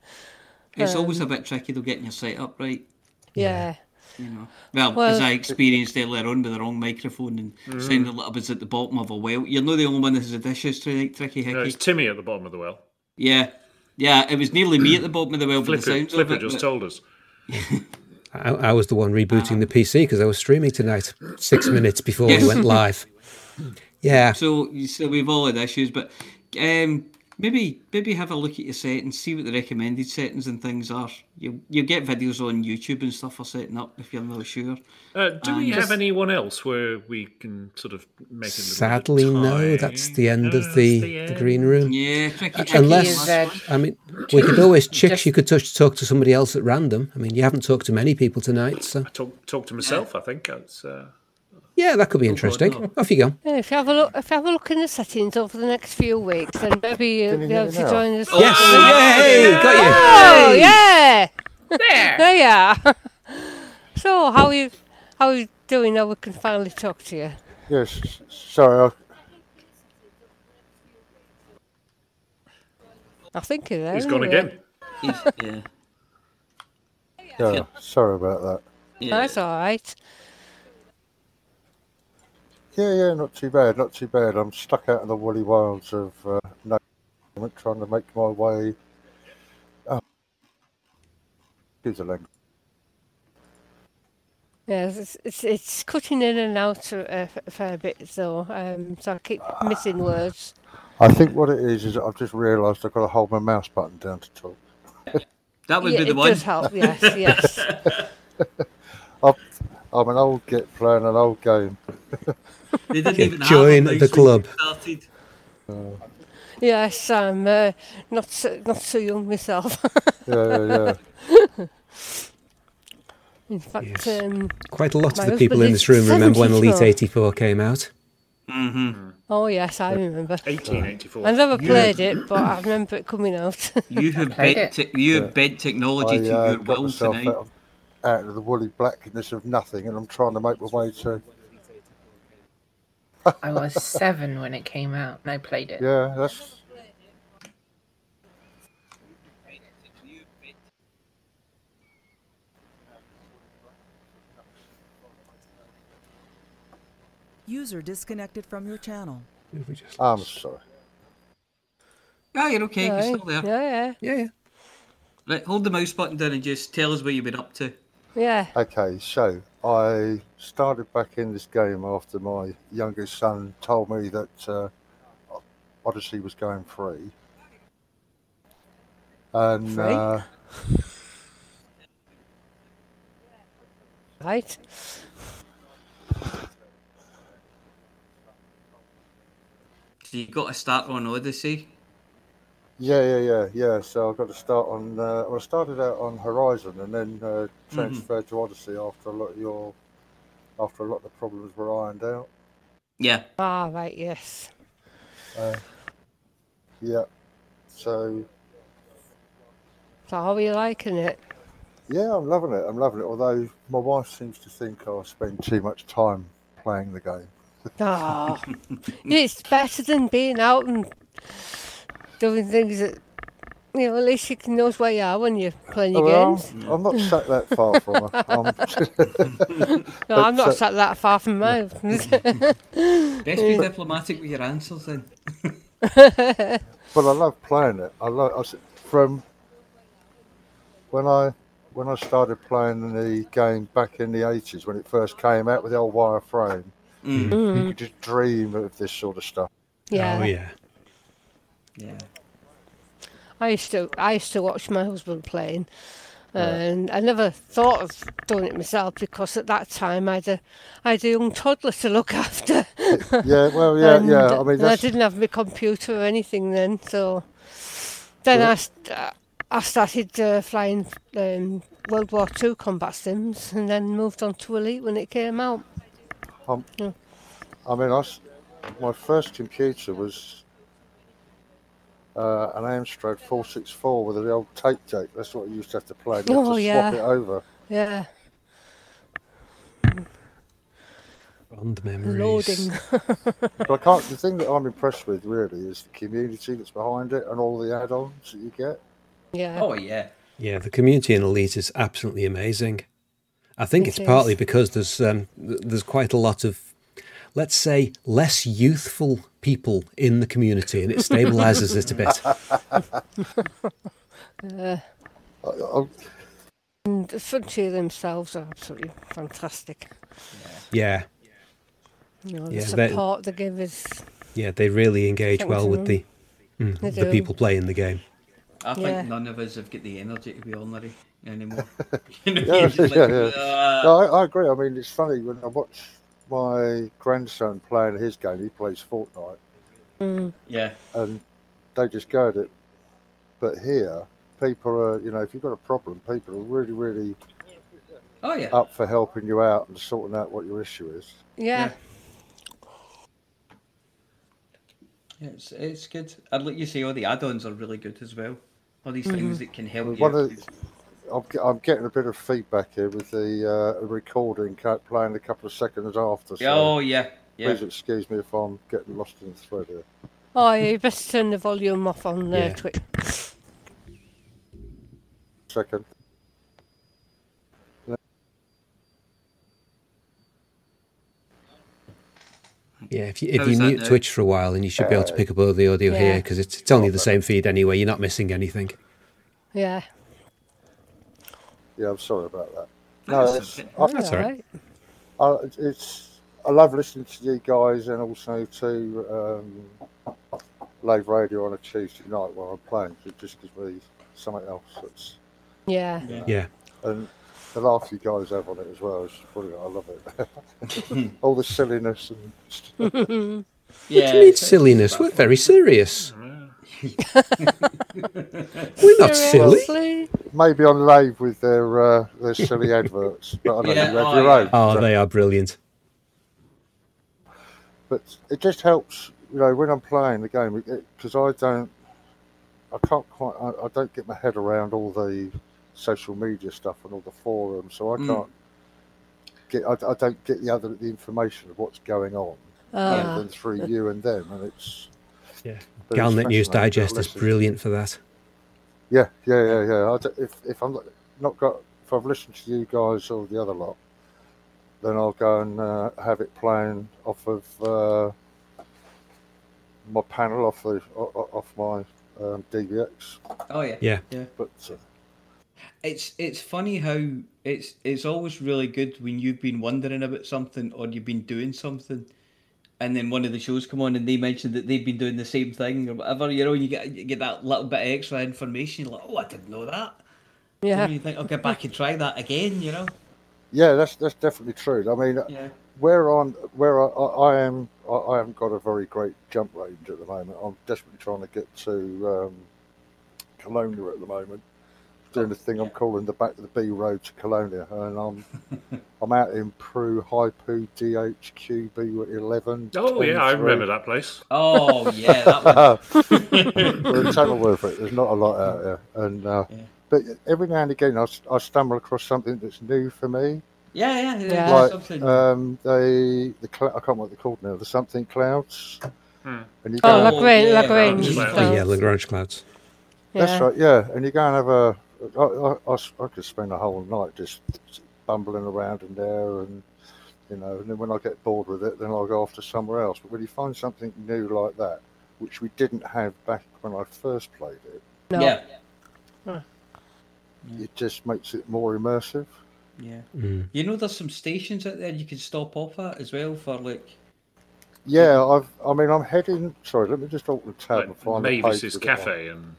It's always a Um, bit tricky though getting your set up right. Yeah. You know. Well, Well- as I experienced earlier on with the wrong microphone and Mm. sounding a little bit at the bottom of a well. You're not the only one that has had issues tonight, Tricky Hickey. No, it's Timmy at the bottom of the well. Yeah. Yeah, it was nearly me at the bottom of the well with the Flipper, Flipper of it. just but- told us. I, I was the one rebooting the PC because I was streaming tonight six minutes before Yes. we went live. Yeah. So, so we've all had issues, but um, maybe maybe have a look at your settings, see what the recommended settings and things are. You you get videos on YouTube and stuff for setting up if you're not sure. Uh, do we have anyone else where we can sort of make a little Sadly, bit of no. That's the end No, of that's the, the the green room. Yeah, tricky. Tricky Unless, is, uh, I mean, we could always chicks. Just- You could touch, to talk to somebody else at random. I mean, you haven't talked to many people tonight, so Talk, talk to myself, I think. That's, uh, yeah, that could be Oh, interesting. no. Off you go. Yeah, if you have a look, if you have a look in the settings over the next few weeks, then maybe you'll be able to now? join us. Yes, oh, for the- yay, got you. Oh, yeah. There. There you are. so, how are you? How are you doing? Now we can finally talk to you. Yes, sorry, I, I think you're there. he's gone again. He's- yeah. yeah, sorry about that. Yeah. That's all right. Yeah, yeah, not too bad, not too bad. I'm stuck out in the woolly wilds of uh, no trying to make my way. Oh, excuse the language. Yes, it's, it's it's cutting in and out a, a fair bit, so um, so I keep missing words. I think what it is is I've just realised I've got to hold my mouse button down to talk. That would yeah, be the it one. does help. Yes, yes. I'm, I'm an old git playing an old game. They didn't even have Join a the club. we started. yes, I'm uh, not so, not so young myself. Yeah, yeah, yeah. In fact, Yes. um, Quite a lot of the people in this room remember when Elite 84 came out. Mm-hmm. Oh yes, I remember. 1884. I never You- played it, but I remember it coming out. You have Played bent, te- you Yeah. have bent technology I to uh, your will tonight. out of, out of the woolly blackness of nothing, and I'm trying to make my way to. I was seven when it came out, and I played it. Yeah, that's. User disconnected from your channel. I'm sorry. Ah, you're okay. You're still there. Yeah, yeah, Yeah, yeah. Right, hold the mouse button down and just tell us what you've been up to. Yeah. Okay, so I started back in this game after my youngest son told me that uh, Odyssey was going free. And Free? uh, Right. So you got to start on Odyssey. Yeah, yeah, yeah, yeah. So I got to start on. Uh, well, I started out on Horizon and then uh, transferred to Odyssey after a lot of your, after a lot of the problems were ironed out. Yeah. Ah, right. Yes. Uh, yeah. So So how are you liking it? Yeah, I'm loving it. I'm loving it. Although my wife seems to think I spend too much time playing the game. Oh, it's better than being out and doing things that you know. At least you can know where you are when you're playing your well, games. I'm, I'm not sat that far from her. I'm, No, I'm not uh, sat that far from mine. Best be diplomatic with your answers then. But I love playing it. I love I s- from when I when I started playing the game back in the eighties when it first came out with the old wireframe. Mm. You could just dream of this sort of stuff. Yeah. Oh, yeah. Yeah. I used to I used to watch my husband playing, and I never thought of doing it myself because at that time I had a I had a young toddler to look after. Yeah, well, yeah, and, yeah. I mean, and I that's- didn't have my computer or anything then, so then. I st- I started uh, flying um, World War Two combat sims, and then moved on to Elite when it came out. Um, Yeah. I mean, I s my first computer was uh, an Amstrad 464 with the old tape deck. That's what I used to have to play. You have Oh, to yeah. swap it over. Yeah, Fond memories. loading. But I can't. The thing that I'm impressed with really is the community that's behind it and all the add-ons that you get. yeah. Oh yeah. Yeah, the community in Elite is absolutely amazing. I think It it's partly because there's um, there's quite a lot of, let's say, less youthful people in the community, and it stabilizes it a bit. Uh, I, I, and the Frontier themselves are absolutely fantastic. Yeah, You know, the Yeah, they- support they give is yeah, they really engage well with the mm, the people playing the game. I think Yeah. none of us have got the energy to be ornery anymore. You know, yeah, yeah, like, yeah. "Ah." No, I, I agree. I mean, it's funny when I watch my grandson playing his game. He plays Fortnite, mm, Yeah. and they just go at it. But here, people are, you know, if you've got a problem, people are really, really Oh yeah. up for helping you out and sorting out what your issue is. yeah. Yeah, it's, it's good. I'd like you say all the add-ons are really good as well. All these Mm-hmm. things that can help Well, you. one of the- I'm, I'm getting a bit of feedback here with the uh, recording playing a couple of seconds after. So Oh yeah. Yeah. please excuse me if I'm getting lost in the thread here. Oh, you best turn the volume off on uh, Yeah. Twitch. Second. Yeah, if you if you mute? Twitch for a while, then you should be able to Uh, pick up all the audio here because it's it's only the same feed anyway. You're not missing anything. Yeah. Yeah, I'm sorry about that. No, That's it's, okay. I, That's all right. I, it's I love listening to you guys and also to um, Lave Radio on a Tuesday night while I'm playing. It just gives me something else. That's, Yeah. Yeah, and the laugh you guys have on it as well is brilliant. I love it. All the silliness and What Yeah. do you mean silliness? We're about very fun. serious. We're not silly. Seriously? maybe on Lave with their uh, their silly adverts, but I know Yeah, you have oh, your own. Oh, so- they are brilliant. but it just helps you know, when I'm playing the game, because I don't, I can't quite, I, I don't get my head around all the social media stuff and all the forums, so I Mm. can't get, I, I don't get the other the information of what's going on other than through you and them, and it's Yeah. But it's Galnet News Digest is brilliant for that. Yeah, yeah, yeah, yeah. I d if if I'm not, not got if I've listened to you guys or the other lot, then I'll go and uh, have it playing off of uh, my panel, off the o- o- off my um, DVX. Oh yeah. Yeah. Yeah. But uh, It's it's funny how it's it's always really good when you've been wondering about something or you've been doing something, and then one of the shows come on and they mention that they've been doing the same thing or whatever. You know, you get you get that little bit of extra information. You're like, oh, I didn't know that. Yeah. And you think, I'll get back and try that again. You know. yeah, that's that's definitely true. I mean, uh, Yeah. where on where I, uh, I, uh, I am, I, I haven't got a very great jump range at the moment. I'm desperately trying to get to um, Colonia at the moment. Doing the thing I'm calling the back of the B road to Colonia, and I'm I'm out in Prue Haipu DHQ B11. Oh yeah, I remember that place. Oh yeah, that one. We're in Kenilworth, it. There's not a lot out there, and uh, but every now and again I, I stumble across something that's new for me. Yeah, yeah, yeah. Like something. um, they the cl- I can't remember what they're called now. The something clouds. Hmm. And you Oh, go- Lagrange, yeah, Lagrange. Lagrange Oh, clouds. yeah, Lagrange clouds. That's right, yeah. And you go and have a. I, I, I s- I could spend a whole night just bumbling around in there, and you know. And then when I get bored with it, then I'll go off to somewhere else. But when you find something new like that, which we didn't have back when I first played it, No. Yeah. it just makes it more immersive. Yeah. Mm. You know, there's some stations out there you can stop off at as well for like. Yeah, I've. I mean, I'm heading. Sorry, let me just open the tab and Like find the page Mavis's with. Cafe and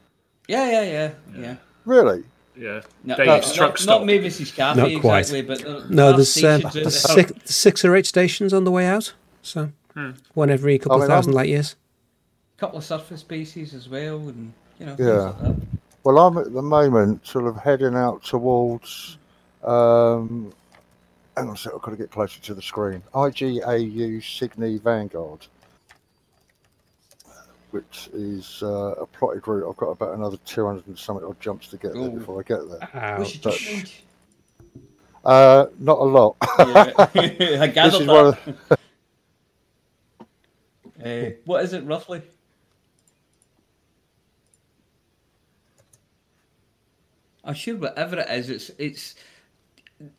Yeah, yeah, yeah, yeah. Really? Yeah, No, Dave's not, truck not, stop. not Mavis's Cafe Not quite. exactly, but there, No, there are there's um, stations there's there. six, six or eight stations on the way out. So Hmm. one every couple I of thousand I'm- light years. A couple of surface bases as well, and you know. Yeah. like that. Well, I'm at the moment sort of heading out towards. Um, hang on a sec, I've got to get closer to the screen. IGAU Sydney Vanguard, which is uh, a plotted route. I've got about another 200 and something odd jumps to get there Ooh. before I get there. What's But, uh, not a lot. Yeah. I this gathered is one of, Uh, what is it roughly? I'm sure whatever it is, it's it's.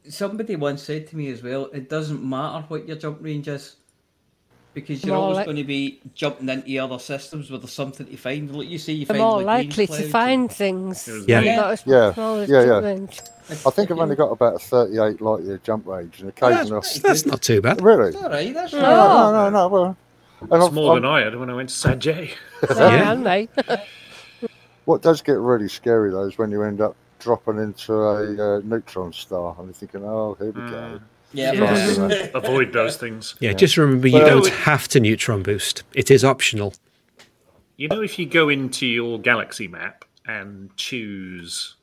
Somebody once said to me as well, it doesn't matter what your jump range is, because you're More always like- going to be jumping into other systems where there's something to find. Like you say, you They're find more Lagrange likely to clouds find things. Yeah. They've got a Yeah. Yeah, yeah. I think I've only got about a 38 light year jump range, and Well, occasionally. that's That's not too bad. Really? It's all right. That's No. right. No, no, no. Well, and It's I've- more I've- than I had when I went to Sag A*. Yeah, and they. What does get really scary though is when you end up dropping into a uh, neutron star and you're thinking, oh, here we go. Yeah. Yes. Avoid those things. Yeah, just remember you Well, don't it- have to neutron boost. It is optional. You know, if you go into your galaxy map and choose,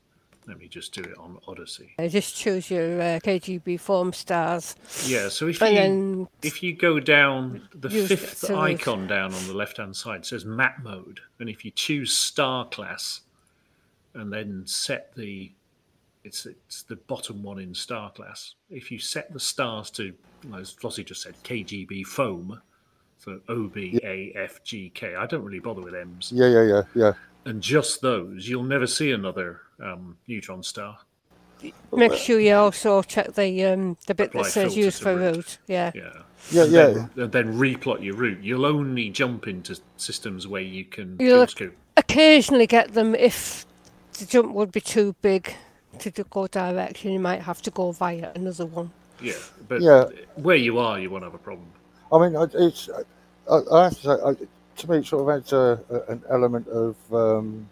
let me just do it on Odyssey. Uh, Just choose your uh, KGB foam stars. Yeah, so if And you then if you go down the fifth the- so icon down on the left hand side says map mode, and if you choose star class, and then set the it's it's the bottom one in star class. If you set the stars to, as Flossie just said, KGB foam, so O B A F G K. I don't really bother with M's. Yeah, yeah, yeah, yeah. And just those, you'll never see another um, neutron star. make sure you also check the um, the bit Apply that says filter use for route. route. Yeah. Yeah. Yeah, and yeah. Then, and then replot your route. You'll only jump into systems where you can You'll occasionally get them if the jump would be too big to do- go direction. You might have to go via another one. Yeah, but Yeah. where you are, you won't have a problem. I mean, it's. I, I have to say, I, to me, it sort of adds a, a, an element of. Um,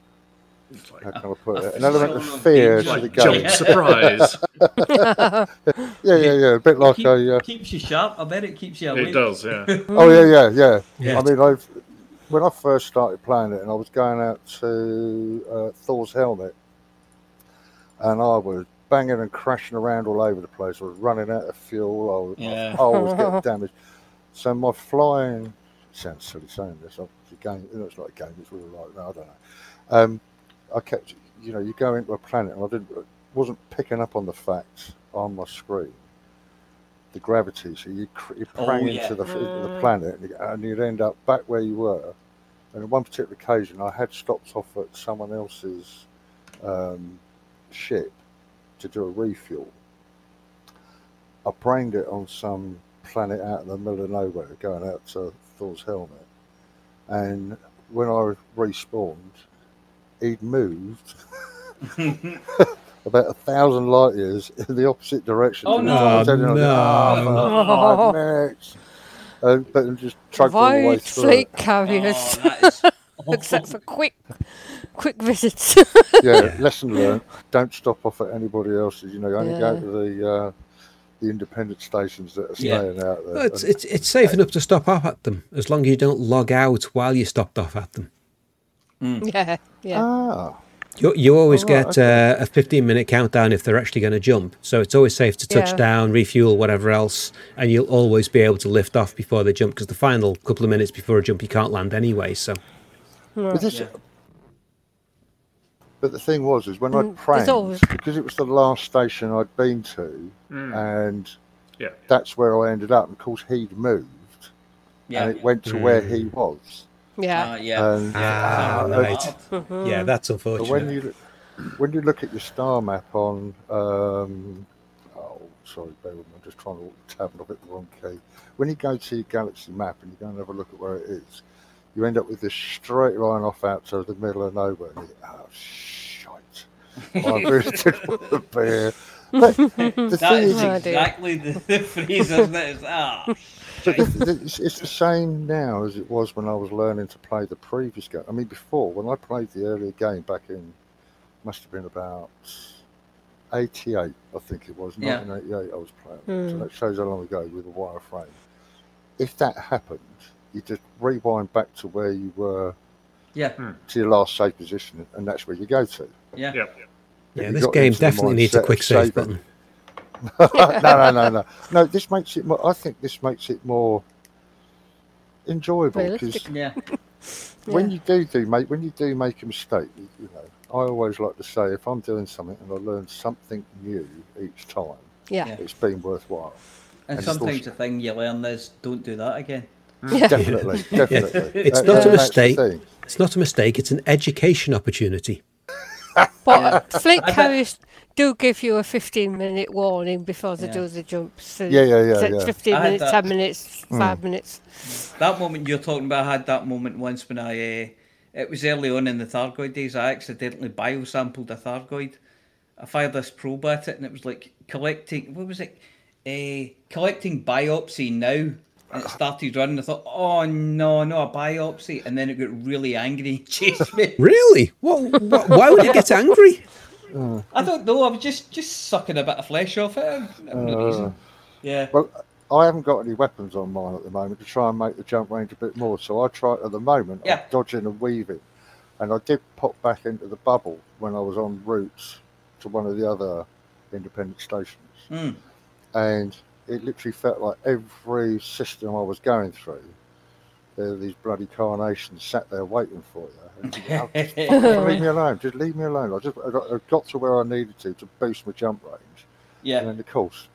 how can I put it? An element of fear to the game. Jump surprise. yeah, yeah, yeah. A bit like Keep- a. Uh, keeps you sharp. I bet it keeps you awake. It does, yeah. oh yeah, yeah, yeah, Yeah. I mean, I've when I first started playing it, and I was going out to uh, Thor's helmet, and I was banging and crashing around all over the place. I was running out of fuel. I was, Yeah. I was getting damaged. So my flying, sounds silly saying this. It's a game. You know, it's not a game. It's real life. No, I don't know. Um, I kept, you know, you go into a planet, and I didn't, wasn't picking up on the fact on my screen the gravity. So you cr- you Oh, prang yeah. into the, into the Mm. planet, and, you, and you'd end up back where you were. And on one particular occasion, I had stopped off at someone else's um, ship to do a refuel. I pranged it on some planet out in the middle of nowhere, going out to Thor's helmet. And when I respawned, he'd moved about a thousand light years in the opposite direction. Oh, to no. me. I was telling him, no. "Oh, for Oh. five minutes." Uh, but then just trudged all the way through. fleet it. carriers. Except for quick, quick visits. yeah, lesson learned. Don't stop off at anybody else's. You know, only go to the uh, the independent stations that are Yeah. staying out there. Well, it's, And- it's, it's safe enough to stop off at them as long as you don't log out while you stopped off at them. Yeah, yeah. Ah. You, you always Oh, right, get uh, a 15 minute countdown if they're actually going to jump. So it's always safe to touch Yeah. down, refuel, whatever else, and you'll always be able to lift off before they jump because the final couple of minutes before a jump you can't land anyway. So But, this, but the thing was, is when I Mm, there's pranked, always- because it was the last station I'd been to, Mm. and Yeah. that's where I ended up. And of course, he'd moved, Yeah. and it went to where Mm. he was. Yeah. Uh, yeah. And, Ah, uh, right. Mhm. yeah, that's But unfortunate. when you when you look at your star map on, um, oh, sorry, bear with me, I'm just trying to tab it off at the wrong key. When you go to your galaxy map and you go and have a look at where it is, you end up with this straight line off out to the middle of nowhere. And you oh, shite. I really did want to. But the That thing is is, Oh, exactly the, the phrase, isn't it? It's, ah, But the, the, it's, it's the same now as it was when I was learning to play the previous game. I mean, before when I played the earlier game back in, must have been about '88, I think it was. Yeah. 1988, I was playing. So Hmm. that shows how long ago with a wireframe. If that happened, you just rewind back to where you were yeah, to your last save position, and that's where you go to. Yeah. Yeah. Yeah, this game definitely needs a quick save button. no, no, no, no, no. This makes it. More, I think this makes it more enjoyable because Realistic. Yeah. when you do do make when you do make a mistake, you, you know, I always like to say if I'm doing something and I learn something new each time, Yeah. Yeah. it's been worthwhile. And And sometimes also- the thing you learn is don't do that again. Yeah. Definitely, definitely. It's That- not a mistake. It's not a mistake. It's an education opportunity. But fleet carriers do give you a 15 minute warning before they Yeah. do the jumps. So Yeah, yeah, yeah, yeah. 15 I minutes, that- 10 minutes, Hmm. 5 minutes. That moment you're talking about, I had that moment once when I, uh, it was early on in the Thargoid days, I accidentally biosampled a Thargoid. I fired this probe at it and it was like collecting, what was it? Uh, collecting biopsy now. And it started running. I thought, oh no, no, a biopsy. And then it got really angry and chased me. Really? What, what, why would it get angry? I don't know, I was just just sucking a bit of flesh off it. No reason. Yeah. Well, I haven't got any weapons on mine at the moment to try and make the jump range a bit more. So I try at the moment. Yeah. I'm dodging and weaving, and I did pop back into the bubble when I was on route to one of the other independent stations, Mm. and it literally felt like every system I was going through. There were these bloody carnations sat there waiting for you. And you go, "Oh, just leave me alone. Just leave me alone. I just I got, I got to where I needed to to boost my jump range. Yeah. And then, of course,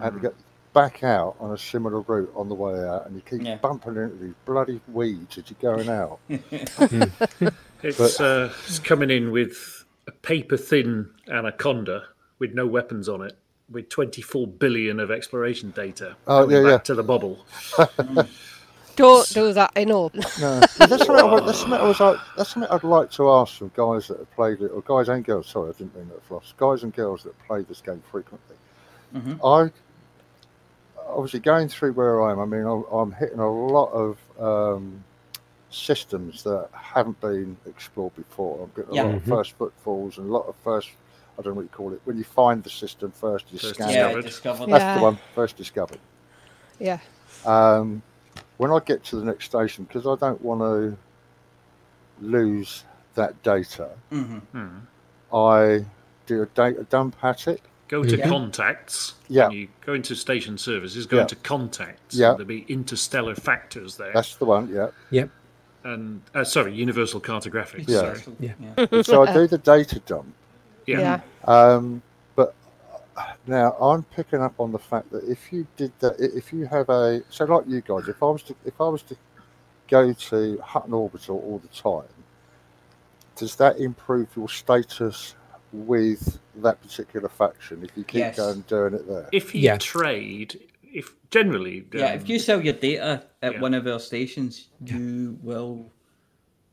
I had to get back out on a similar route on the way out, and you keep Yeah. bumping into these bloody weeds as you're going out. It's, uh, it's coming in with a paper thin anaconda with no weapons on it, with 24 billion of exploration data. Oh, yeah, back yeah. To the bubble. Don't do that in open. No, that's something, I, wa- that's, something I was like, that's something I'd like to ask from guys that have played it, or guys and girls. Sorry, I didn't mean that floss. Guys and girls that play this game frequently. Mhm. I obviously going through where I am. I mean, I'm, I'm hitting a lot of um, systems that haven't been explored before. I'm getting a lot of first footfalls and a lot of first. I don't know what you call it. When you find the system first, you First scan Yeah, it. discovered. discovered. That's Yeah. the one first discovered. Yeah. Um, when I get to the next station, because I don't want to lose that data, hmm Hmm. I do a data dump at it go to Mhm. contacts. Yeah. you go into station services, go Yeah. into contacts. Yeah. There'll be interstellar factors there. That's the one. Yeah. Yep. And uh, sorry, universal cartographics. Yeah. Sorry. Yeah. And so I do the data dump. Yeah. Yeah. Um, but now I'm picking up on the fact that if you did that, if you have a so like you guys, if I was to if I was to go to Hutton Orbital all the time, does that improve your status with that particular faction if you keep Yes. going doing it there? If you Yeah. trade, if generally, Yeah, um, if you sell your data at yeah. one of our stations, you will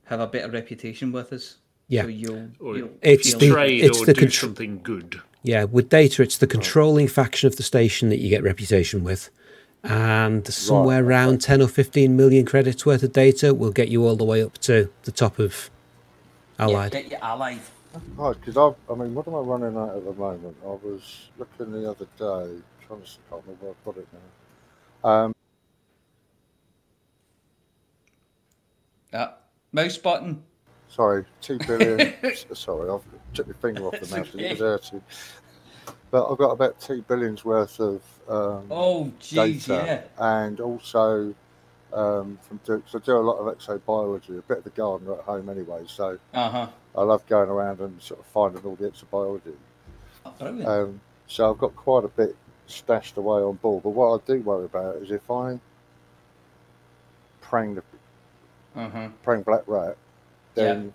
have a better reputation with us. Yeah. So you'll, or you'll It's feel the- trade it's or the do contr- something good. Yeah, with data, it's the controlling faction of the station that you get reputation with. And somewhere around 10 or 15 million credits worth of data will get you all the way up to the top of Allied. get you allied. Right, because I, I mean, what am I running at at the moment? I was looking the other day, trying to I can't remember where I got it now. Um, Yeah. Mouse button. Sorry, two billion. sorry, I've took my finger off the mouse. okay. It was too. But I've got about two billions worth of um, Oh, jeez, data, and also um, from cause I do a lot of exobiology, a bit of the gardener at home anyway. So Uh huh. I love going around and sort of finding all the exobiology. Brilliant. Um, so I've got quite a bit stashed away on board. But what I do worry about is if I prang the Uh huh. praying black rat, then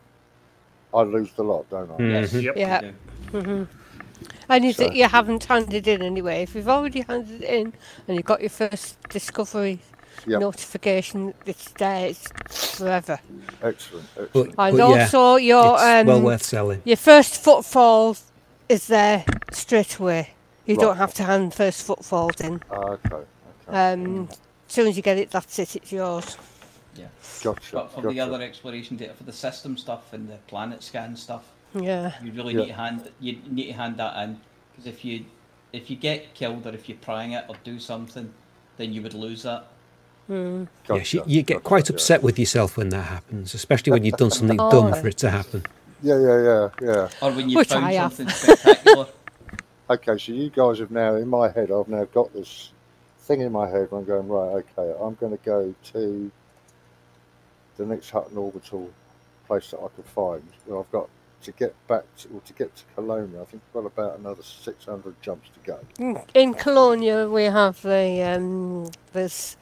I lose the lot, don't I? Yes. Mhm. Yep. Yeah. hmm And if So- you haven't handed in anyway, if you've already handed it in and you've got your first discovery Yep. notification, it's there, it's forever. Excellent, But, excellent. And but yeah, also your it's um, well worth selling. your first footfall is there straight away. You Right. don't have to hand first footfalls in. Ah, okay, okay. Um, as soon as you get it, that's it. It's yours. Yeah. Gotcha. But for gotcha. the other exploration data, for the system stuff and the planet scan stuff, Yeah. you really Yeah. need to hand you need to hand that in because if you if you get killed or if you're prying it or do something, then you would lose that. Mm. Yes, you, you get gotcha, quite yeah. upset with yourself when that happens, especially when you've done something Oh, dumb for it to happen. Yeah, yeah, yeah, yeah. Or when you Which found I something spectacular. Okay, so you guys have now, in my head, I've now got this thing in my head where I'm going, right, okay, I'm going to go to the next Hutton orbital place that I can find where I've got to get back to, or to get to Colonia. I think I've got about another 600 jumps to go. Mm, In Colonia, we have the um, there's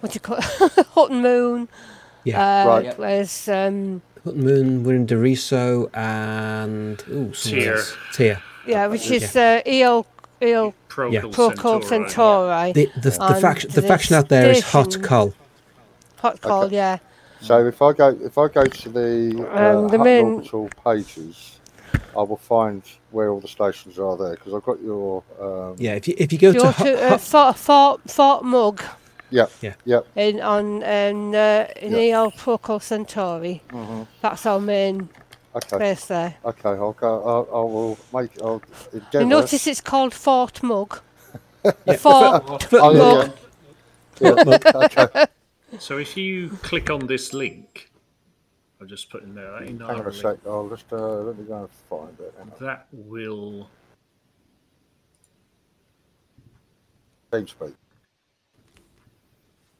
what do you call it? Hutton Moon. Yeah. Uh, Right. Yep. There's um, Hutton Moon, we're in Doriso and ooh, somewhere Tyr. else. Tyr. yeah, which is uh, Eol Eol Procul Yeah. Procul Centauri. Centauri. The the, the, And faction the the faction out there is Hot station- Cull. Hot call, Okay. yeah. So if I go if I go to the, uh, Um, the main- orbital pages, I will find where all the stations are there because I've got your um, Yeah, if you if you go Go to, to Hut- uh, Hut- Fort, Fort, Fort Mug yeah Yeah. yeah in on in, uh, in Yeah. Eol Procul Centauri. mhm. That's our main okay base there. okay I'll go I'll, I will make I'll You notice it's called Fort Mug. Fort Oh, Mug. yeah. Yeah, okay. So if you click on this link, I'll just put in there that in Hang on our a link, sec. I'll just uh, let me go and find it. That will TeamSpeak.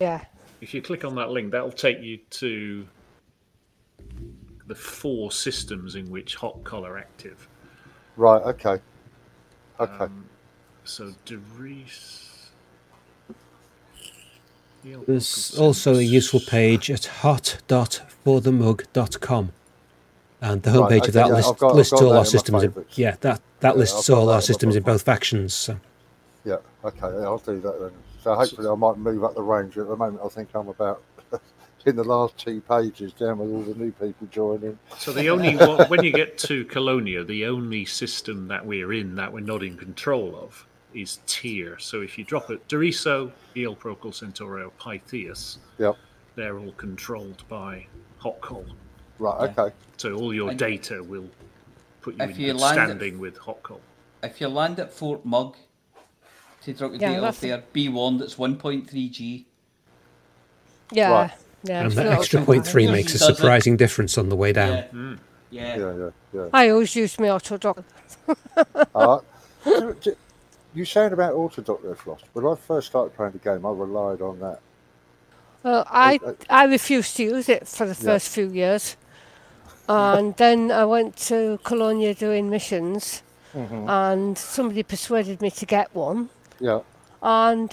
Yeah. if you click on that link, that'll take you to the four systems in which Hot Collar active. Right. Okay. Okay. Um, so Derice. Eol There's also a useful page at hot.forthemug.com. And the Right, homepage okay, of that yeah, lists, got- lists all our systems. In, favourites. yeah, that, that Yeah, lists all that our systems in both factions. So. Yeah. Okay. Yeah, I'll do that then. So hopefully I might move up the range. At the moment, I think I'm about in the last two pages down with all the new people joining. So the only when you get to Colonia, the only system that we're in that we're not in control of is Tyr. So if you drop it, Doriso, Eol Procul Centauri, or Pytheas, Yep. they're all controlled by Hot Call. Right. Okay. So all your And- data will put you If in you good land it- standing with Hot Call. If you land at Fort Mug, to drop your Yeah, data off there, be warned it's 1.3 G. Yeah. Right. Yeah. And that extra too three Usually makes a does it. surprising difference on the way down. Yeah. Mm. Yeah. Yeah. Yeah. Yeah. I always use my auto dock. All right. you saying about Autodoc there, Frost? When I first started playing the game, I relied on that. Well, I I- I refused to use it for the Yeah. first few years, and then I went to Colonia doing missions, Mhm. and somebody persuaded me to get one, Yeah. and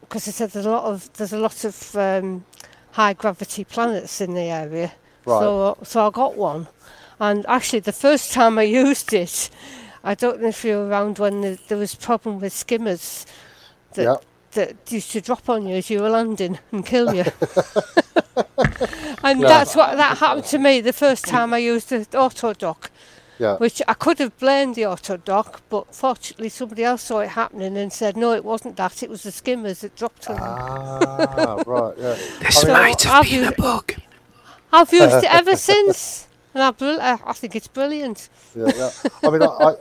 because they said there's a lot of there's a lot of um, high gravity planets in the area, right. so so I got one, and actually the first time I used it, I don't know if you were around when the, there was problem with skimmers that Yeah. that used to drop on you as you were landing and kill you. and Yeah. that's what that happened to me the first time I used the auto dock. Yeah. Which I could have blamed the auto dock, but fortunately somebody else saw it happening and said, no, it wasn't that, it was the skimmers that dropped on them. Ah, right. Yeah. So I've been used- I've used it ever since. And I, I I think it's brilliant. Yeah, yeah. I mean, I,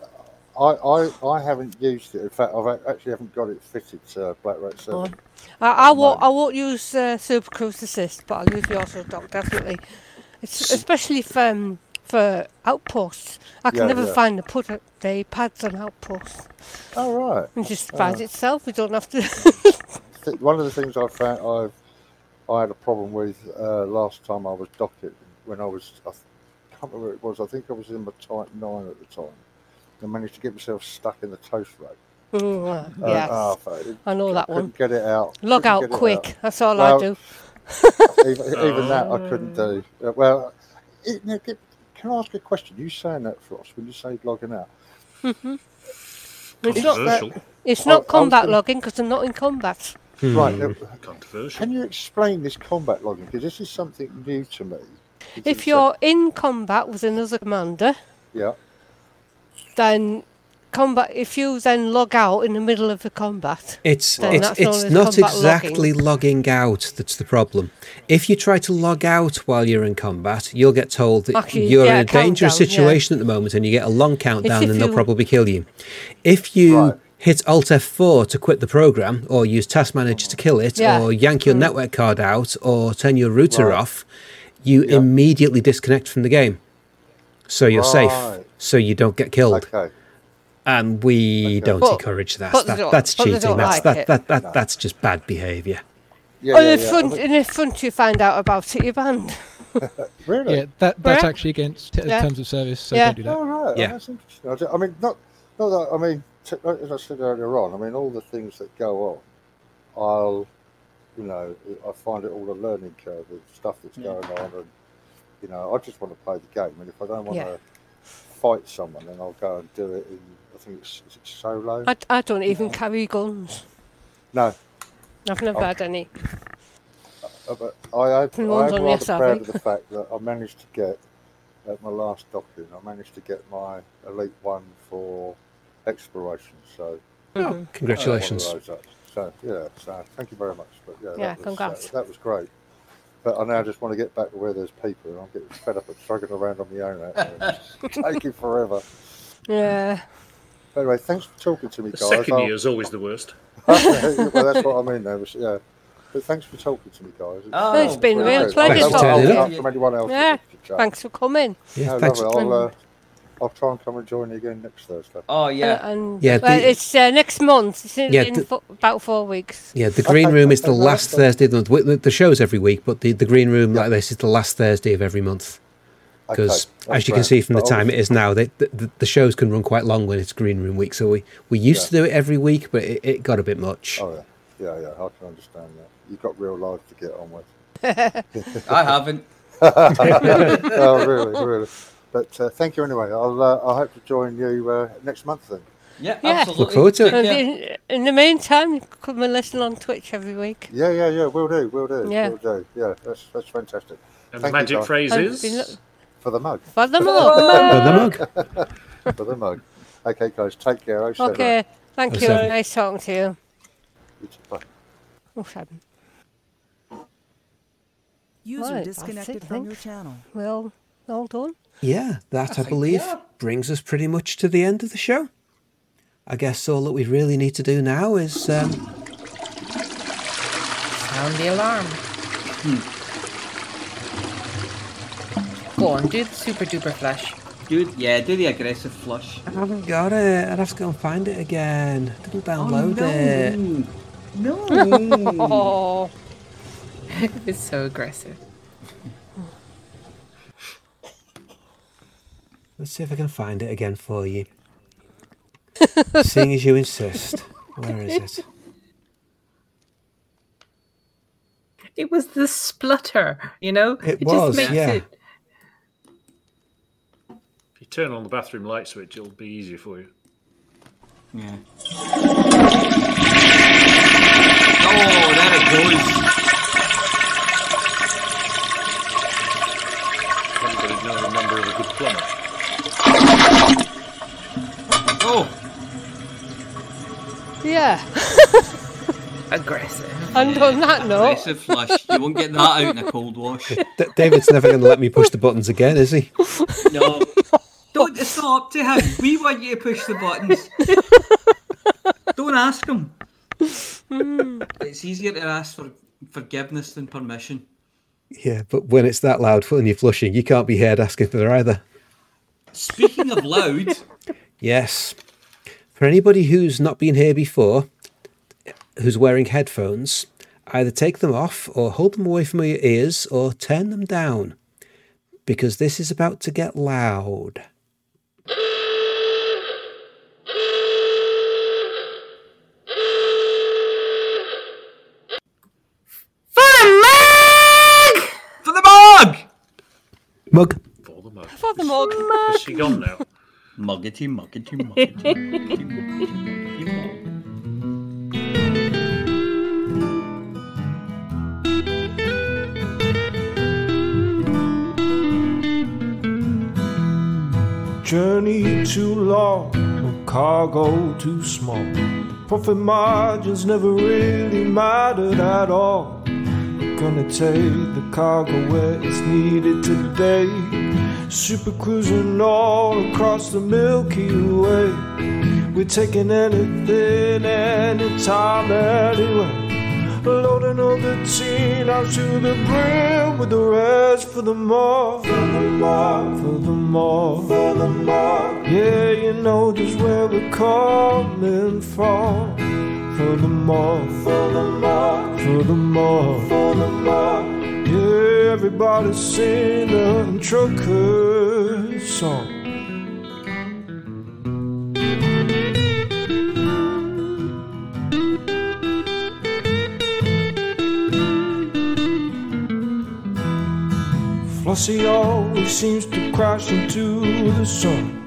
I, I, I haven't used it. In fact, I've actually haven't got it fitted to Black Rat Seven. I, I won't. I won't use uh, Super Cruise Assist, but I'll use the Auto Dock definitely. It's especially for um, for outposts. I can Yeah, never yeah. find the put the pads on outposts. Oh right. It just Oh. finds itself. We don't have to. One of the things I found I've I had a problem with uh, last time I was docking when I was I can't remember where it was. I think I was in my Type Nine at the time. I managed to get myself stuck in the toast rack. Mm, uh, Uh, yes. ah, fuck, I know that couldn't one. Get it out. Log couldn't out get it quick. That's all I do. even, even that I couldn't do. Uh, well, it, now, get- can I ask a question? You saying that, Frost, when you say logging out? hmm It's not. Controversial. It's not I was combat gonna- logging because I'm not in combat. Right. now, Controversial. Can you explain this combat logging? Because this is something new to me. If you're in combat with another commander, Yeah. Then combat. If you then log out in the middle of the combat, It's then it's that's it's not exactly logging. logging out that's the problem. If you try to log out while you're in combat, you'll get told that Actually, you're yeah, in a dangerous countdown, yeah. situation at the moment, and you get a long countdown, and they'll you- probably kill you. If you hit Alt F4 to quit the program, or use Task Manager to kill it, Yeah. or yank your Mm. network card out, or turn your router Right. off, you immediately disconnect from the game. So you're safe. Right. So you don't get killed. Okay. And we don't But- encourage that. that that's cheating. That's like that, it. that, that, that's just bad behaviour. Yeah, on yeah, the yeah. front, I mean- in the front, you find out about it. You're banned. Really? Yeah, that that's Yeah. actually against t- Yeah. terms of service, so Yeah. don't do that. Oh, right. Yeah. Oh, that's interesting. I, don't- I mean, not, not that, I mean, t- uh, as I said earlier on, I mean, all the things that go on, I'll, you know, I find it all a learning curve of stuff that's Yeah. going on. And, you know, I just want to play the game. And if I don't want Yeah. to fight someone, then I'll go and do it in, I think it's, is it solo? I, I don't even carry guns. no. I've never Oh. had any. Uh, but I, I, The I ones am rather the SRV. proud of the fact that I managed to get, at my last docking, I managed to get my Elite 1 for exploration. So, Mhm. Congratulations. Uh, one of those up. So, yeah, so thank you very much. But yeah, Yeah, that was, congrats. That, that was great. But I now just want to get back to where there's people, and I'm getting fed up of struggling around on my own out there. It's taking forever. Yeah. Anyway, thanks for talking to me, The guys. second year is always the worst. well, that's what I mean. Though. was- Yeah. But thanks for talking to me, guys. Oh, it's been a real pleasure Thanks talking to you. From anyone else. Yeah. Thanks for coming. Yeah, No, thanks. lovely. I'll, uh, I'll try and come and join you again next Thursday. Oh yeah. Uh, and Yeah, well, the- it's uh, next month. It's in, Yeah, in the- fo- about four weeks. Yeah, the green room is the last. Thursday of the month. The, the show's every week, but the, the green room like this is the last Thursday of every month. Because Okay, as you can see from the time it is now, they, the, the, the shows can run quite long when it's green room week. So we, we used Yeah. to do it every week, but it, it got a bit much. Oh yeah, yeah, yeah. I can understand that. You've got real life to get on with. I haven't. oh really, really. But uh, thank you anyway. I'll uh, I hope to join you uh, next month then. Yeah, Yeah. absolutely. Look forward to it. Yeah. in, in the meantime, come and listen on Twitch every week. Yeah, yeah, yeah. We'll do, we'll do, Yeah. we'll do. Yeah, that's that's fantastic. And Thank the you, magic guys. phrase And is. been lo- For the mug. For the mug. For the mug. For the mug. Okay, guys. Take care. Oh, seven. Okay. Thank Oh, you. seven. Nice talking to you. You too. Bye. Oh, seven. User Right, disconnected it, from your channel. Well, all done. Yeah, that I, think, believe yeah. brings us pretty much to the end of the show. I guess all that we really need to do now is um, Sound the alarm. Go on, do the super duper flush. Do yeah, do the aggressive flush. I haven't got it. I'd have to go and find it again. Didn't download it. No. Oh, it's so aggressive. Let's see if I can find it again for you. Seeing as you insist. Where is it? It was the splutter, you know. It just was, makes yeah. it. If you turn on the bathroom light switch, it'll be easier for you. Yeah. Oh, there it goes. Anybody know a number of a good plumber? Oh, Yeah. Aggressive. And on that note, aggressive flush. You won't get that out in a cold wash. D- David's never going to let me push the buttons again, is he? No. Don't it's not up to him. We want you to push the buttons. Don't ask him. It's easier to ask for forgiveness than permission. Yeah, but when it's that loud when you're flushing, you can't be heard asking for it either. Speaking of loud, Yes. For anybody who's not been here before, who's wearing headphones, either take them off or hold them away from your ears or turn them down. Because this is about to get loud. for the mug! Mug. For the mug. for the mug. Is she gone now? Muggety, muggety, muggety, muggety, muggety, mug. Journey too long, or cargo too small. Profit margins never really mattered at all. Gonna take the cargo where it's needed today. Super cruising all across the Milky Way. We're taking anything, anytime, anywhere. Loading all the teen out to the brim with the rest for the more, for the more, for the more, for the more. Yeah, you know just where we're coming from. For the more, for the more, for the more, for the more. Yeah, everybody sing the trucker song. Flossie always seems to crash into the sun.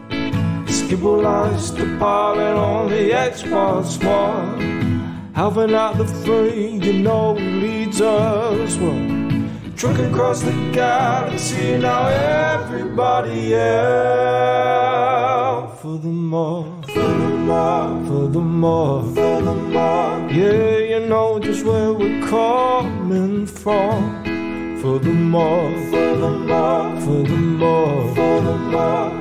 Skibble lies the pilot on the Xbox One. Alvin out the frame, you know leads us well. Trucking across the galaxy, now everybody out for the more, for the more, for the more, for the more. Yeah, you know just where we're coming from. For the more, for the more, for the more, for the more.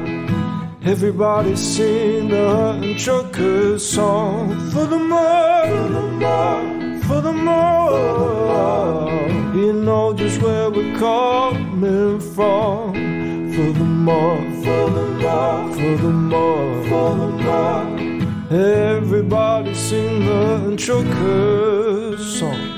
Everybody sing the trucker song. For the more, for the more, for the more. You know just where we're coming from. For the more, for the more, for the more, for the more. Everybody sing the trucker song.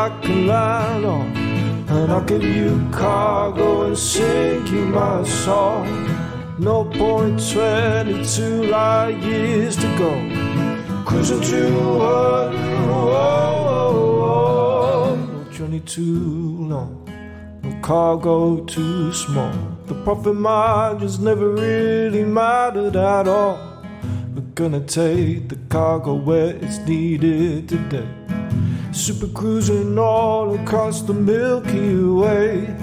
I can land on. And I'll give you cargo and sing you my song. No point 22 light years to go. Cruising to one, oh, no journey too long. No cargo too small. The profit margins never really mattered at all. We're gonna take the cargo where it's needed today. Super cruising all across the Milky Way.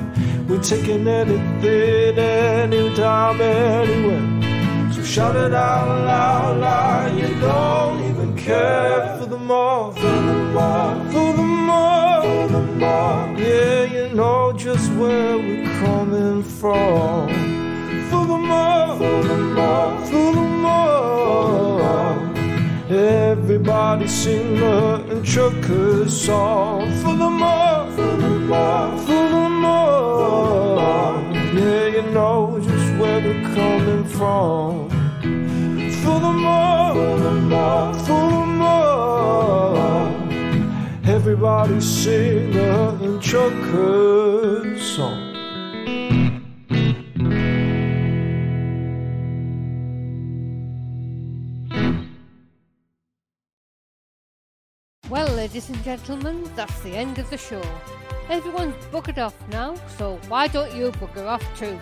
We're taking anything, anytime, anywhere. So shout it out loud, loud. You don't even care for the more, for the more, for the more, for the more. Yeah, you know just where we're coming from. For the more, for the more, for the more. Everybody sing the trucker song. For the more, for the more, for the more. Yeah, you know just where we're coming from. For the more, for the more, for the more. Everybody sing the trucker song. Ladies and gentlemen, that's the end of the show. Everyone's buggered off now, so why don't you bugger off too?